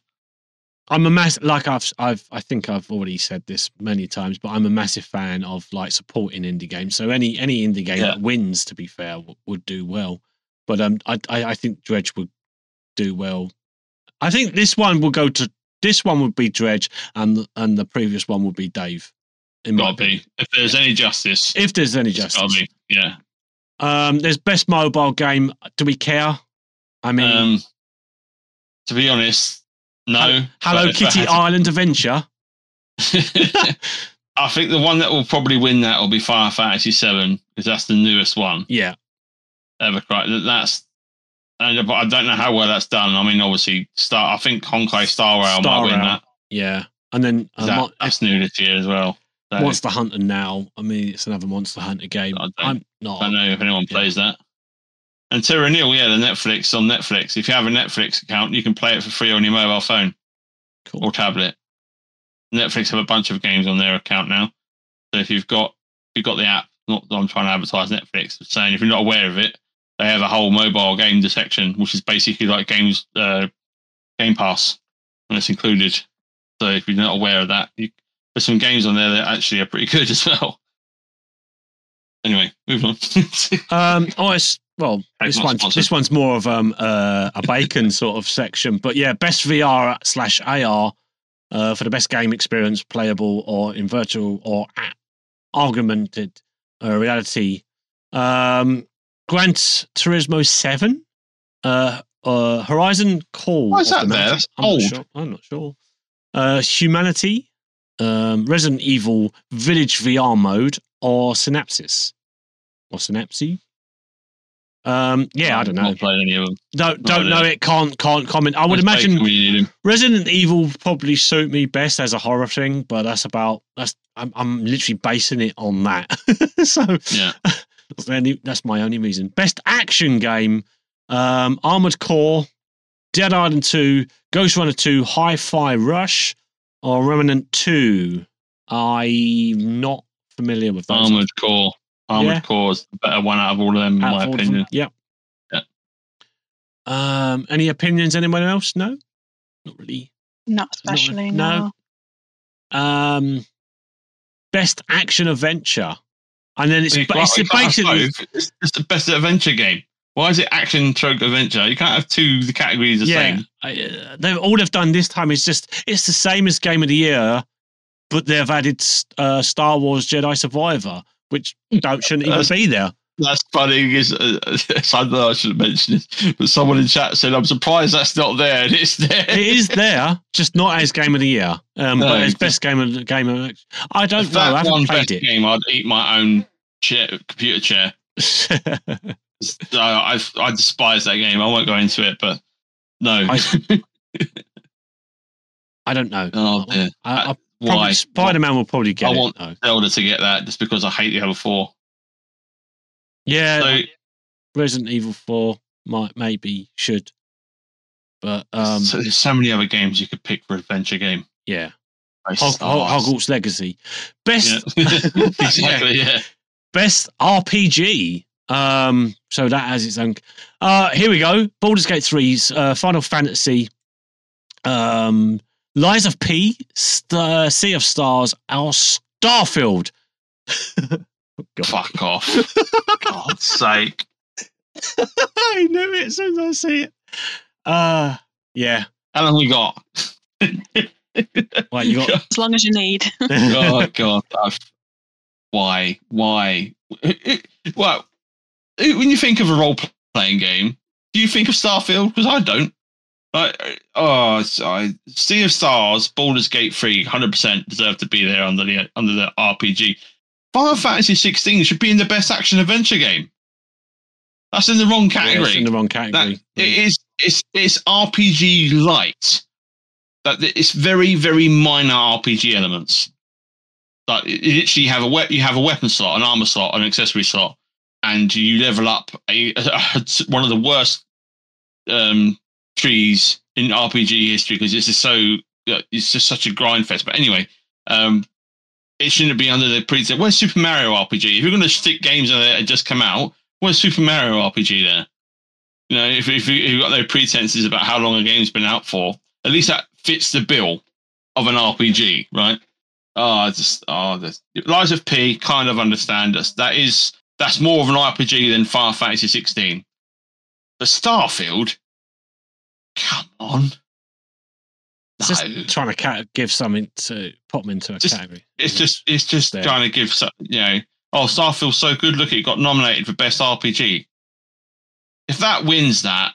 I'm a mass like I've I've I think I've already said this many times, but I'm a massive fan of like supporting indie games. So any any indie game Yeah. that wins, to be fair, w- would do well. But um, I, I I think Dredge would do well. I think this one will go to this one would be Dredge, and and the previous one would be Dave. In my gotta be if there's any justice if there's any justice. be yeah Um, there's best mobile game. Do we care? I mean, um to be honest no Hello but Kitty to- Island Adventure. i think the one that will probably win that will be final fantasy 7 because that's the newest one Yeah, ever cried. That's and but I don't know how well that's done. I mean, obviously, Star. I think Honkai Star Rail Star might win Rail. that. yeah, and then uh, That- that's new this year as well. So, Monster Hunter now. I mean, it's another Monster Hunter game. I I'm not. I don't know if anyone plays that. And Terra Nil, yeah, the Netflix on Netflix. If you have a Netflix account, you can play it for free on your mobile phone Cool. or tablet. Netflix have a bunch of games on their account now. So if you've got if you've got the app, not that I'm trying to advertise Netflix, but saying if you're not aware of it, they have a whole mobile game section, which is basically like games uh, Game Pass, and it's included. So if you're not aware of that, you, there's some games on there that actually are pretty good as well. Anyway, move on. Um. Oh, well. This one's sponsored. this one's more of um uh, a bacon sort of section, but yeah, best VR slash AR uh, for the best game experience, playable or in virtual or augmented uh, reality. Um, Gran Turismo Seven, uh, uh, Horizon Call. Why is the that there? That's I'm not old. sure. I'm not sure. Uh, Humanity, um, Resident Evil Village VR mode, or Synapsis, or Synapsy. Um, yeah, I don't know. Not played any of them. Don't don't No, know it. Can't can't comment. I would Just imagine them when you need them. Resident Evil probably suit me best as a horror thing, but that's about that's I'm I'm literally basing it on that. so Yeah. that's, only, that's my only reason. Best action game: um, Armored Core, Dead Island Two, Ghost Runner Two, Hi-Fi Rush, or Remnant Two. I'm not familiar with those. Armored Core. Armored Yeah. Core is the better one out of all of them, in Out my of all of them. opinion. Yep. Yeah. Um, any opinions? Anyone else? No, not really. Not especially. no. No. Um, best action adventure, and then it's, You ba- it's you basically. It's, it's the best adventure game. Why is it action stroke adventure? You can't have two the categories the yeah, same. I, uh, they all they've done this time is just it's the same as Game of the Year, but they've added uh, Star Wars Jedi Survivor, which don't shouldn't even be there. That's funny. Is uh, I know I should mention this, but someone in chat said, "I'm surprised that's not there." And it's there. It is there, just not as Game of the Year, um, No, but as just- best game of the game of. I don't know. I haven't played game, I'd eat my own chair, computer chair. it. Uh, I I despise that game. I won't go into it, but no. I- I don't know. oh. I, I Why? Spider-Man will probably get I it. want- though. Zelda to get that just because I hate the other four. Yeah, So Resident Evil Four might maybe should, but um, so there's so many other games you could pick for adventure game. yeah, Hog, Hog, Hogwarts Legacy, best Yeah. exactly. Yeah. best RPG. Um, so that has its own. Uh, here we go. Baldur's Gate 3's uh, Final Fantasy, um, Lies of P, St- uh, Sea of Stars, our Starfield. God. Fuck off. God's sake. I knew it as soon as I see it. Uh, yeah. How long we got? Well, you got. As long as you need. oh God. I've- Why? Why? Well, when you think of a role playing game, do you think of Starfield? Because I don't. Like, oh, I Sea of Stars, Baldur's Gate 3, 100% deserve to be there under the under the RPG. Final Fantasy 16 should be in the best action adventure game. That's in the wrong Yeah, category. in the wrong That category. it is it's it's RPG light. That it's very very minor RPG elements. Like you literally have a we- you have a weapon slot, an armor slot, an accessory slot, and you level up a, one of the worst um, trees in RPG history because it's just so uh, it's just such a grind fest. But anyway, um, it shouldn't be under the pretense. Where's Super Mario RPG? If you're going to stick games that just come out, where's Super Mario RPG there? You know, if, if you- you've got no pretenses about how long a game's been out for, at least that fits the bill of an RPG, right? Oh, I just ah, oh, this Lies of P kind of understand us. That is that's more of an RPG than Final Fantasy 16. But Starfield, come on, It's no. just trying to cat- give something to put them into a Just- category. It's just it's just There. trying to give some, you know. Oh, Starfield's so good. Look, it got nominated for best RPG. If that wins that,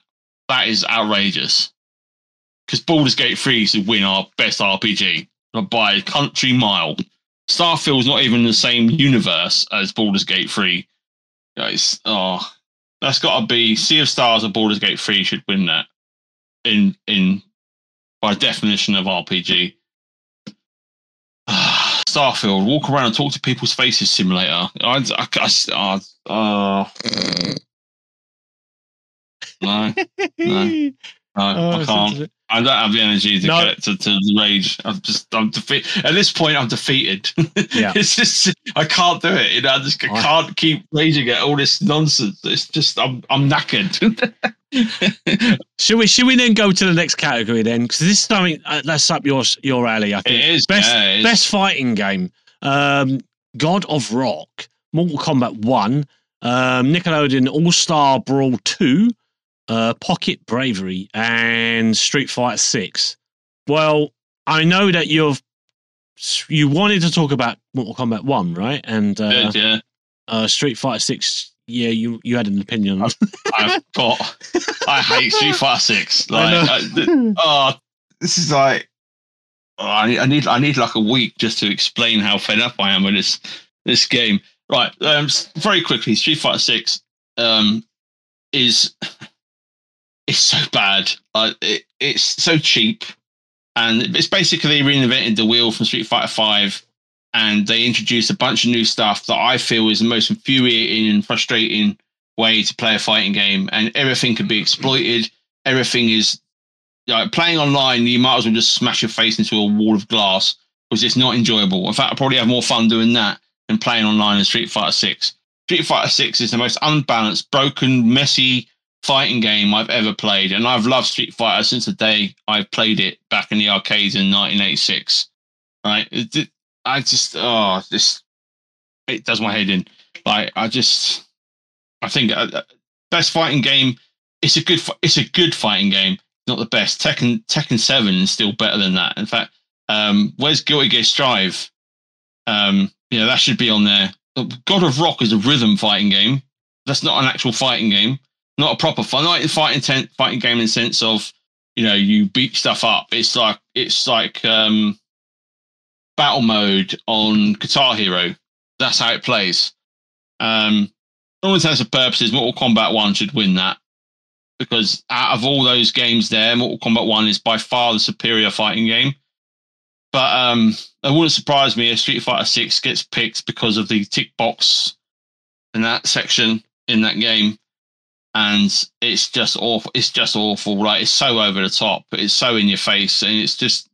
that is outrageous. Because Baldur's Gate 3 should win our best RPG by a country mile. Starfield's not even in the same universe as Baldur's Gate 3. Guys, oh, that's got to be Sea of Stars or Baldur's Gate 3 should win that. In in by definition of RPG. Starfield, walk around and talk to people's faces simulator. I, I, I, uh, uh, no, no, no, Oh, I can't. I don't have the energy to No. get to, to rage. I'm just, I'm defeated. At this point, I'm defeated. Yeah. it's just, I can't do it. You know, I just I I- can't keep raging at all this nonsense. It's just, I'm, I'm knackered. Should we? Should we then go to the next category then? Because this is something uh, that's up your your alley. I think. it is Best yeah, it is. best fighting game. Um, God of Rock, Mortal Kombat One, um, Nickelodeon All Star Brawl Two, uh, Pocket Bravery, and Street Fighter Six. Well, I know that you've you wanted to talk about Mortal Kombat One, right? And uh, Good, yeah. uh, Street Fighter Six. Yeah, you you had an opinion. on I've got. I hate Street Fighter Six. Like, know. I, oh, this is like. oh, I need, I need, I need like a week just to explain how fed up I am with this this game. Right, um, very quickly, Street Fighter Six um, is it's so bad. Uh, it, it's so cheap, and it's basically reinvented the wheel from Street Fighter Five. And they introduce a bunch of new stuff that I feel is the most infuriating and frustrating way to play a fighting game, and everything can be mm. exploited. Everything is like playing online. You might as well just smash your face into a wall of glass because it's not enjoyable. In fact, I probably have more fun doing that than playing online in Street Fighter Six. Street Fighter Six is the most unbalanced, broken, messy fighting game I've ever played, and I've loved Street Fighter since the day I played it back in the arcades in 1986. Right, it, I just oh this it does my head in. Like I just I think uh, best fighting game. It's a good. It's a good fighting game. Not the best. Tekken Tekken Seven is still better than that. In fact, um, where's Guilty Gear Strive? Um, you know that should be on there. God of Rock is a rhythm fighting game. That's not an actual fighting game. Not a proper fighting ten, fighting game in the sense of you know you beat stuff up. It's like it's like um, battle mode on Guitar Hero. That's how it plays. Um, all intents and purposes, Mortal Kombat One should win that because out of all those games there, Mortal Kombat One is by far the superior fighting game. But um, it wouldn't surprise me if Street Fighter Six gets picked because of the tick box in that section in that game, and it's just awful. It's just awful. Like it's so over the top. It's so in your face, and it's just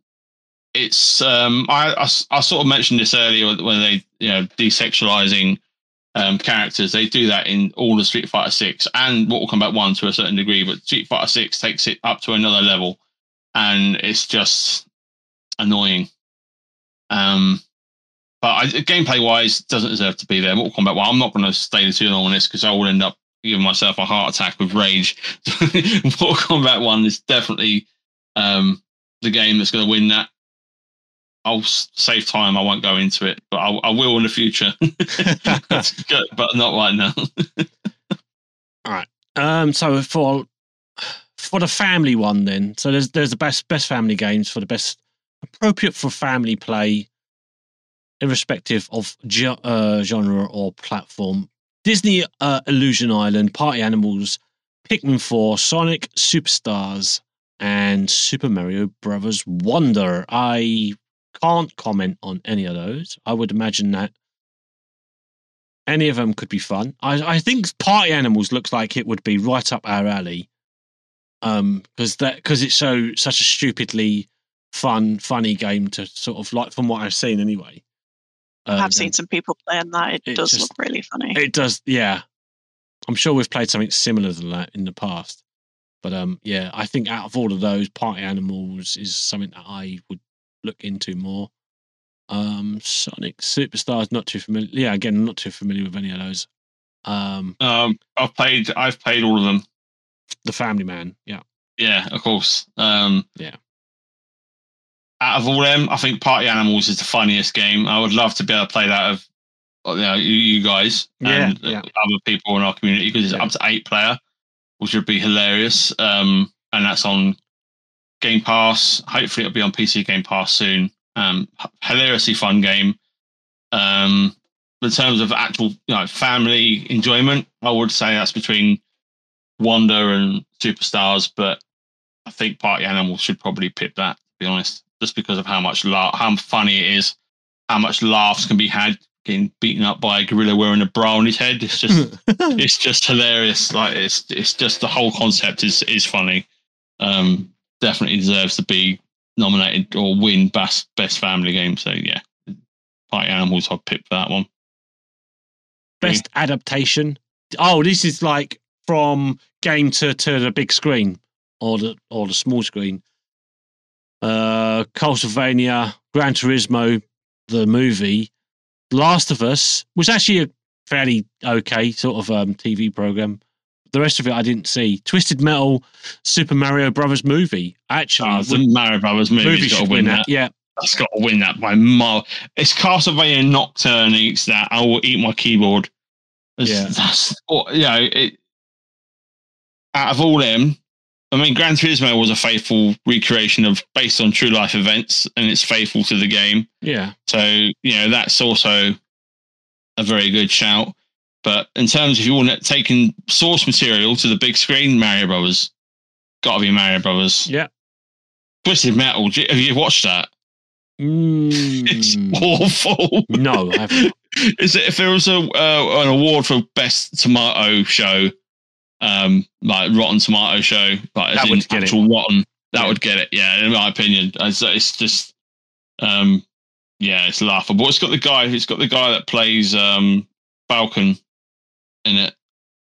it's. Um, I, I I sort of mentioned this earlier when they you know desexualizing um, characters. They do that in all the Street Fighter Six and Mortal Kombat One to a certain degree, but Street Fighter Six takes it up to another level, and it's just annoying. Um, but I, gameplay wise, doesn't deserve to be there. Mortal Kombat One. I'm not going to stay too long on this because I will end up giving myself a heart attack with rage. Mortal Kombat One is definitely um, the game that's going to win that. I'll save time. I won't go into it, but I, I will in the future. but not right now. All right. Um. So for for the family one, then. So there's there's the best best family games for the best appropriate for family play, irrespective of ge- uh, genre or platform. Disney uh, Illusion Island, Party Animals, Pikmin 4, Sonic Superstars, and Super Mario Brothers Wonder. I can't comment on any of those. I would imagine that any of them could be fun. I, I think Party Animals looks like it would be right up our alley. Um, because that because it's so such a stupidly fun, funny game to sort of like from what I've seen anyway. Um, I've seen some people playing that. It, it does just, look really funny. It does, yeah. I'm sure we've played something similar to that in the past. But um, yeah, I think out of all of those, Party Animals is something that I would look into more. Um, Sonic Superstars, not too familiar. Yeah, again, not too familiar with any of those. Um, um, I've played, I've played all of them. The Family Man, yeah, yeah, of course. Um, yeah. Out of all them, I think Party Animals is the funniest game. I would love to be able to play that of you, know, you guys yeah, and yeah. other people in our community because it's Yeah. up to eight player, which would be hilarious. Um, and that's on Game Pass. Hopefully, it'll be on PC Game Pass soon. Um, hilariously fun game. Um, in terms of actual, you know, family enjoyment, I would say that's between Wonder and Superstars, but I think Party Animals should probably pip that. To be honest, just because of how much la- how funny it is, how much laughs can be had getting beaten up by a gorilla wearing a bra on his head. It's just it's just hilarious. Like it's it's just the whole concept is is funny. Um, definitely deserves to be nominated or win best best family game. So yeah, Party Animals. I'd pick for that one. Best adaptation. Oh, this is like from game to, to the big screen or the or the small screen. Uh, Castlevania, Gran Turismo, the movie, Last of Us was actually a fairly okay sort of um, TV program. The rest of it I didn't see. Twisted Metal, Super Mario Brothers movie. Actually, Oh, the Mario Brothers movie's movie got to should win win that. that. Yeah, That's got to win that by mile. It's Castlevania Nocturne eats that. I will eat my keyboard. It's- Yeah. That's, or, you know, it, out of all them, I mean, Gran Turismo was a faithful recreation of based on true life events, and it's faithful to the game. yeah. So you know that's also a very good shout. But in terms of you want taking source material to the big screen, Mario Brothers, got to be Mario Brothers. Yeah. Twisted Metal. Have you watched that? It's Mm, awful. no, I haven't. Is it if there was a uh, an award for best tomato show, um, like Rotten Tomato show, like That would get it. rotten, that Yeah. would get it. Yeah, in my opinion, it's, it's just, um, yeah, it's laughable. It's got the guy. It's got the guy that plays um Falcon in it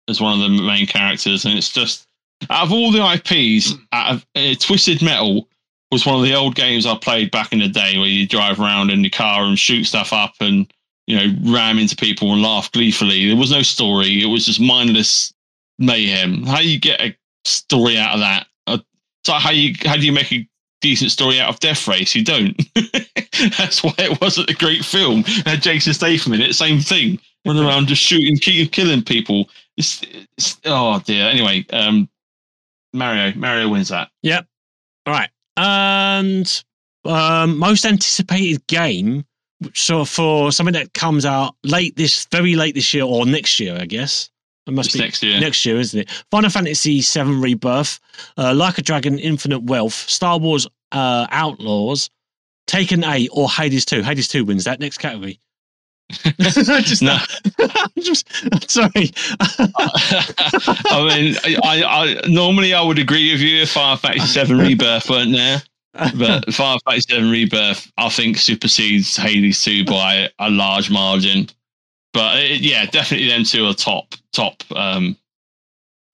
as one of the main characters, and it's just out of all the IPs, out of uh, Twisted Metal was one of the old games I played back in the day, where you drive around in the car and shoot stuff up and you know ram into people and laugh gleefully. There was no story; it was just mindless mayhem. How you get a story out of that? Uh, It's like how you how do you make a decent story out of Death Race? You don't. That's why it wasn't a great film. Jason Statham in it. Same thing. Running around just shooting, ki- killing people. It's, it's, oh dear. Anyway, um, Mario. Mario wins that. Yep. All right. And um, most anticipated game, which so for something that comes out late this, very late this year or next year, I guess. It must It's be next year. next year, isn't it? Final Fantasy VII Rebirth, uh, Like a Dragon, Infinite Wealth, Star Wars uh, Outlaws, Tekken 8, or Hades 2. Hades 2 wins that next category. just, No. just sorry. I mean, I, I, I normally I would agree with you if Final Fantasy Seven Rebirth weren't there, but Final Fantasy Seven Rebirth I think supersedes Hades Two by a large margin. But it, yeah, definitely them two are top top um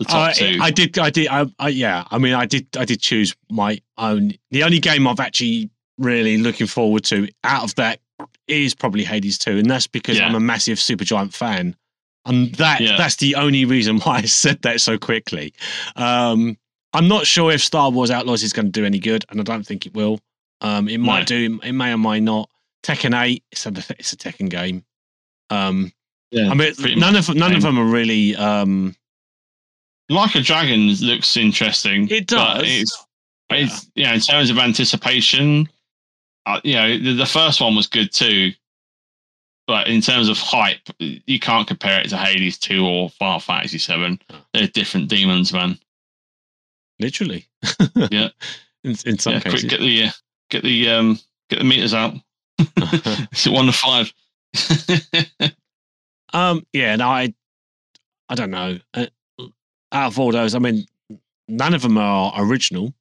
the top I, two. I did. I did. I, I yeah. I mean, I did. I did choose my own. The only game I've actually really looking forward to out of that is probably Hades Two, and that's because Yeah. I'm a massive Supergiant fan, and that Yeah. that's the only reason why I said that so quickly. Um, I'm not sure if Star Wars Outlaws is going to do any good, and I don't think it will. Um, it might do. It may or may not. Tekken Eight. It's a it's a Tekken game. Um, Yeah, I mean, none of none of them are really. Um, like a Dragon looks interesting. It but does. It's, it's yeah, in terms of anticipation, uh, you know, the, the first one was good too. But in terms of hype, you can't compare it to Hades 2 or Final Fantasy 7. They're different demons, man. literally. Yeah. in, in some yeah, quick, get the uh, get the um get the meters out. Is it one to five? um, yeah, no, I, I don't know. Uh, out of all those, I mean, none of them are original,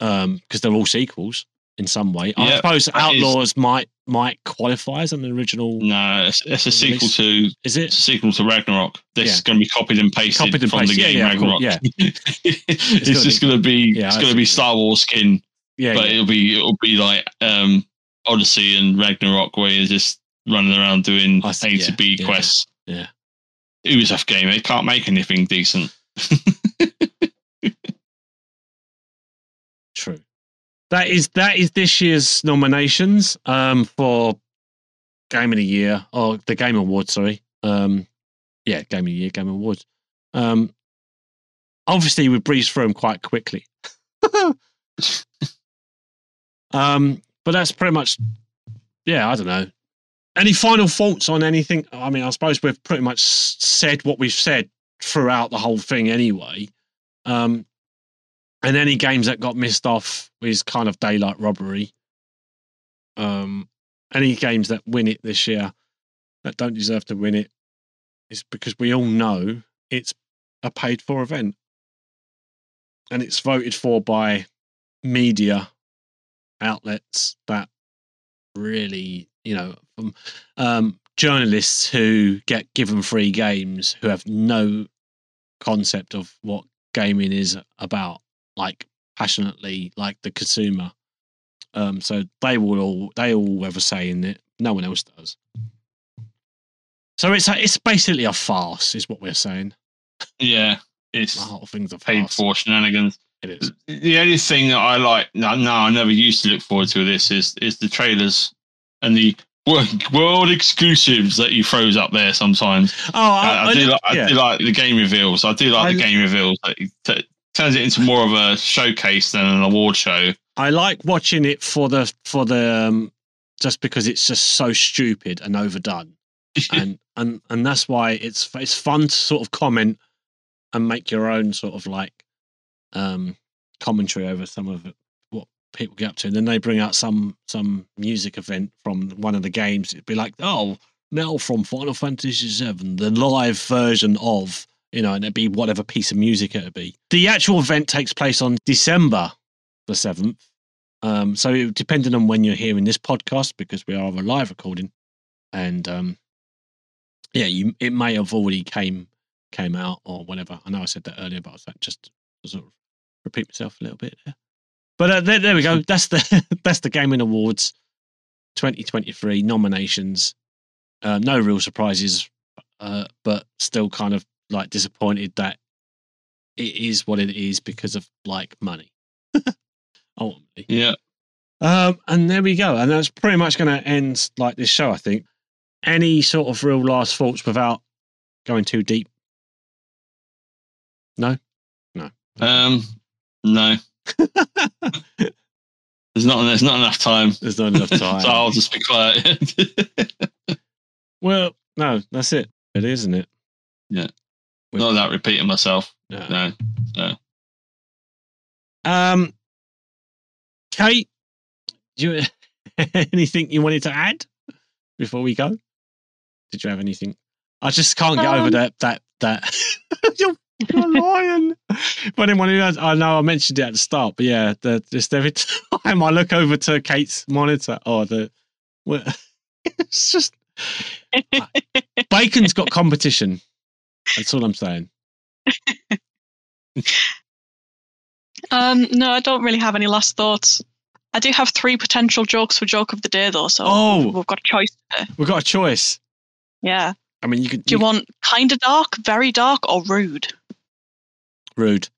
um, because they're all sequels in some way. I suppose that is- Outlaws might might qualify as an original. no, it's, it's a sequel to Is it's it? a sequel to Ragnarok. This Yeah. is going to be copied and pasted Copied and from pasted. the game yeah, cool. Ragnarok. Yeah. it's, gonna just going to be Yeah, it's going to be Star Wars skin, Yeah, but yeah. it'll be it'll be like um Odyssey and Ragnarok where you're just running around doing I A see, to yeah, B yeah, quests. yeah. Ubisoft game, they can't make anything decent. That is that is this year's nominations um, for Game of the Year or the Game Award. Sorry, um, yeah, Game of the Year, Game Awards. Um, obviously, we breezed through them quite quickly. um, but that's pretty much, yeah. I don't know. Any final thoughts on anything? I mean, I suppose we've pretty much said what we've said throughout the whole thing anyway. Um, and any games that got missed off is kind of daylight robbery. Um, any games that win it this year that don't deserve to win it is because we all know it's a paid for event and it's voted for by media outlets that really, you know, from um, journalists who get given free games who have no concept of what gaming is about like passionately like the consumer um so they will all they all have a say in it no one else does so it's a, it's basically a farce is what we're saying Yeah, the it's whole thing's a paid farce for shenanigans. it is The only thing that I like, no, no, I never used to look forward to this is is the trailers and the world exclusives that he throws up there sometimes. oh I, I, do, like, I yeah. do like the game reveals. I do like I- the game reveals. That turns it into more of a showcase than an award show. I like watching it for the for the um, just because it's just so stupid and overdone, and and and that's why it's it's fun to sort of comment and make your own sort of like um commentary over some of it, what people get up to. And then they bring out some some music event from one of the games. It'd be like, oh, now from Final Fantasy VII, the live version of. You know, and it'd be whatever piece of music it'd be. The actual event takes place on December the seventh. Um, so it, depending on when you're hearing this podcast, because we are a live recording, and um, yeah, you it may have already came came out or whatever. I know I said that earlier, but I was like, just sort of repeat myself a little bit there. But uh, there, there we go. That's the that's the Gaming Awards 2023 nominations. Uh, no real surprises, uh, but still kind of like disappointed that it is what it is because of like money. Ultimately. Yeah. Um, and there we go. And that's pretty much going to end like this show, I think. Any sort of real last thoughts without going too deep? No? No. Um, no. there's not there's not enough time. There's not enough time. so I'll just be quiet. well, no, that's it. It is, isn't it? Yeah. Not that repeating myself. No. No. No. Um, Kate, do you anything you wanted to add before we go? Did you have anything? I just can't get over Um, that that that you're, you're lying. But anyone who has, I know I mentioned it at the start, but yeah, the, just every time I look over to Kate's monitor, oh the, it's just bacon's got competition. That's all I'm saying. Um, no, I don't really have any last thoughts. I do have three potential jokes for joke of the day, though. So Oh. we've got a choice. There. We've got a choice. Yeah. I mean, you could. Do you want kind of dark, very dark, or rude? rude?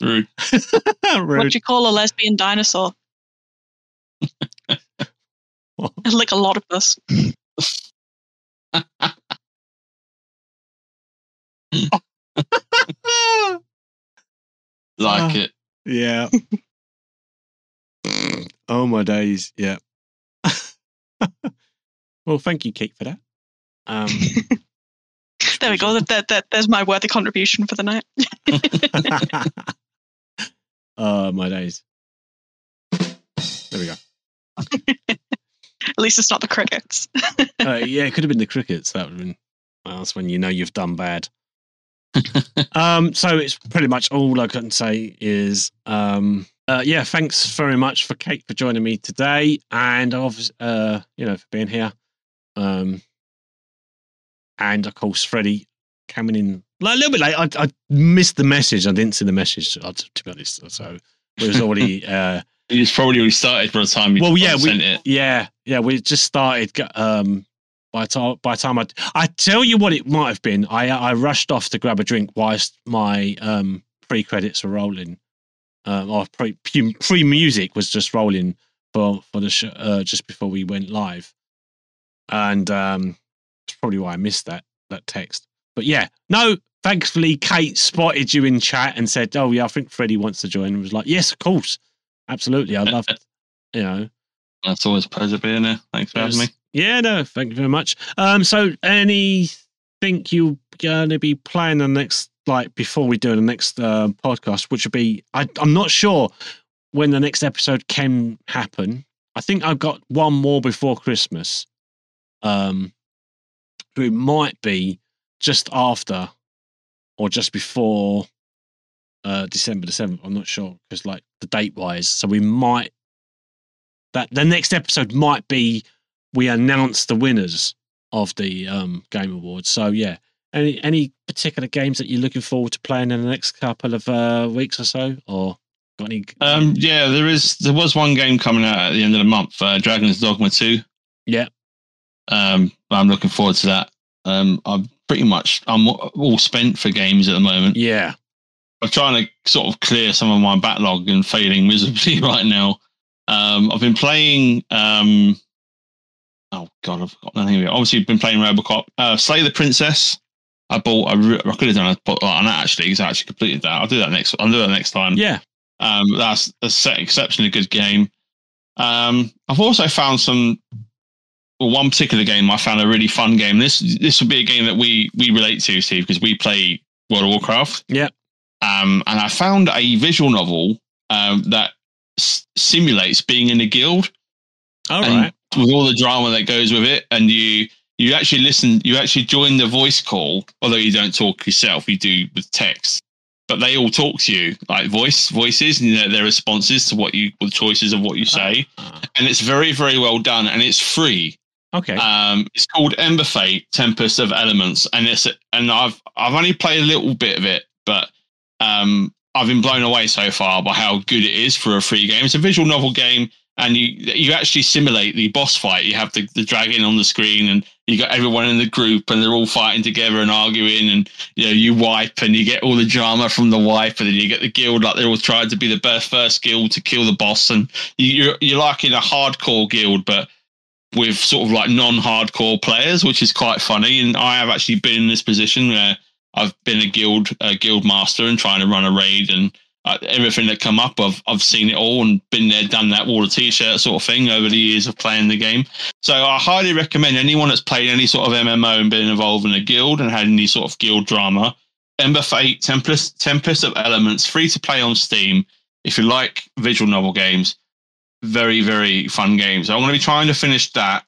Rude. rude. What rude. do you call a lesbian dinosaur? like a lot of us. Like Ah. it. Yeah. oh my days. Yeah. well, thank you, Kate, for that. Um, There we go. That, that, that, there's my worthy contribution for the night. oh my days. There we go. At least it's not the crickets. Uh, yeah, it could have been the crickets. That would have been. Well, that's when you know you've done bad. um, so it's pretty much all I can say is, um, uh, yeah, thanks very much for Kate for joining me today, and uh, you know, for being here. Um, and of course, Freddie coming in like a little bit late. I, I missed the message. I didn't see the message, uh, to, be honest. So it was already. Uh, It's probably already started by the time you well, yeah, we, it. yeah, yeah. We just started. Um, by time, by time I, I tell you what it might have been. I, I rushed off to grab a drink whilst my um pre credits were rolling, um, or pre pre music was just rolling for for the show, uh, just before we went live, and um, it's probably why I missed that that text. But yeah, no. Thankfully, Kate spotted you in chat and said, "Oh yeah, I think Freddie wants to join." And was like, "Yes, of course, absolutely. I'd love, it." you know." That's always a pleasure being there. Thanks for having me. Yeah, no, thank you very much. Um, so anything you're gonna be playing the next, like before we do the next uh, podcast, which would be, I, I'm not sure when the next episode can happen. I think I've got one more before Christmas. Um, it might be just after or just before uh December the seventh. I'm not sure because like the date wise, so we might that the next episode might be we announce the winners of the um, game awards. So yeah, any any particular games that you're looking forward to playing in the next couple of uh, weeks or so, or got any? Um, yeah, there is. There was one game coming out at the end of the month, uh, Dragon's Dogma Two. Yeah. Um, I'm looking forward to that. Um, I'm pretty much I'm all spent for games at the moment. yeah, I'm trying to sort of clear some of my backlog and failing miserably right now. Um, I've been playing. Um, oh God, I've got nothing. it. Obviously, been playing RoboCop. Uh, Slay the Princess. I bought. I, re- I could have done a that actually because I actually completed that. I'll do that next. I'll do that next time. yeah, Um, that's a set exceptionally good game. Um, I've also found some. Well, one particular game I found a really fun game. This this would be a game that we we relate to, Steve, because we play World of Warcraft. Yeah. Um, and I found a visual novel um, that s- simulates being in a guild all and right, with all the drama that goes with it, and you you actually listen, you actually join the voice call, although you don't talk yourself, you do with text. But they all talk to you like voice voices, and their, their responses to what you, the choices of what you say, Uh, and it's very very well done, and it's free. okay, Um, it's called Ember Fate: Tempest of Elements, and it's and I've I've only played a little bit of it, but um, I've been blown away so far by how good it is for a free game. It's a visual novel game. And you you actually simulate the boss fight. You have the, the dragon on the screen, and you got everyone in the group, and they're all fighting together and arguing, and you know you wipe, and you get all the drama from the wipe, and then you get the guild like they're all trying to be the first guild to kill the boss, and you, you're you're like in a hardcore guild, but with sort of like non-hardcore players, which is quite funny. And I have actually been in this position where I've been a guild a guild master and trying to run a raid and uh, everything that come up, I've I've seen it all and been there, done that, wore a t-shirt sort of thing over the years of playing the game. So I highly recommend anyone that's played any sort of MMO and been involved in a guild and had any sort of guild drama. Ember Fate, Tempest, Tempest of Elements, free to play on Steam. If you like visual novel games, very very fun games. I'm going to be trying to finish that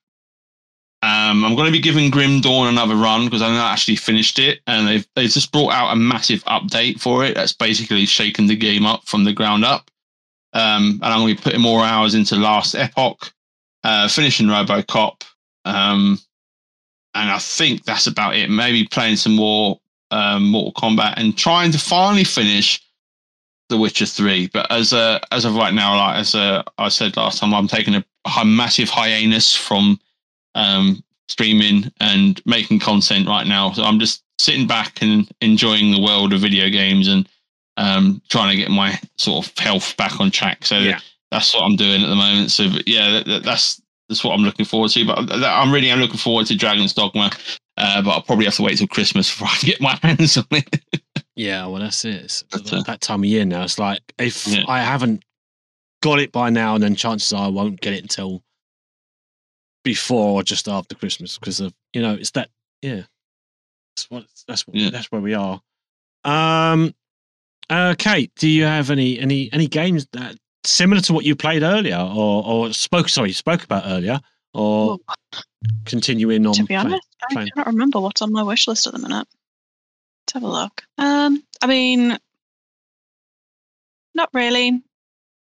um, I'm going to be giving Grim Dawn another run because I've not actually finished it, and they've they just brought out a massive update for it that's basically shaken the game up from the ground up. Um, and I'm going to be putting more hours into Last Epoch, uh, finishing RoboCop, um, and I think that's about it. Maybe playing some more um, Mortal Kombat and trying to finally finish The Witcher Three. But as a as of right now, like as a, I said last time, I'm taking a, a massive hiatus from um, streaming and making content right now. So I'm just sitting back and enjoying the world of video games and um, trying to get my sort of health back on track. So yeah. that's what I'm doing at the moment. So yeah, that, that's that's what I'm looking forward to. But I'm really I'm looking forward to Dragon's Dogma. Uh, but I'll probably have to wait till Christmas before I get my hands on it. yeah, well, that's it. It's uh, that time of year now. It's like if yeah. I haven't got it by now, and then chances are I won't get it until before or just after Christmas because of you know it's that yeah that's what that's what yeah. that's where we are. Um, uh, Kate, do you have any any any games that similar to what you played earlier or or spoke sorry spoke about earlier or well, continuing on? To be honest, play, I don't remember what's on my wish list at the minute. Let's have a look. Um, I mean, not really.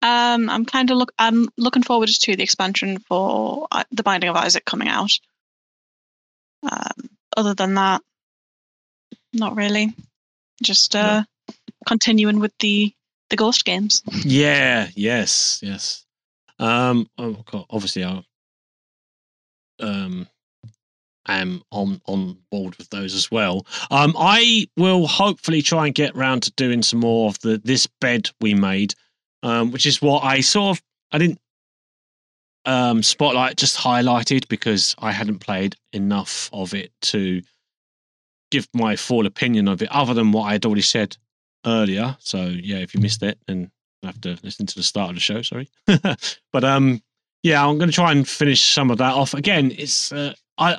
Um, I'm kind of look. I'm looking forward to the expansion for uh, the Binding of Isaac coming out. Um, other than that, not really. Just uh, no. continuing with the the Ghost games. Yeah. Yes. Yes. Um. Oh, obviously, I um am on on board with those as well. Um. I will hopefully try and get round to doing some more of the this bed we made um, which is what I sort of I didn't um, spotlight just highlighted because I hadn't played enough of it to give my full opinion of it, other than what I had already said earlier. So yeah, if you missed it, then you have to listen to the start of the show. Sorry, but um, yeah, I'm going to try and finish some of that off. Again, it's uh, I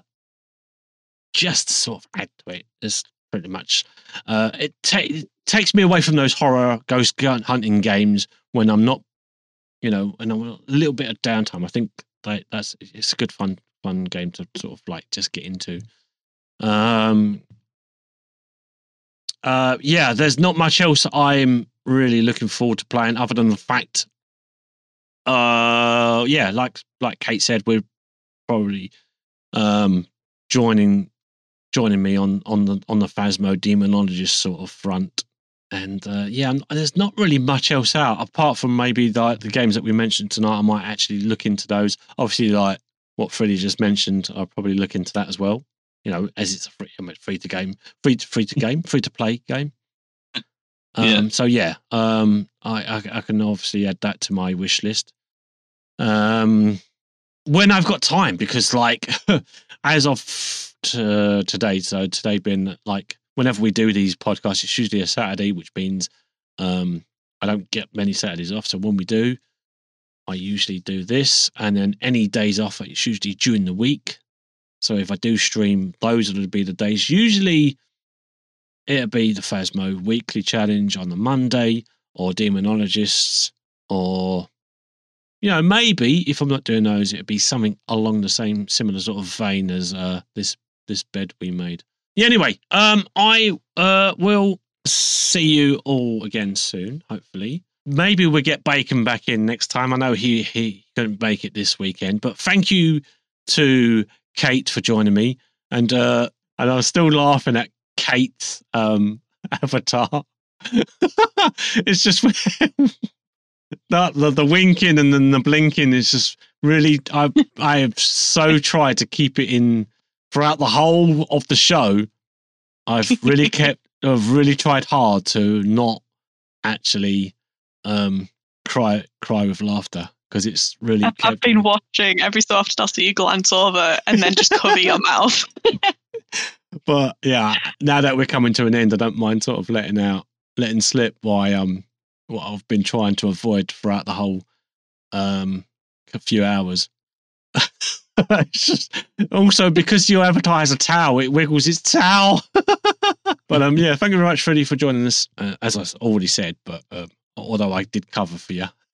just sort of add to it. It's pretty much uh, it, ta- it takes me away from those horror ghost hunting games when I'm not, you know, and I'm a little bit of downtime. I think that that's it's a good fun fun game to sort of like just get into. Um, uh, yeah, there's not much else I'm really looking forward to playing other than the fact, uh, yeah, like like Kate said, we're probably um joining joining me on on the on the Phasmo demonologist sort of front and uh, yeah, there's not really much else out apart from maybe the, the games that we mentioned tonight. I might actually look into those. Obviously, like what Freddie just mentioned, I'll probably look into that as well. You know, as it's a free, free to game, free to free to game, free to play game. Um, yeah. So yeah, um, I, I, I can obviously add that to my wish list. Um, when I've got time, because like as of t- today, so today been like whenever we do these podcasts, it's usually a Saturday, which means um, I don't get many Saturdays off. So when we do, I usually do this, and then any days off, it's usually during the week. So if I do stream, those will be the days. Usually, it'll be the Phasmo weekly challenge on the Monday, or Demonologists, or you know maybe if I'm not doing those, it'd be something along the same similar sort of vein as uh, this this bed we made. Yeah, anyway, um, I uh, will see you all again soon, hopefully. Maybe we'll get Bacon back in next time. I know he, he couldn't make it this weekend, but thank you to Kate for joining me. And uh, and I was still laughing at Kate's um, avatar. it's just the, the the winking and then the blinking is just really. I I have so tried to keep it in throughout the whole of the show. I've really kept. I've really tried hard to not actually um cry cry with laughter because it's really. I've, I've been watching every so often. I'll see you glance over and then just cover your mouth. but yeah, now that we're coming to an end, I don't mind sort of letting out, letting slip why um what I've been trying to avoid throughout the whole um a few hours. Just- also because you advertise a towel, it wiggles its towel. but um yeah, thank you very much, Freddie, for joining us. Uh, as I already said, but um, although I did cover for you.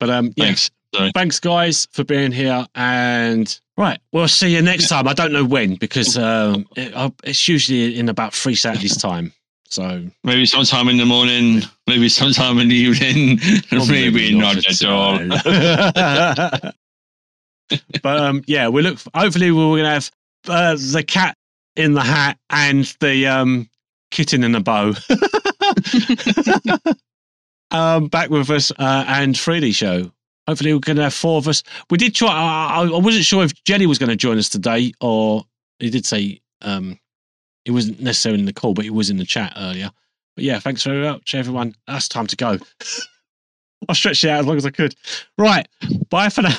but um yeah, Thanks. thanks guys for being here and right we'll see you next time i don't know when because um it, it's usually in about three saturdays time so Maybe sometime in the morning, maybe sometime in the evening, maybe, not at all. But um yeah we look hopefully we're gonna have uh, the cat in the hat and the um kitten in a bow. Um back with us uh, and 3d show. Hopefully we're gonna have four of us. We did try i, I I wasn't sure if jenny was going to join us today or he did say um he wasn't necessarily in the call but he was in the chat earlier. But yeah thanks very much everyone. That's time to go. I stretched it out as long as i could. Right bye for now